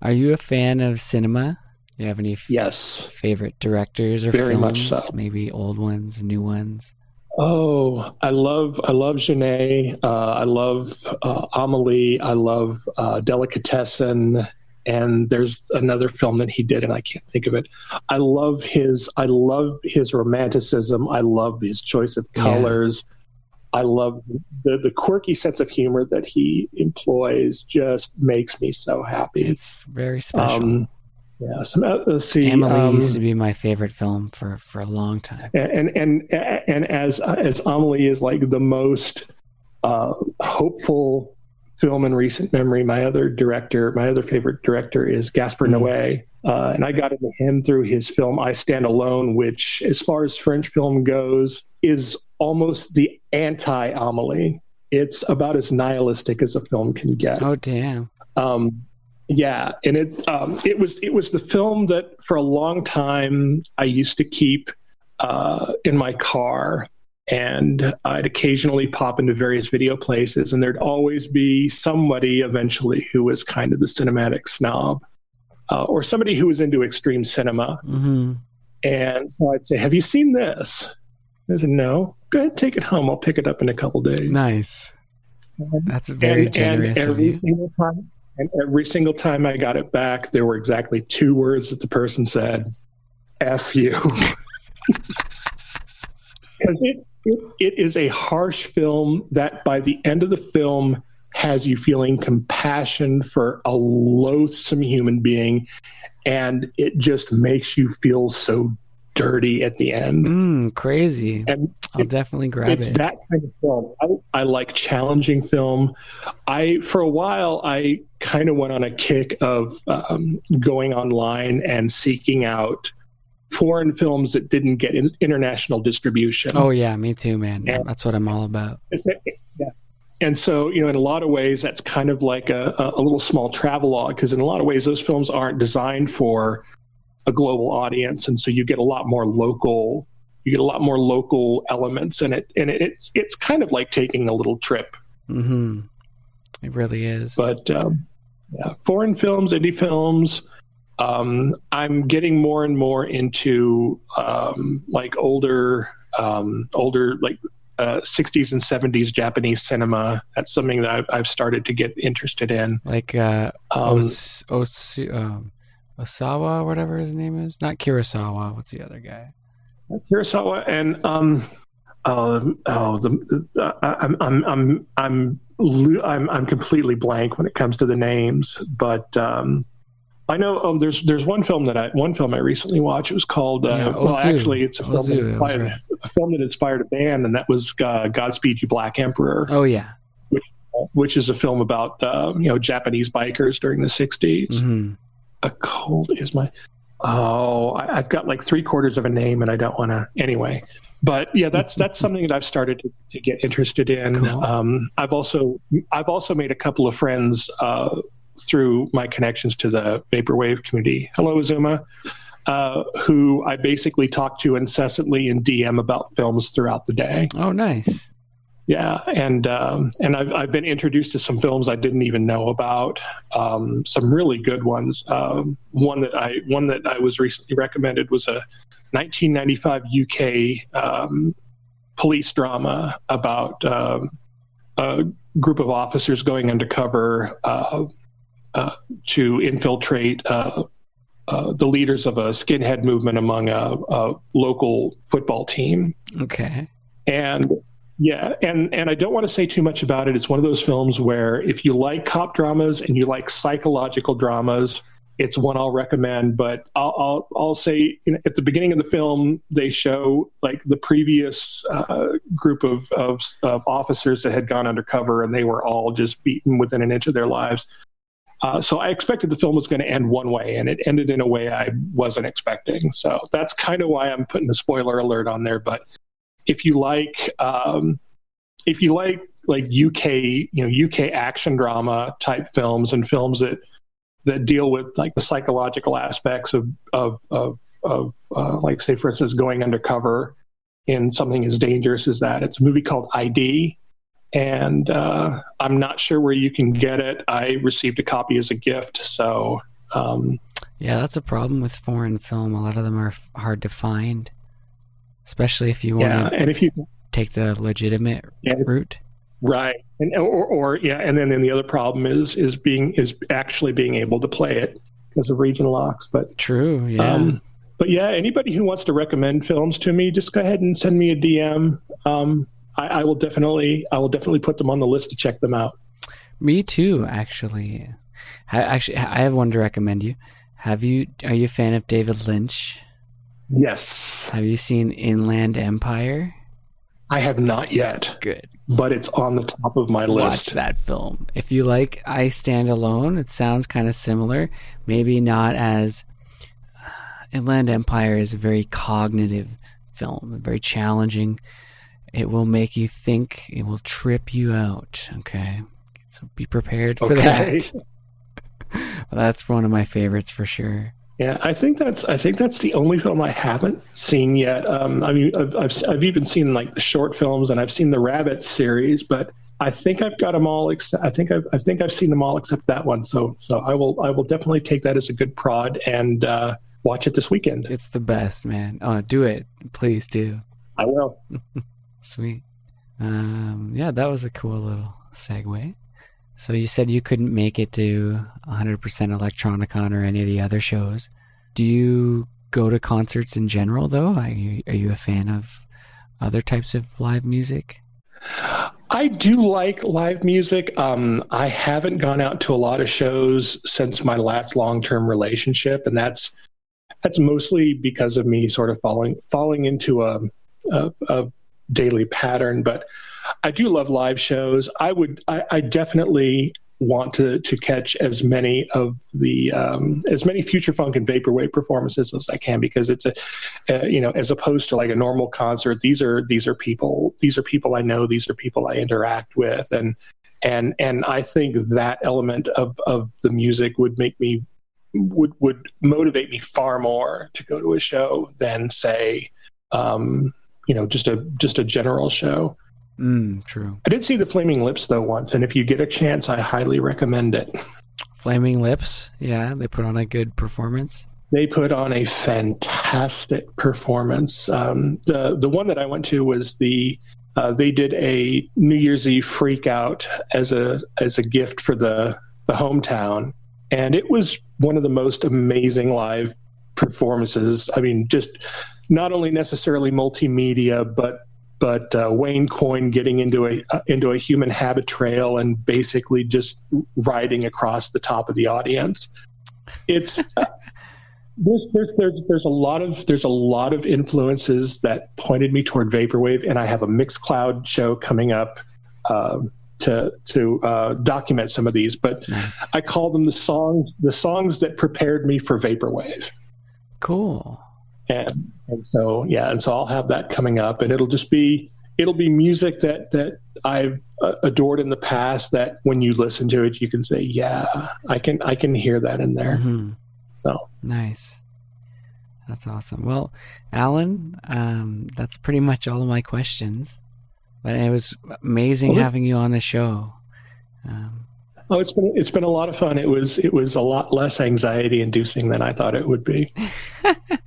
Are you a fan of cinema? Do you have any f- yes favorite directors or very films? much so? Maybe old ones, new ones. Oh, I love I love Jeunet. Uh, I love uh, Amelie. I love uh, Delicatessen and there's another film that he did and i can't think of it i love his i love his romanticism i love his choice of colors yeah. i love the the quirky sense of humor that he employs just makes me so happy it's very special um, yeah, so, uh, let's see. Amelie um, used to be my favorite film for, for a long time. And and and as as Amelie is like the most uh, hopeful film in recent memory, my other director, my other favorite director is Gaspar mm. Noé. Uh, and I got into him through his film I Stand Alone, which, as far as French film goes, is almost the anti Amelie. It's about as nihilistic as a film can get. Oh, damn. Um, yeah, and it um, it was it was the film that for a long time I used to keep uh, in my car and I'd occasionally pop into various video places, and there'd always be somebody eventually who was kind of the cinematic snob, uh, or somebody who was into extreme cinema. Mm-hmm. And so I'd say, "Have you seen this?" I said, "No." Go ahead, take it home. I'll pick it up in a couple days. Nice. That's very and, generous and every Single time, and every single time I got it back, there were exactly two words that the person said: "F you." Because it it, it is a harsh film that by the end of the film has you feeling compassion for a loathsome human being and it just makes you feel so dirty at the end. Mm, crazy. And I'll it, definitely grab it's it. It's that kind of film. I, I, like challenging film. I for a while I kind of went on a kick of um, going online and seeking out foreign films that didn't get in, international distribution. Oh yeah, me too, man. And that's what I'm all about. yeah. And so, you know, in a lot of ways, that's kind of like a, a little small travelogue because in a lot of ways, those films aren't designed for a global audience, and so you get a lot more local. You get a lot more local elements in it, and it's it's kind of like taking a little trip. Mm-hmm. It really is. But um, yeah, foreign films, indie films, um, I'm getting more and more into um, like older, um, older like uh, 60s and 70s Japanese cinema. That's something that I've, I've started to get interested in. Like uh, um, Os- Os- um, Osawa, whatever his name is. Not Kurosawa. What's the other guy? Kurosawa and um, uh, oh, the, uh, I'm I'm I'm I'm I'm I'm completely blank when it comes to the names, but um, I know um, there's there's one film that I one film I recently watched. It was called uh, yeah, well, actually, it's a film, Ozu, that inspired, right. a film that inspired a band, and that was uh, Godspeed You Black Emperor. Oh yeah, which which is a film about uh, you know Japanese bikers during the '60s. Mm-hmm. A cold is my oh I, have got like three quarters of a name, and I don't want to anyway. But yeah, that's that's something that I've started to, to get interested in. Cool. Um, I've also I've also made a couple of friends uh, through my connections to the vaporwave community. Hello, Azuma. Uh, who I basically talk to incessantly in DM about films throughout the day. Oh, nice. Yeah, and um, and I've I've been introduced to some films I didn't even know about. Um, some really good ones. Um, one that I one that I was recently recommended was a 1995 UK um, police drama about uh, a group of officers going undercover uh, uh, to infiltrate uh, uh, the leaders of a skinhead movement among a, a, local football team. Okay. And yeah, and and I don't want to say too much about it. It's one of those films where if you like cop dramas and you like psychological dramas, it's one I'll recommend. But I'll I'll, I'll say you know, at the beginning of the film they show like the previous uh, group of, of, of officers that had gone undercover, and they were all just beaten within an inch of their lives. Uh, so I expected the film was going to end one way, and it ended in a way I wasn't expecting. So that's kind of why I'm putting the spoiler alert on there. But if you like, um, if you like like UK, you know, UK action drama type films and films that that deal with like the psychological aspects of of of, of uh, like say for instance going undercover in something as dangerous as that. It's a movie called ID and uh, I'm not sure where you can get it. I received a copy as a gift, so. Um, yeah, that's a problem with foreign film. A lot of them are f- hard to find, especially if you want yeah, to and if you take the legitimate yeah, route. Right, and or, or yeah, and then, then the other problem is is being is actually being able to play it because of regional locks. But true, yeah. Um, but yeah, anybody who wants to recommend films to me, just go ahead and send me a DM. Um, I, I will definitely I will definitely put them on the list to check them out. Me too, actually. I, actually, I have one to recommend you. Have you? Are you a fan of David Lynch? Yes. Have you seen Inland Empire? I have not yet. Good. But it's on the top of my list. Watch that film. If you like I Stand Alone, it sounds kind of similar. Maybe not as. Uh, Inland Empire is a very cognitive film, very challenging it will make you think. It will trip you out. Okay, so be prepared for okay. that. that's one of my favorites for sure. Yeah, I think that's I think that's the only film I haven't seen yet. Um, I mean, I've, I've I've even seen like the short films and I've seen the Rabbit series, but I think I've got them all. Except, I think I've I think I've seen them all except that one. So so I will I will definitely take that as a good prod and uh, watch it this weekend. It's the best, man. Oh, do it, please do. I will. Sweet. Um, yeah, that was a cool little segue. So you said you couldn't make it to 100% Electronicon or any of the other shows. Do you go to concerts in general, though? Are you, are you a fan of other types of live music? I do like live music. Um, I haven't gone out to a lot of shows since my last long-term relationship, and that's that's mostly because of me sort of falling falling into a, a, a daily pattern. But I do love live shows. I would, I, I definitely want to to catch as many of the um, as many future funk and vaporwave performances as I can because it's a uh, you know as opposed to like a normal concert these are these are people these are people I know these are people I interact with and and and I think that element of of the music would make me would would motivate me far more to go to a show than say um, you know just a just a general show. Mm, true. I did see the Flaming Lips though once, and if you get a chance, I highly recommend it. Flaming Lips, yeah, they put on a good performance. They put on a fantastic performance. Um, the the one that I went to was the uh, they did a New Year's Eve freak out as a as a gift for the the hometown, and it was one of the most amazing live performances. I mean, just not only necessarily multimedia, but but uh, Wayne Coyne getting into a uh, into a human habit trail and basically just riding across the top of the audience. It's uh, there's, there's there's there's a lot of there's a lot of influences that pointed me toward vaporwave, and I have a Mixcloud show coming up. Uh, to to uh, document some of these, but nice. I call them the songs the songs that prepared me for vaporwave. Cool. And and so yeah, and so I'll have that coming up, and it'll just be it'll be music that that I've uh, adored in the past. That when you listen to it, you can say, yeah, I can I can hear that in there. Mm-hmm. So nice. That's awesome. Well, Alan, um, that's pretty much all of my questions. But it was amazing well, having you on the show. Um, oh, it's been it's been a lot of fun. It was it was a lot less anxiety inducing than I thought it would be.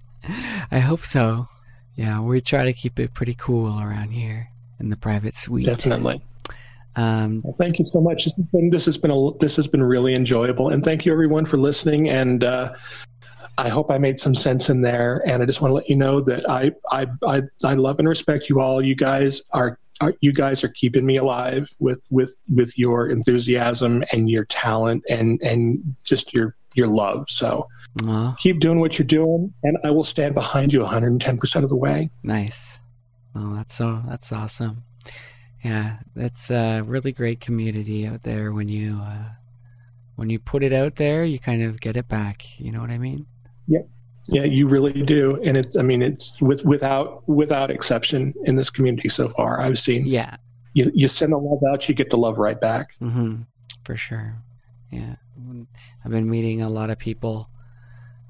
I hope so. Yeah, we try to keep it pretty cool around here in the private suite. Definitely. Um, well, thank you so much. This has been this has been a, this has been really enjoyable, and thank you everyone for listening. And uh, I hope I made some sense in there. And I just want to let you know that I I I, I love and respect you all. You guys are are, you guys are keeping me alive with with with your enthusiasm and your talent and and just your your love. So uh, keep doing what you're doing, and I will stand behind you 110 percent of the way. Nice. Well, that's so that's awesome. Yeah, that's a really great community out there. When you uh, when you put it out there, you kind of get it back. You know what I mean? Yeah. Yeah, you really do, and it's. I mean, it's with without without exception in this community so far. I've seen. Yeah. You you send the love out, you get the love right back. Mm-hmm. For sure. Yeah, I've been meeting a lot of people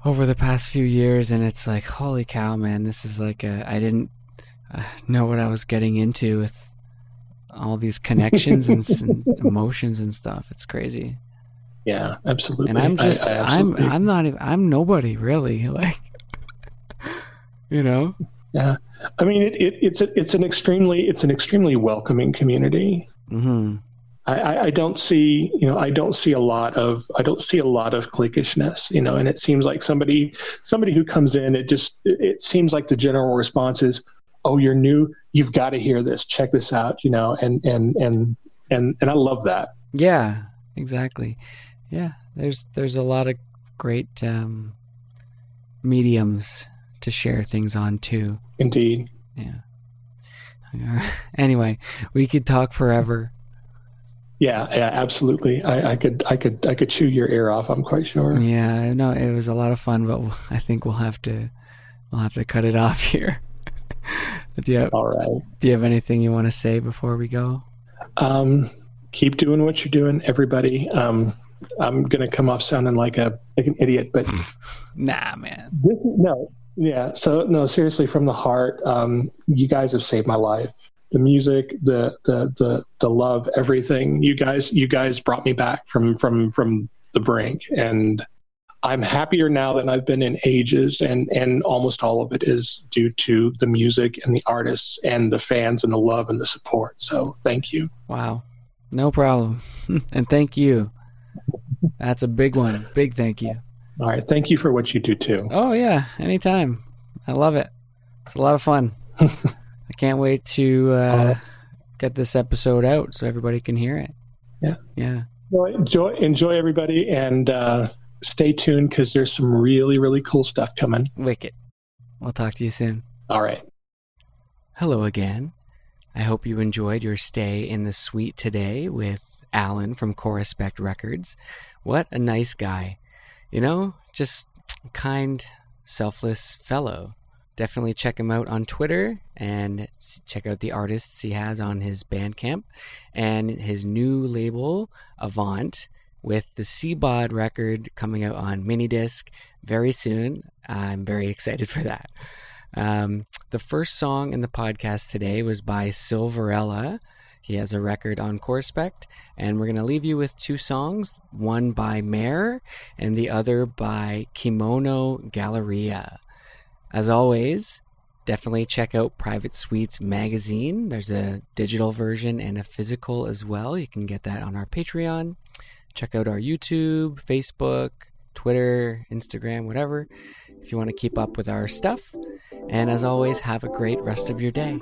over the past few years, and it's like, holy cow, man! This is like a. I didn't uh, know what I was getting into with all these connections and, and emotions and stuff. It's crazy. Yeah, absolutely. And I'm just I, I I'm I'm not even I'm nobody really like you know. Yeah, I mean it, it, it's a, it's an extremely it's an extremely welcoming community. Mm-hmm. I, I don't see you know I don't see a lot of I don't see a lot of cliquishness you know and it seems like somebody somebody who comes in it just it seems like the general response is oh you're new you've got to hear this check this out you know and and and and and I love that yeah exactly yeah, there's there's a lot of great um, mediums to share things on too. Indeed. Yeah. anyway, we could talk forever. Yeah, yeah, absolutely. I, I, could, I could, I could chew your ear off. I'm quite sure. Yeah, no, it was a lot of fun, but I think we'll have to, we'll have to cut it off here. do you have, All right. Do you have anything you want to say before we go? Um, keep doing what you're doing, everybody. Um, I'm gonna come off sounding like a like an idiot, but nah, man. This is no, yeah. So no, seriously, from the heart, um, you guys have saved my life. The music, the the the the love, everything. You guys, you guys brought me back from from from the brink, and I'm happier now than I've been in ages, and and almost all of it is due to the music and the artists and the fans and the love and the support. So thank you. Wow, no problem, and thank you. That's a big one. Big thank you. All right. Thank you for what you do too. Oh, yeah. Anytime. I love it. It's a lot of fun. Can't wait to uh, uh, get this episode out so everybody can hear it. Yeah. Yeah. Well, enjoy, enjoy everybody and uh, stay tuned because there's some really, really cool stuff coming. Wicked. We'll talk to you soon. All right. Hello again. I hope you enjoyed your stay in the suite today with Alan from Corespect Records. What a nice guy. You know, just kind, selfless fellow. Definitely check him out on Twitter and check out the artists he has on his Bandcamp and his new label, Avant, with the Seabod record coming out on mini disc very soon. I'm very excited for that. Um, the first song in the podcast today was by Silverella he has a record on Corespect, and we're going to leave you with two songs one by Mare and the other by Kimono Galleria. As always, definitely check out Private Suites magazine. There's a digital version and a physical as well. You can get that on our Patreon. Check out our YouTube, Facebook, Twitter, Instagram, whatever, if you want to keep up with our stuff. And as always, have a great rest of your day.